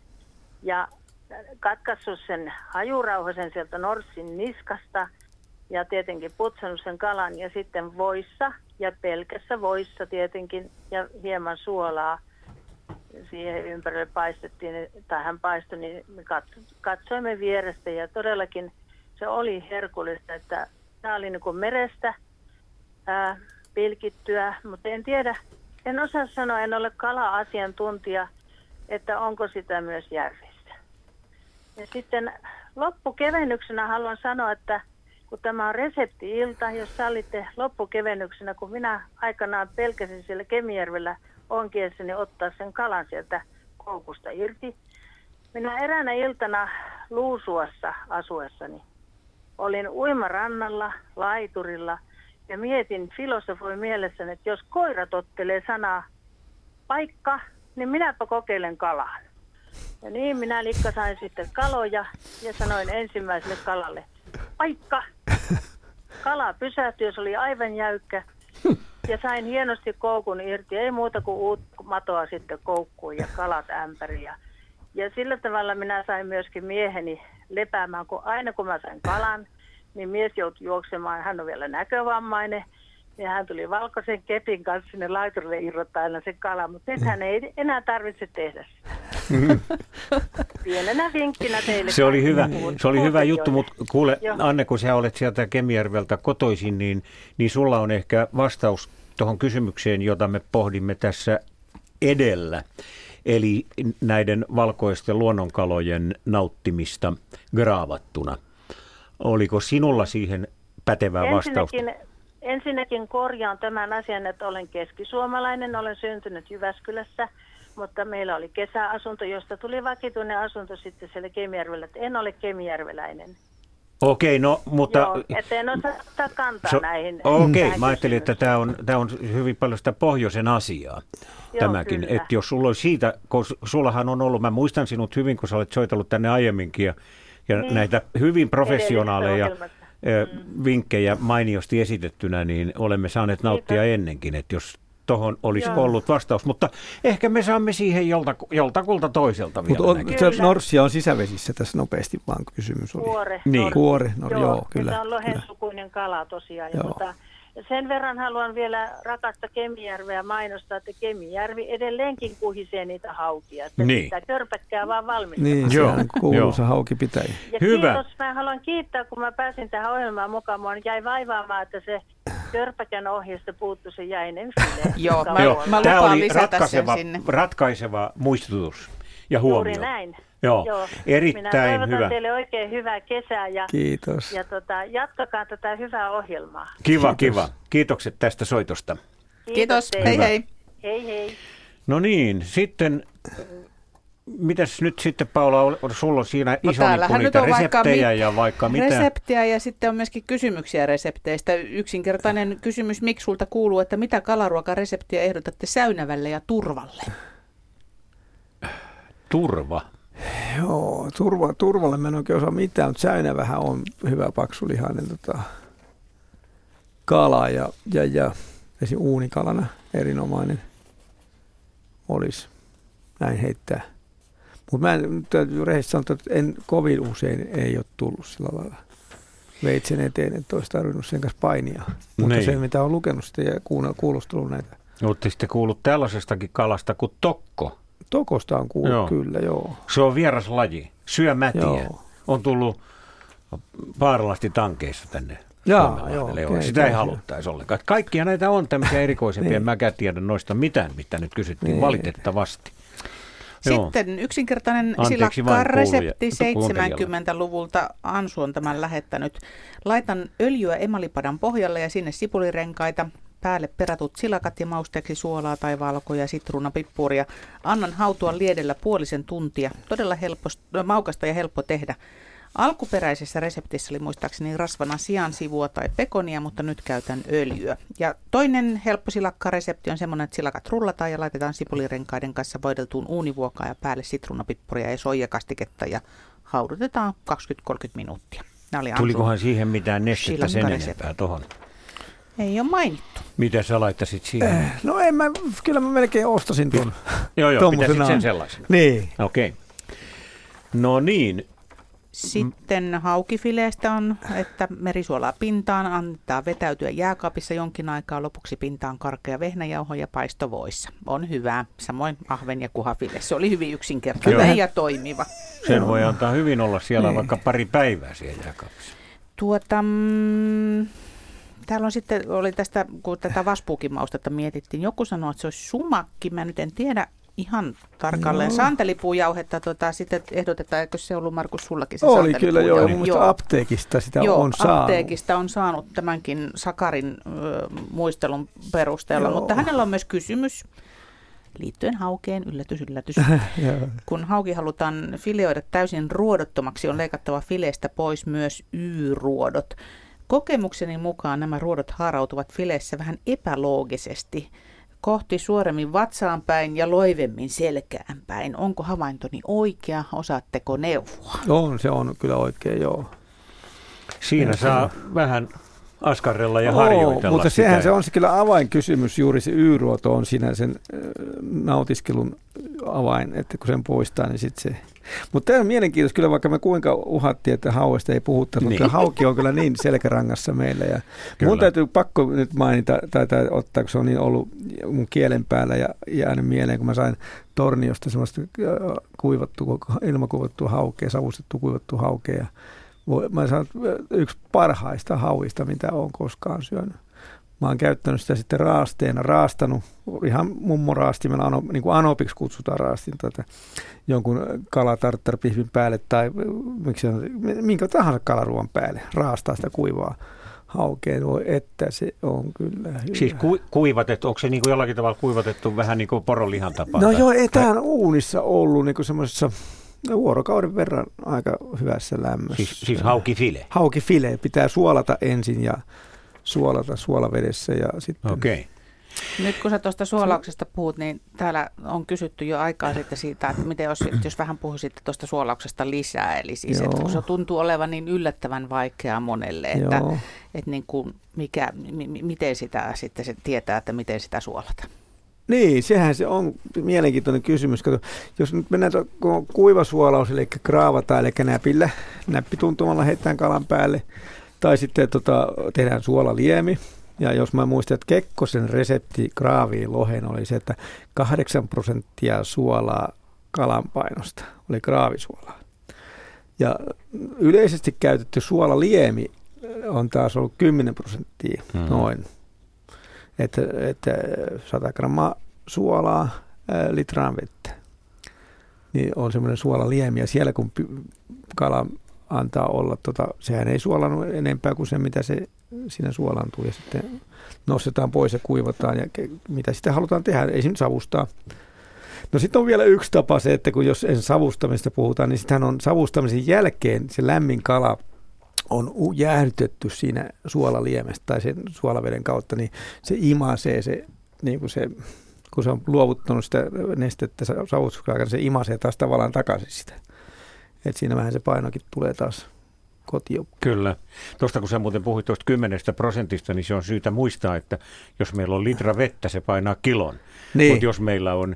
ja katkaissut sen hajurauhasen sieltä norssin niskasta ja tietenkin putsannut sen kalan ja sitten voissa ja pelkässä voissa tietenkin ja hieman suolaa. Siihen ympärille paistettiin, tai hän paistoi, niin me katso- katsoimme vierestä ja todellakin se oli herkullista, että tämä oli niin kuin merestä ää, pilkittyä, mutta en tiedä, en osaa sanoa, en ole kala-asiantuntija, että onko sitä myös järvistä. Ja sitten loppukevennyksenä haluan sanoa, että kun tämä on resepti-ilta, jos sallitte loppukevennyksenä, kun minä aikanaan pelkäsin siellä Kemijärvellä onkiessani ottaa sen kalan sieltä koukusta irti. Minä eräänä iltana Luusuassa asuessani olin uimarannalla, laiturilla ja mietin filosofoi mielessäni, että jos koira tottelee sanaa paikka, niin minäpä kokeilen kalaan. Ja niin minä likkasain sitten kaloja ja sanoin ensimmäiselle kalalle, paikka. Kala pysähtyi, se oli aivan jäykkä. Ja sain hienosti koukun irti, ei muuta kuin uut matoa sitten koukkuun ja kalat ämpäri. Ja, ja sillä tavalla minä sain myöskin mieheni lepäämään, kun aina kun mä sain kalan, niin mies joutui juoksemaan, hän on vielä näkövammainen, ja hän tuli valkoisen kepin kanssa sinne laiturille irrottaa aina sen kalan, mutta nyt hän ei enää tarvitse tehdä sitä. Pienenä vinkkinä teille. Se oli hyvä, se oli hyvä juttu, mutta kuule Joo. Anne, kun sä olet sieltä Kemijärveltä kotoisin, niin, niin sulla on ehkä vastaus tuohon kysymykseen, jota me pohdimme tässä edellä. Eli näiden valkoisten luonnonkalojen nauttimista graavattuna. Oliko sinulla siihen pätevää vastausta? Ensinnäkin, ensinnäkin korjaan tämän asian, että olen keskisuomalainen, olen syntynyt Jyväskylässä, mutta meillä oli kesäasunto, josta tuli vakituinen asunto sitten siellä Kemijärvellä, että en ole kemijärveläinen. Okei, no mutta... Joo, että en osaa ottaa kantaa So- näihin. Okei, näihin mä ajattelin, että tämä on, tämä on hyvin paljon sitä pohjoisen asiaa. Joo, tämäkin, kyllä. että jos sulla olisi siitä, kun sullahan on ollut, mä muistan sinut hyvin, kun sä olet soitellut tänne aiemminkin ja, ja Niin. näitä hyvin professionaaleja Edellisessä ö, vinkkejä mainiosti esitettynä, niin olemme saaneet nauttia ennenkin, että jos tuohon olisi Joo. ollut vastaus, mutta ehkä me saamme siihen jolta, joltakulta toiselta vielä Mutta on, näkemyksen. se Norssia on sisävesissä tässä nopeasti vaan kysymys oli. Kuore. Niin. Kuore, no, joo, joo kyllä, Se on lohensukuinen kala tosiaan. Ja Joo. Tota, sen verran haluan vielä rakasta Kemijärveä mainostaa, että Kemijärvi edelleenkin kuhisee niitä haukia. Että Niin. Sitä körpäkkää vaan valmistamaan. Niin, Joo, sehän kuuluisa hauki pitäjä. Ja Hyvä. kiitos. Mä haluan kiittää, kun mä pääsin tähän ohjelmaan mukaan. Mua jäi vaivaamaan, että se körpäkän ohjeesta puuttu se jäinen file. Joo, mä- on Joo, tuolla. tämä lupaan oli lisätä sen ratkaiseva, sinne. ratkaiseva muistutus ja huomio. Juuri näin. Joo, Minä erittäin toivotan hyvä. teille oikein hyvää kesää ja, Kiitos. ja tota, jatkakaa tätä hyvää ohjelmaa. Kiva, Kiitos. kiva. Kiitokset tästä soitosta. Kiitos, teille. hei hei. Hei hei. No niin, sitten mitäs nyt sitten Paula, ol- sulla on siinä No iso täällähän niitä nyt on vaikka reseptejä mit- ja vaikka mitä. Reseptiä ja sitten on myöskin kysymyksiä resepteistä. Yksinkertainen kysymys miksi sulta kuuluu, että mitä kalaruokareseptiä ehdotatte säynävälle ja turvalle? Turva. Joo, turva, turvalle mä en oikein osaa mitään, mutta säynä vähän on hyvä paksulihainen tota, kala ja, ja, ja esim. uunikalana erinomainen olisi näin heittää. Mutta mä en, täytyy rehellisesti sanoa, että en kovin usein ei ole tullut sillä lailla veitsen eteen, että olisi tarvinnut sen kanssa painia. Mutta Niin. se, mitä on lukenut sitten ja kuulostellut näitä. Olette sitten kuullut tällaisestakin kalasta kuin tokko. Tokosta on kuullut, Joo. joo. kyllä, joo. Se on vieras laji. Syömätiä. Joo. On tullut paarlasti tankeissa tänne. Jaa, joo, Joo, okei, Sitä ei haluttaisi ollenkaan. Kaikkia näitä on tämmöisiä erikoisempia. Niin. Mäkään tiedä noista mitään, mitä nyt kysyttiin Niin. valitettavasti. Joo. Sitten yksinkertainen Anteeksi silakka-resepti kuulija- 70-luvulta. Ansu on tämän lähettänyt. Laitan öljyä emalipadan pohjalle ja sinne sipulirenkaita. Päälle peratut silakat ja mausteeksi suolaa tai valkoja, sitruunapippuria. Annan hautua liedellä puolisen tuntia. Todella helppo, maukasta ja helppo tehdä. Alkuperäisessä reseptissä oli muistaakseni rasvana sian sivua tai pekonia, mutta nyt käytän öljyä. Ja toinen helppo silakkaresepti on semmoinen, että silakat rullataan ja laitetaan sipulirenkaiden kanssa voideltuun uunivuokaan ja päälle sitruunapippuria ja soijakastiketta ja haudutetaan 20-30 minuuttia. Tulikohan siihen mitään nestettä sen enempää tuohon? Ei ole mainittu. Mitä sä laittasit siihen? No en mä, kyllä mä melkein ostasin tuon. Joo, joo, pitäisit sen sellaisena. Niin. Okei. No niin, Sitten haukifileestä on, että merisuolaa pintaan, antaa vetäytyä jääkaapissa jonkin aikaa, lopuksi pintaan karkea vehnäjauho ja paistovoissa. On hyvää, samoin ahven ja kuhafile. Se oli hyvin yksinkertainen Joo. ja toimiva. sen voi antaa hyvin olla siellä Niin. vaikka pari päivää siellä jääkaapissa. Tuota, mm, täällä on sitten, oli tästä, kun tätä vaspuukin maustetta mietittiin, joku sanoi, että se olisi sumakki, mä nyt en tiedä ihan tarkalleen. Joo. Santelipuujauhetta tota, sitten ehdotetaan, eikö se ollut Markus sullakin se Oli kyllä joo, ja santelipuujauhe? mun mielestä apteekista sitä Joo, on saanut. apteekista on saanut tämänkin Sakarin ö, muistelun perusteella, Joo. mutta hänellä on myös kysymys liittyen haukeen, yllätys, yllätys. Joo. Kun hauki halutaan fileoida täysin ruodottomaksi, on leikattava fileestä pois myös Y-ruodot. Kokemukseni mukaan nämä ruodot haarautuvat fileessä vähän epäloogisesti kohti suoremmin vatsaan päin ja loivemmin selkään päin. Onko havaintoni oikea? Osaatteko neuvoa? On, se on kyllä oikein, joo. Siinä Ja saa vähän askarrella ja harjoitella Mutta sitä. sehän se on se kyllä avainkysymys, juuri se Y-ruoto on siinä sen äh, nautiskelun avain, että kun sen poistaa, niin sitten se... Mutta tämä on mielenkiintoista kyllä, vaikka me kuinka uhattiin, että hauesta ei puhuta, mutta Niin. hauki on kyllä niin selkärangassa meillä. Ja Kyllä. mun täytyy pakko nyt mainita, tai, tai ottaa, kun se on niin ollut mun kielen päällä ja jäänyt mieleen, kun mä sain Torniosta semmoista äh, kuivattu, ilmakuivattua haukea, savustettu kuivattu haukea. Mä sanon, että yksi parhaista hauista, mitä olen koskaan syönyt. Mä oon käyttänyt sitä sitten raasteena, raastanut, ihan mummoraastimella, ano, niin kuin anopiksi kutsutaan raastin, tätä, jonkun kalatarttarpihvin päälle tai miksi minkä tahansa kalaruoan päälle, raastaa sitä kuivaa haukeen. Voi että se on kyllä hyvä. Siis ku, kuivatettu, onko se niin kuin jollakin tavalla kuivatettu vähän niin kuin porolihan tapaa? No tai- joo, ei tämä uunissa ollut niin semmoisessa vuorokauden verran aika hyvässä lämmössä. Siis, siis haukifile. Haukifile pitää suolata ensin ja suolata suolavedessä ja sitten... Okei. Okay. Nyt kun sä tuosta suolauksesta puhut, niin täällä on kysytty jo aikaa sitten siitä, että miten jos, jos vähän puhuisit tuosta suolauksesta lisää. Eli siis, että kun se tuntuu olevan niin yllättävän vaikeaa monelle, että, Joo. että niin kuin mikä, mi, mi- miten sitä sitten se tietää, että miten sitä suolata. Niin, sehän se on mielenkiintoinen kysymys. Kato, jos nyt mennään to, kun on kuivasuolaus, eli kraavataan, eli näpillä, näppituntumalla heitetään kalan päälle, tai sitten tota, tehdään suolaliemi. Ja jos mä muistan, että Kekkosen resepti kraaviin lohen oli se, että 8 prosenttia suolaa kalan painosta oli kraavisuolaa. Ja yleisesti käytetty suolaliemi on taas ollut 10 prosenttia Mhm. noin. Että, että 100 grammaa suolaa ää, litraan vettä. Niin on semmoinen suolaliemi ja siellä kun kala antaa olla, tota, sehän ei suolannut enempää kuin se, mitä se siinä suolantuu ja sitten nostetaan pois ja kuivataan ja ke- mitä sitten halutaan tehdä, esimerkiksi savustaa. No sitten on vielä yksi tapa se, että kun jos en savustamista puhutaan, niin sitähän on savustamisen jälkeen se lämmin kala on jäähdytetty siinä suolaliemestä tai sen suolaveden kautta, niin se imasee se, niin kuin se kun se on luovuttanut sitä nestettä sa- savustuskaikana, se imasee taas tavallaan takaisin sitä. Et siinä vähän se painokin tulee taas kotiin. Kyllä. Tuosta kun sä muuten puhuit tuosta 10 prosentista, niin se on syytä muistaa, että jos meillä on litra vettä, se painaa kilon. Niin. Mutta jos meillä on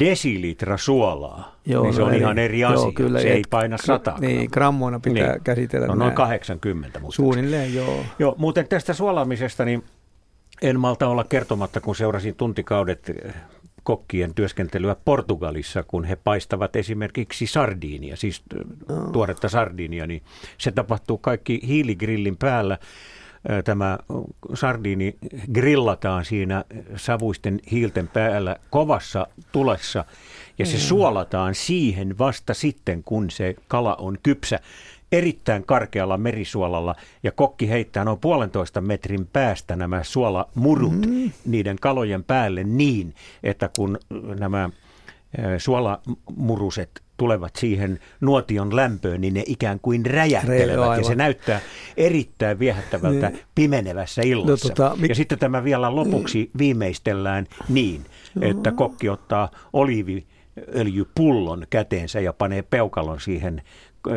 desilitra suolaa, Joo, niin se no on eri- ihan eri joo, asia. kyllä, se ei et- paina gra- 100 niin, grammoina pitää käsitellä No noin nämä. 80. Mutta Suunnilleen, joo. Joo, muuten tästä suolaamisesta, niin en malta olla kertomatta, kun seurasin tuntikaudet kokkien työskentelyä Portugalissa, kun he paistavat esimerkiksi sardiinia, siis tuoretta sardiinia, niin se tapahtuu kaikki hiiligrillin päällä. Tämä sardiini grillataan siinä savuisten hiilten päällä kovassa tulessa ja se Mm. suolataan siihen vasta sitten, kun se kala on kypsä erittäin karkealla merisuolalla ja kokki heittää noin puolentoista metrin päästä nämä suolamurut mm. niiden kalojen päälle niin, että kun nämä suolamuruset tulevat siihen nuotion lämpöön, niin ne ikään kuin räjähtelevät ja se näyttää erittäin viehättävältä Niin. pimenevässä illassa. No tota, Ja sitten tämä vielä lopuksi viimeistellään niin, että kokki ottaa oliiviöljypullon käteensä ja panee peukalon siihen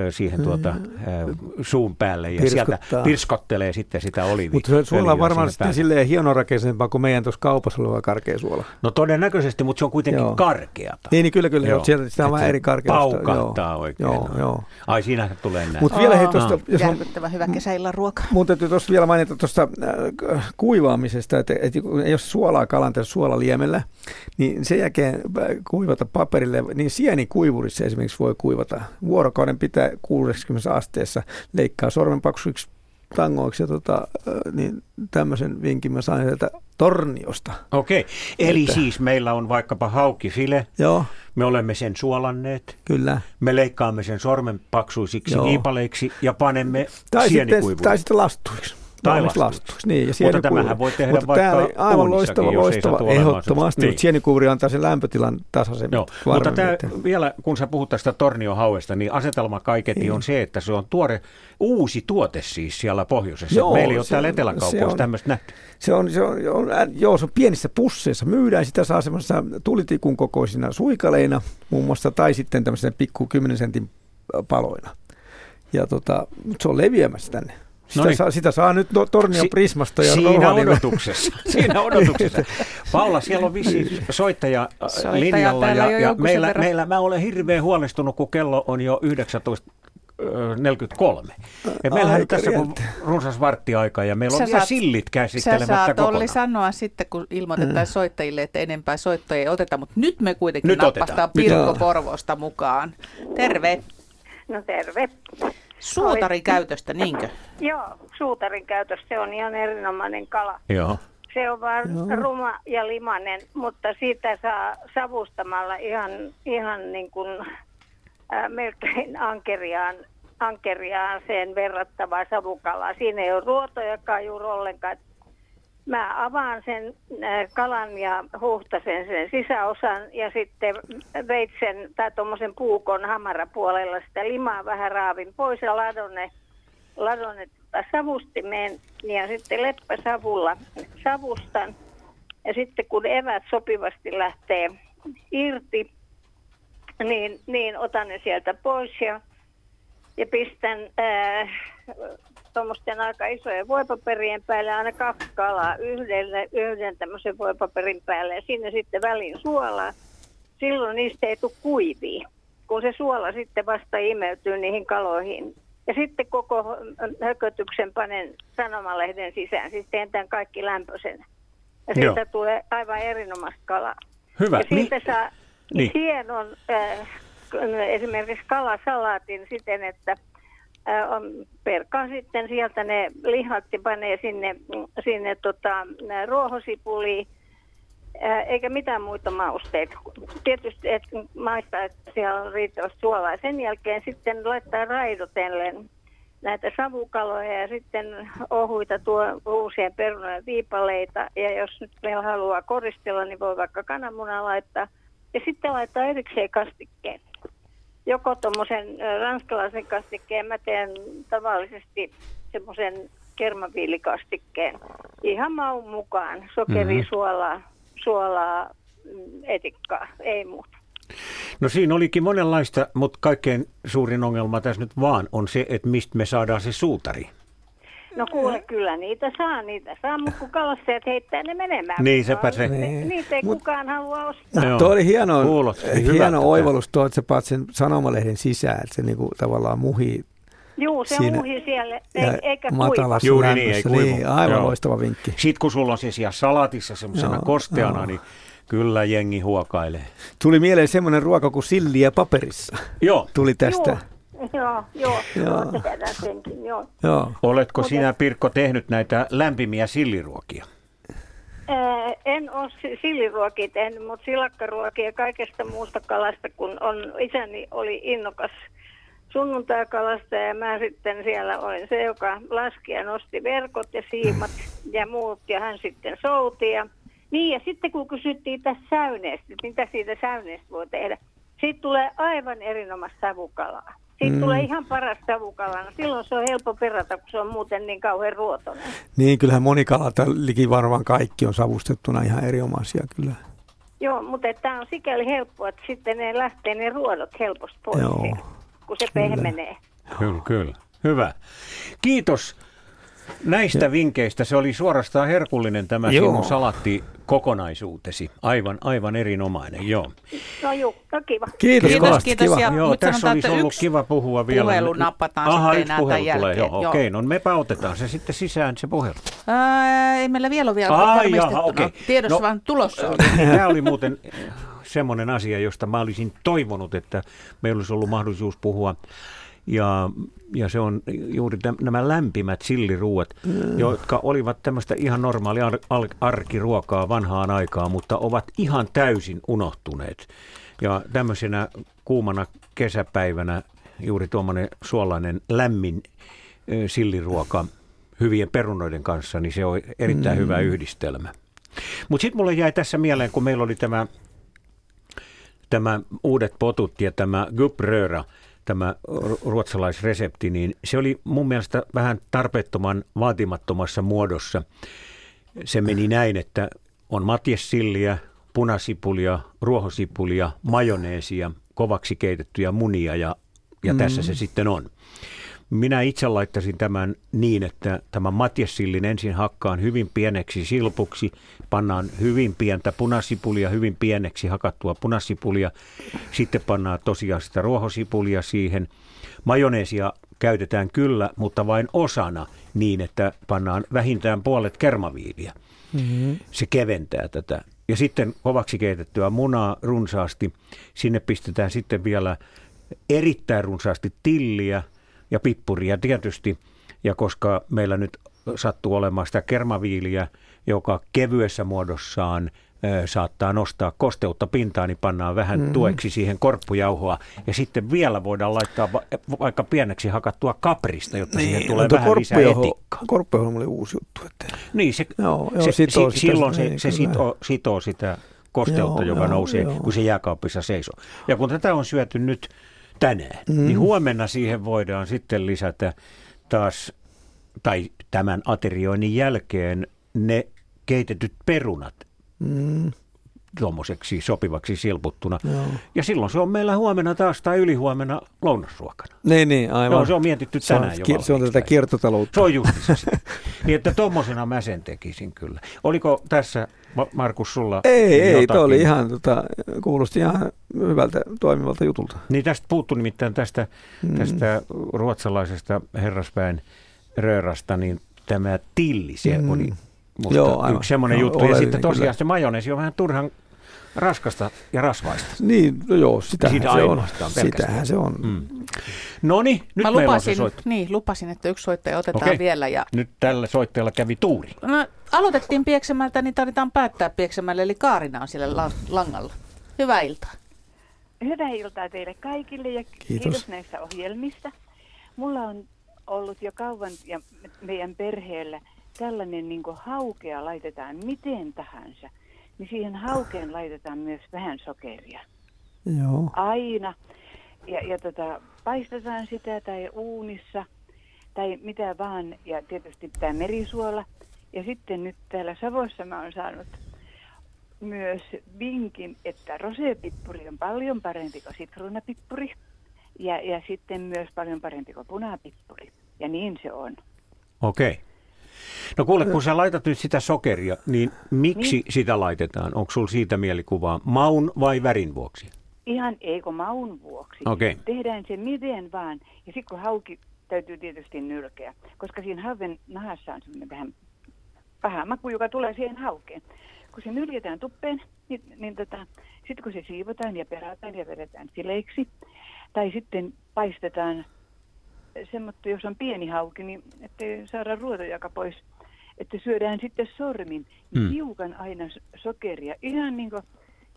siihen tuota, ö, suun päälle ja sieltä Pirskottaa. pirskottelee sitten sitä oliiviöljyä Mutta se suola on siinä varmaan sitten silleen hienorakeisempaa kuin meidän tuossa kaupassa oleva karkea suola. No todennäköisesti, mutta se on kuitenkin Joo. karkeata. Niin, niin kyllä, kyllä. Joo. Joo. Sieltä, sitä on Et vähän eri karkeusta. Paukahtaa oikein. Joo, joo. Ai siinähän tulee näin. Mutta vielä hei tuosta, jos on Järkyttävän hyvä kesäillan ruoka. Mun täytyy tuossa vielä mainita tuosta äh, kuivaamisesta, että, että jos suolaa kalan tässä suolaliemellä, niin sen jälkeen äh, kuivata paperille, niin sienikuivurissa esimerkiksi voi kuivata. Vuorokauden pitää 60 asteessa leikkaa sormenpaksuiksi tangoiksi ja tota, niin tämmöisen vinkin mä sain sieltä Torniosta. Okei, eli Että- siis meillä on vaikkapa haukifile. Joo. Me olemme sen suolanneet. Kyllä. Me leikkaamme sen sormenpaksuisiksi Joo. viipaleiksi ja panemme Tai sitten, sienikuivuun. tai sitten lastuiksi. Tai lastuiksi. Niin, ja Mutta tämähän voi tehdä Mutta vaikka tää oli aivan loistava, loistava, olemaan ehdottomasti. Niin. Niin. Sienikuivuri antaa sen lämpötilan tasaisen. Joo, mutta tämä, vielä kun sä puhut tästä torniohauesta, niin asetelma kaiketi Niin. on se, että se on tuore uusi tuote siis siellä pohjoisessa. Joo, Meillä ei ole täällä eteläkaupoissa on- tämmöistä nähty. Se on, se on, on, joo, se on pienissä pusseissa. Myydään sitä saa semmoisissa tulitikun kokoisina suikaleina muun muassa, tai sitten tämmöisenä pikku 10 sentin paloina. Ja tota, mutta se on leviämässä tänne. Sitä, saa, sitä saa nyt no, Tornion si- Prismasta ja Siinä Rovaniemellä. odotuksessa. Siinä odotuksessa. Paula, siellä on vissi soittaja, äh, soittaja linjalla ja, ja meillä, meillä, mä olen hirveän huolestunut, kun kello on jo 19 43. Ja meillähän on tässä kun runsas varttiaika ja meillä on vielä sillit käsittelemättä Sä saat kokonaan. Olli sanoa sitten, kun ilmoitetaan mm. soittajille, että enempää soittoja ei oteta, mutta nyt me kuitenkin nyt nappastaa Pirkko Porvosta mukaan. Terve. No terve. Suutarin käytöstä, niinkö? Joo, suutarin käytös, se on ihan erinomainen kala. Joo. Se on vaan Joo. ruma ja limanen, mutta siitä saa savustamalla ihan, ihan niin kuin äh, melkein ankeriaan, ankeriaan sen verrattavaa savukalaa. Siinä ei ole ruotojakaan juuri ollenkaan. Mä avaan sen äh, kalan ja huhtasen sen sisäosan ja sitten veitsen tai tuommoisen puukon hamarapuolella sitä limaa vähän raavin pois ja ladon ne, ladon ne savustimeen ja sitten leppäsavulla savustan. Ja sitten kun evät sopivasti lähtee irti, niin, niin otan ne sieltä pois ja, ja pistän äh, tuommoisten aika isojen voipaperien päälle aina kaksi kalaa yhden, yhden tämmöisen voipaperin päälle ja sinne sitten väliin suolaa. Silloin niistä ei tule kuivia, kun se suola sitten vasta imeytyy niihin kaloihin. Ja sitten koko hökötyksen panen sanomalehden sisään, siis teen tämän kaikki lämpöisenä. Ja siitä Joo. tulee aivan erinomaista kalaa. Hyvä. Ja siitä niin. saa niin. hienon äh, esimerkiksi kalasalaatin siten, että perkaa sitten sieltä ne lihat ja panee sinne, sinne tota, ruohosipuliin, äh, eikä mitään muita mausteita. Tietysti et maistaa, että siellä on riittävästi suolaa. Sen jälkeen sitten laittaa raidotellen näitä savukaloja ja sitten ohuita tuo uusia perunoja viipaleita. Ja jos nyt meillä haluaa koristella, niin voi vaikka kananmuna laittaa. Ja sitten laittaa erikseen kastikkeen joko tuommoisen ranskalaisen kastikkeen, mä teen tavallisesti semmoisen kermaviilikastikkeen ihan maun mukaan, sokeri, mm-hmm. suolaa, suolaa, mm, etikkaa, ei muuta. No siinä olikin monenlaista, mutta kaikkein suurin ongelma tässä nyt vaan on se, että mistä me saadaan se suutari. No kuule, kyllä niitä saa, niitä saa, mutta kun kalastajat heittää ne menemään. Niin, sepä se. Niin. Niitä ei Mut, kukaan halua ostaa. No, tuo oli hieno, hieno oivallus tuo, että sä paat sen sanomalehden sisään, että se niinku tavallaan muhii Juu, se siinä, muhii siellä, ei, eikä matalassa Juuri niin, ei kuivu. Niin, aivan Joo. loistava vinkki. Sitten kun sulla on se siellä salatissa semmoisena kosteana, Joo. niin kyllä jengi huokailee. Tuli mieleen semmoinen ruoka kuin silliä paperissa. Joo. Tuli tästä. Joo. Joo, joo, joo. senkin, joo. joo. Oletko Mut sinä, Pirkko, tehnyt näitä lämpimiä silliruokia? Ää, en ole silliruokia tehnyt, mutta silakkaruokia kaikesta muusta kalasta, kun on, isäni oli innokas sunnuntaikalasta ja mä sitten siellä olin se, joka laski ja nosti verkot ja siimat ja muut ja hän sitten souti. Ja, niin ja sitten kun kysyttiin tästä säyneestä, mitä siitä säyneestä voi tehdä, siitä tulee aivan erinomaista savukalaa. Siitä mm. tulee ihan paras savukalana. Silloin se on helppo perata, kun se on muuten niin kauhean ruotoinen. Niin, kyllähän monikalat, liki varmaan kaikki on savustettuna ihan erinomaisia kyllä. Joo, mutta tämä on sikäli helppoa, että sitten ne lähtee ne ruodot helposti pois, Joo, kun se kyllä. pehmenee. Kyllä, kyllä. Hyvä. Kiitos näistä ja. vinkkeistä. Se oli suorastaan herkullinen tämä Joo. sinun salatti kokonaisuutesi. Aivan, aivan erinomainen, joo. No juu, no kiva. Kiitos, kiitos, kiitos. kiitos. Ja joo, tässä sanotaan, olisi ollut kiva puhua vielä. Puhelu napataan Aha, sitten yksi puhelu tulee, joo, joo. okei, no me otetaan se sitten sisään se puhelu. Ää, ei meillä vielä ole vielä Ai, jaha, okay. Tiedos no, vaan tulossa. Tämä oli muuten semmoinen asia, josta mä olisin toivonut, että meillä olisi ollut mahdollisuus puhua ja, ja se on juuri täm, nämä lämpimät silliruuat, mm. jotka olivat tämmöistä ihan normaalia ar- ar- arkiruokaa vanhaan aikaan, mutta ovat ihan täysin unohtuneet. Ja tämmöisenä kuumana kesäpäivänä juuri tuommoinen suolainen lämmin silliruoka hyvien perunoiden kanssa, niin se on erittäin mm. hyvä yhdistelmä. Mutta sitten mulle jäi tässä mieleen, kun meillä oli tämä, tämä uudet potut ja tämä gubröra, tämä ruotsalaisresepti, niin se oli mun mielestä vähän tarpeettoman vaatimattomassa muodossa. Se meni näin, että on matjessilliä, punasipulia, ruohosipulia, majoneesia, kovaksi keitettyjä munia ja, ja mm. tässä se sitten on. Minä itse laittaisin tämän niin, että tämä matjessillin ensin hakkaan hyvin pieneksi silpuksi, pannaan hyvin pientä punasipulia, hyvin pieneksi hakattua punasipulia, sitten pannaan tosiaan sitä ruohosipulia siihen. Majoneesia käytetään kyllä, mutta vain osana niin, että pannaan vähintään puolet kermaviiliä. Mm-hmm. Se keventää tätä. Ja sitten kovaksi keitettyä munaa runsaasti. Sinne pistetään sitten vielä erittäin runsaasti tilliä ja pippuria tietysti. Ja koska meillä nyt sattuu olemaan sitä kermaviiliä, joka kevyessä muodossaan saattaa nostaa kosteutta pintaan, niin pannaan vähän mm. tueksi siihen korppujauhoa. Ja sitten vielä voidaan laittaa va- vaikka pieneksi hakattua kaprista, jotta niin, siihen tulee vähän lisää etikkaa. Korppujauho oli uusi juttu. Että... Niin, se, joo, joo, se, sitoo si, silloin se, niin, se sitoo, sitoo sitä kosteutta, joo, joka joo, nousee, joo. kun se jääkaapissa seisoo. Ja kun tätä on syöty nyt tänään, mm. niin huomenna siihen voidaan sitten lisätä taas, tai tämän aterioinnin jälkeen ne keitetyt perunat, mm. Tuommoiseksi sopivaksi silputtuna. Joo. Ja silloin se on meillä huomenna taas tai ylihuomenna lounasruokana. Niin, niin, aivan. Joo, se on mietitty se tänään on, jo Se on tätä kiertotaloutta. Se on just se. niin, että tuommoisena mä sen tekisin kyllä. Oliko tässä, Markus, sulla Ei, ei, toi oli ihan, tota, kuulosti ihan hyvältä toimivalta jutulta. Niin tästä puuttu nimittäin tästä, mm. tästä ruotsalaisesta herraspäin röörasta, niin tämä tilli, se mm. oli Musta Joo, aivan. yksi semmoinen no, juttu. Ja sitten tosiaan kyllä. se majoneesi on vähän turhan raskasta ja rasvaista. Niin, no joo, sitähän Siitä se on. Sitähän se on. Mm. No niin, nyt Mä meillä lupasin, on se Niin, lupasin, että yksi soittaja otetaan Okei. vielä. Ja... Nyt tällä soittajalla kävi tuuri. No, aloitettiin Pieksemältä, niin tarvitaan päättää Pieksemälle, eli Kaarina on siellä langalla. Hyvää iltaa. Hyvää iltaa teille kaikille ja kiitos, kiitos näistä ohjelmista. Mulla on ollut jo kauan ja meidän perheellä tällainen niin haukea laitetaan miten tahansa, niin siihen haukeen laitetaan myös vähän sokeria. Joo. Aina. Ja, ja tota, paistetaan sitä tai uunissa tai mitä vaan. Ja tietysti tämä merisuola. Ja sitten nyt täällä Savossa mä oon saanut myös vinkin, että rosepippuri on paljon parempi kuin sitruunapippuri. Ja, ja sitten myös paljon parempi kuin punapippuri. Ja niin se on. Okei. Okay. No kuule, kun sä laitat nyt sitä sokeria, niin miksi niin. sitä laitetaan? Onko sulla siitä mielikuvaa maun vai värin vuoksi? Ihan eikö maun vuoksi. Okay. Tehdään se miten vaan. Ja sitten kun hauki täytyy tietysti nylkeä, koska siinä haven nahassa on semmoinen vähän paha maku, joka tulee siihen haukeen. Kun se nyljetään tuppeen, niin, niin tota, sitten kun se siivotaan ja perataan ja vedetään sileiksi, tai sitten paistetaan semmoista, jos on pieni hauki, niin ettei saada ruotojaka pois, että syödään sitten sormin mm. hiukan aina sokeria, ihan niin kuin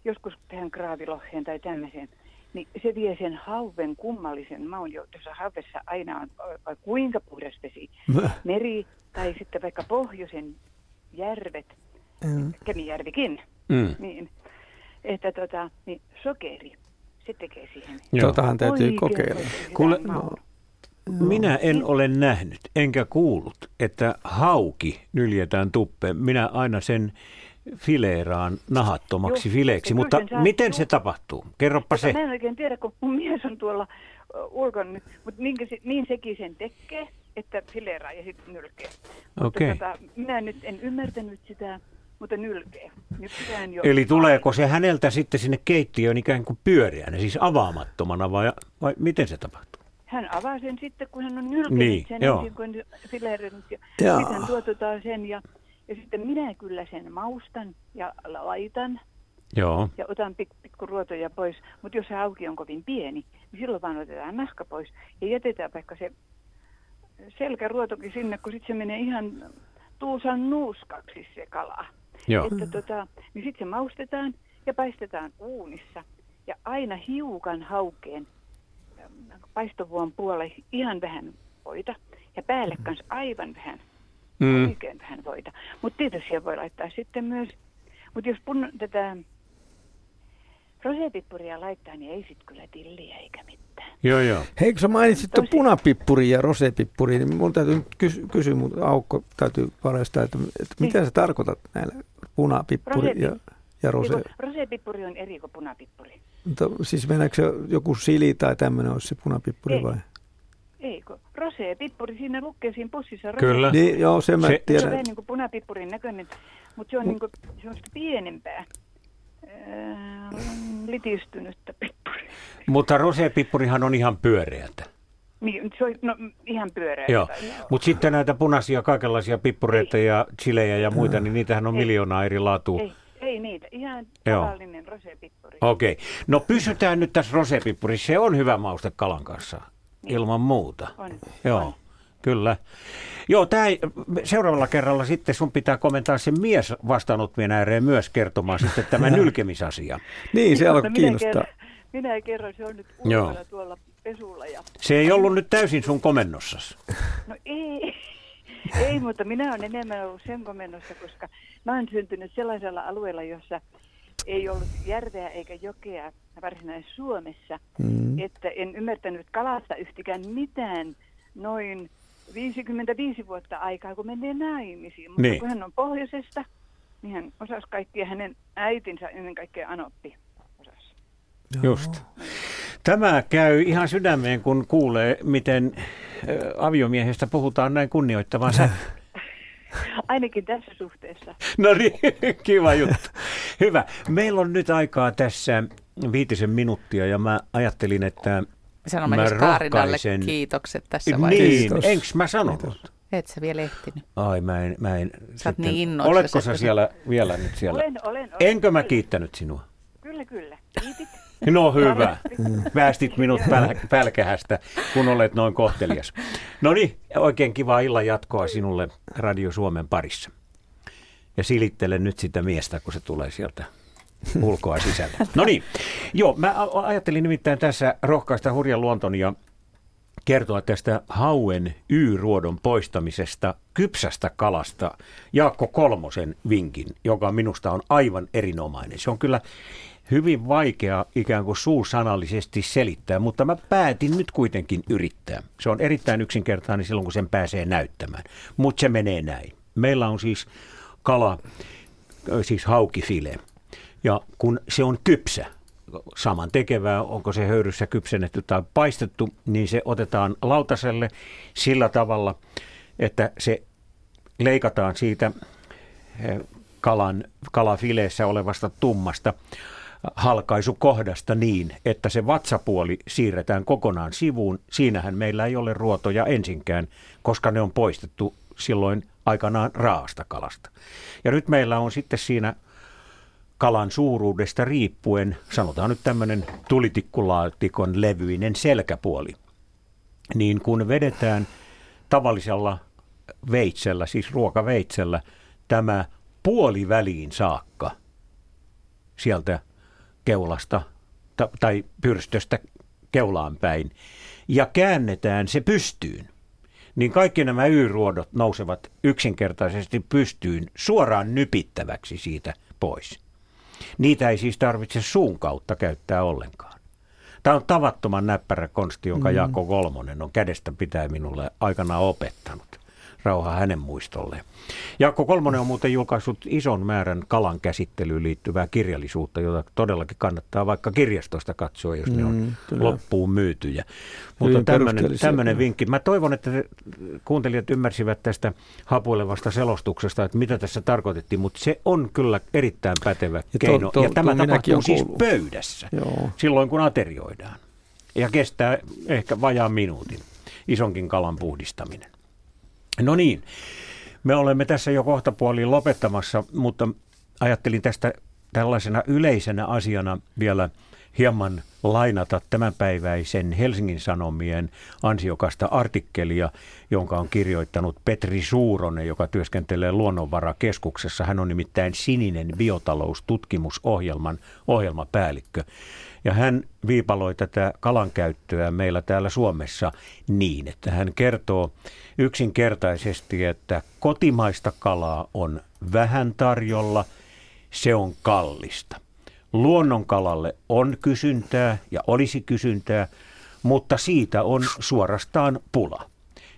joskus tähän kraaviloheen tai tämmöiseen, niin se vie sen hauven kummallisen maun, jossa hauvessa aina on vai kuinka puhdas vesi, meri tai sitten vaikka pohjoisen järvet, mm. Kemijärvikin, mm. niin, että tota, niin sokeri, se tekee siihen. Totahan täytyy kokeilla. Kuule, no, minä en niin. ole nähnyt, enkä kuullut, että hauki nyljetään tuppeen. Minä aina sen fileeraan nahattomaksi Juh, fileeksi, mutta saa, miten se tapahtuu? Kerropa se. Mä en oikein tiedä, kun mun mies on tuolla ulkona, mutta niin, niin sekin sen tekee, että fileeraa ja sitten nylkee. Okay. Mutta tota, minä nyt en ymmärtänyt sitä, mutta nylkee. jo Eli tuleeko se häneltä sitten sinne keittiöön ikään kuin pyöreänä, siis avaamattomana vai, vai miten se tapahtuu? Hän avaa sen sitten, kun hän on nylkenyt niin, sen joo. ensin, kun. Ja sitten hän tuotetaan sen ja, ja sitten minä kyllä sen maustan ja laitan. Joo. Ja otan pik, pikku ruotoja pois. Mutta jos se auki on kovin pieni, niin silloin vaan otetaan naska pois. Ja jätetään vaikka se selkäruotokin sinne, kun sitten se menee ihan tuusan nuuskaksi se kala. Joo. Että tota, niin sitten se maustetaan ja paistetaan uunissa. Ja aina hiukan haukeen paistovuon puolelle ihan vähän voita ja päälle kanssa aivan vähän, mm. oikein vähän voita. Mutta tietysti siellä voi laittaa sitten myös, mutta jos pun, tätä rosepippuria laittaa, niin ei sitten kyllä tilliä eikä mitään. Joo, joo. Hei, kun sä mainitsit Tosi... punapippuri ja rosepippuri, niin mun täytyy nyt kysy- kysyä, mutta Aukko täytyy paljastaa, että, että niin. mitä sä tarkoitat näillä punapippuri Rosepi... ja, ja rose? Rosepippuri on eri kuin punapippuri. Mutta siis se joku sili tai tämmöinen olisi se punapippuri ei. vai? Ei, kun rosea pippuri, siinä lukee siinä pussissa rosea. Kyllä. Niin, joo, se mä Se- tiedän. Se on vähän niin kuin punapippurin näköinen, mutta se on niin kuin semmoista pienempää, ää, litistynyttä pippuria. Mutta rosepippurihan on ihan pyöreätä. Niin, se on no, ihan pyöreä. Joo, mutta sitten näitä punaisia kaikenlaisia pippureita ja chilejä ja muita, niin niitähän on Ei. miljoonaa eri laatua. Ei, ei niitä, ihan Joo. tavallinen rosepippuri. Okei. No pysytään nyt tässä rosepippurissa. Se on hyvä mauste kalan kanssa, ilman muuta. On. Joo, kyllä. Joo, tää, seuraavalla kerralla sitten sun pitää komentaa se mies vastaanottimien ääreen myös kertomaan sitten tämä nylkemisasia. Niin, se alkoi minä kiinnostaa. kerron- Minä kerron, se on nyt ulkona tuolla pesulla. Ja... Se ei ollut nyt täysin sun komennossasi. No ei, ei, mutta minä olen enemmän ollut sen komennossa, koska mä olen syntynyt sellaisella alueella, jossa ei ollut järveä eikä jokea varsinaisessa Suomessa, Mm. että en ymmärtänyt kalasta yhtikään mitään noin 55 vuotta aikaa, kun menee naimisiin. Mutta Niin. kun hän on pohjoisesta, niin hän osasi kaikkia hänen äitinsä ennen kaikkea Anoppi. Just. Tämä käy ihan sydämeen, kun kuulee, miten aviomiehestä puhutaan näin kunnioittavan sävyyn. Ainakin tässä suhteessa. No niin, kiva juttu. Hyvä. Meillä on nyt aikaa tässä viitisen minuuttia ja mä ajattelin, että Sanomme mä rohkaisen... kiitokset tässä Niin, vaiheessa. enkö mä sanonut? Et sä vielä ehtinyt. Ai mä en, mä en Sä oot niin innoissasi, Oletko sä siellä vielä nyt siellä? Olen, olen, olen. Enkö mä kiittänyt sinua? Kyllä, kyllä. Kiitit. No hyvä. Päästit minut päl- pälkähästä, kun olet noin kohtelias. No niin, oikein kivaa illan jatkoa sinulle Radio Suomen parissa. Ja silittele nyt sitä miestä, kun se tulee sieltä ulkoa sisälle. No niin, joo, mä ajattelin nimittäin tässä rohkaista hurjan luonton ja kertoa tästä hauen Y-ruodon poistamisesta kypsästä kalasta Jaakko Kolmosen vinkin, joka minusta on aivan erinomainen. Se on kyllä hyvin vaikea ikään kuin suusanallisesti selittää, mutta mä päätin nyt kuitenkin yrittää. Se on erittäin yksinkertainen silloin, kun sen pääsee näyttämään, mutta se menee näin. Meillä on siis kala, siis haukifile, ja kun se on kypsä, saman tekevää, onko se höyryssä kypsennetty tai paistettu, niin se otetaan lautaselle sillä tavalla, että se leikataan siitä kalan, kalafileessä olevasta tummasta halkaisukohdasta niin, että se vatsapuoli siirretään kokonaan sivuun. Siinähän meillä ei ole ruotoja ensinkään, koska ne on poistettu silloin aikanaan raasta kalasta. Ja nyt meillä on sitten siinä kalan suuruudesta riippuen, sanotaan nyt tämmöinen tulitikkulaatikon levyinen selkäpuoli, niin kun vedetään tavallisella veitsellä, siis ruokaveitsellä, tämä puoliväliin saakka sieltä keulasta ta- tai pyrstöstä keulaan päin ja käännetään se pystyyn, niin kaikki nämä Y-ruodot nousevat yksinkertaisesti pystyyn suoraan nypittäväksi siitä pois. Niitä ei siis tarvitse suun kautta käyttää ollenkaan. Tämä on tavattoman näppärä konsti, jonka Mm. Jaakko Kolmonen on kädestä pitää minulle aikanaan opettanut. Rauha hänen muistolleen. Jaakko Kolmonen on muuten julkaissut ison määrän kalan käsittelyyn liittyvää kirjallisuutta, jota todellakin kannattaa vaikka kirjastosta katsoa, jos ne on Mm, kyllä. loppuun myytyjä. Mutta tämmöinen, vinkki. Mä toivon, että te kuuntelijat ymmärsivät tästä hapuilevasta selostuksesta, että mitä tässä tarkoitettiin, mutta se on kyllä erittäin pätevä to- keino. to- ja tämä tapahtuu siis pöydässä, Joo. silloin kun aterioidaan. Ja kestää ehkä vajaan minuutin isonkin kalan puhdistaminen. No niin, me olemme tässä jo kohta puoliin lopettamassa, mutta ajattelin tästä tällaisena yleisenä asiana vielä hieman lainata tämänpäiväisen Helsingin Sanomien ansiokasta artikkelia, jonka on kirjoittanut Petri Suuronen, joka työskentelee Luonnonvarakeskuksessa. Hän on nimittäin Sininen biotaloustutkimusohjelman ohjelmapäällikkö. Ja hän viipaloi tätä kalan käyttöä meillä täällä Suomessa niin, että hän kertoo yksinkertaisesti, että kotimaista kalaa on vähän tarjolla, se on kallista. Luonnonkalalle on kysyntää ja olisi kysyntää, mutta siitä on suorastaan pula.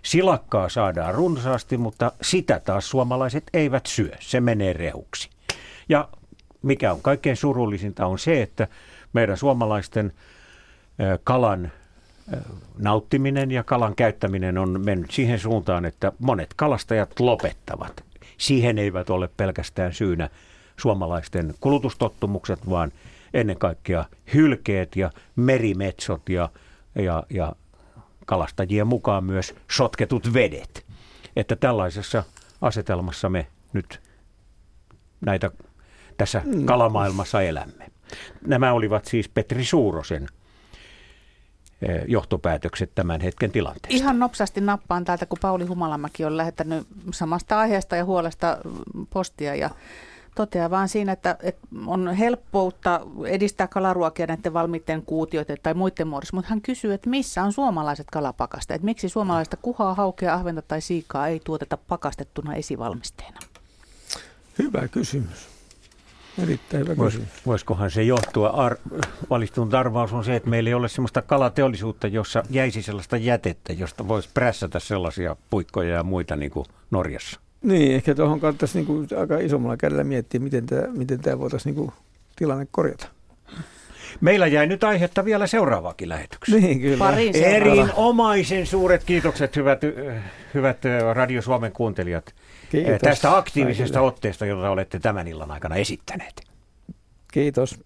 Silakkaa saadaan runsaasti, mutta sitä taas suomalaiset eivät syö. Se menee rehuksi. Ja mikä on kaikkein surullisinta on se, että meidän suomalaisten kalan nauttiminen ja kalan käyttäminen on mennyt siihen suuntaan, että monet kalastajat lopettavat. Siihen eivät ole pelkästään syynä suomalaisten kulutustottumukset, vaan ennen kaikkea hylkeet ja merimetsot ja, ja, ja kalastajien mukaan myös sotketut vedet. Että tällaisessa asetelmassa me nyt näitä tässä kalamaailmassa elämme. Nämä olivat siis Petri Suurosen eh, johtopäätökset tämän hetken tilanteesta. Ihan nopsasti nappaan täältä, kun Pauli Humalamäki on lähettänyt samasta aiheesta ja huolesta postia ja toteaa vaan siinä, että, että on helppoutta edistää kalaruokia näiden valmiitten kuutioiden tai muiden muodossa, mutta hän kysyy, että missä on suomalaiset kalapakasta, että miksi suomalaista kuhaa, haukea, ahventa tai siikaa ei tuoteta pakastettuna esivalmisteena? Hyvä kysymys. Erittäin hyvä Vois, Voisikohan se johtua, ar, valistunut arvaus on se, että meillä ei ole sellaista kalateollisuutta, jossa jäisi sellaista jätettä, josta voisi prässätä sellaisia puikkoja ja muita niin kuin Norjassa. Niin, ehkä tuohon kannattaisi niin kuin aika isommalla kädellä miettiä, miten tämä, miten tämä voitaisiin niin kuin tilanne korjata. Meillä jäi nyt aihetta vielä seuraavaakin lähetykseen. Niin, kyllä. Erinomaisen suuret kiitokset, hyvät, hyvät Radio Suomen kuuntelijat, Kiitos. tästä aktiivisesta kaikille. otteesta, jota olette tämän illan aikana esittäneet. Kiitos.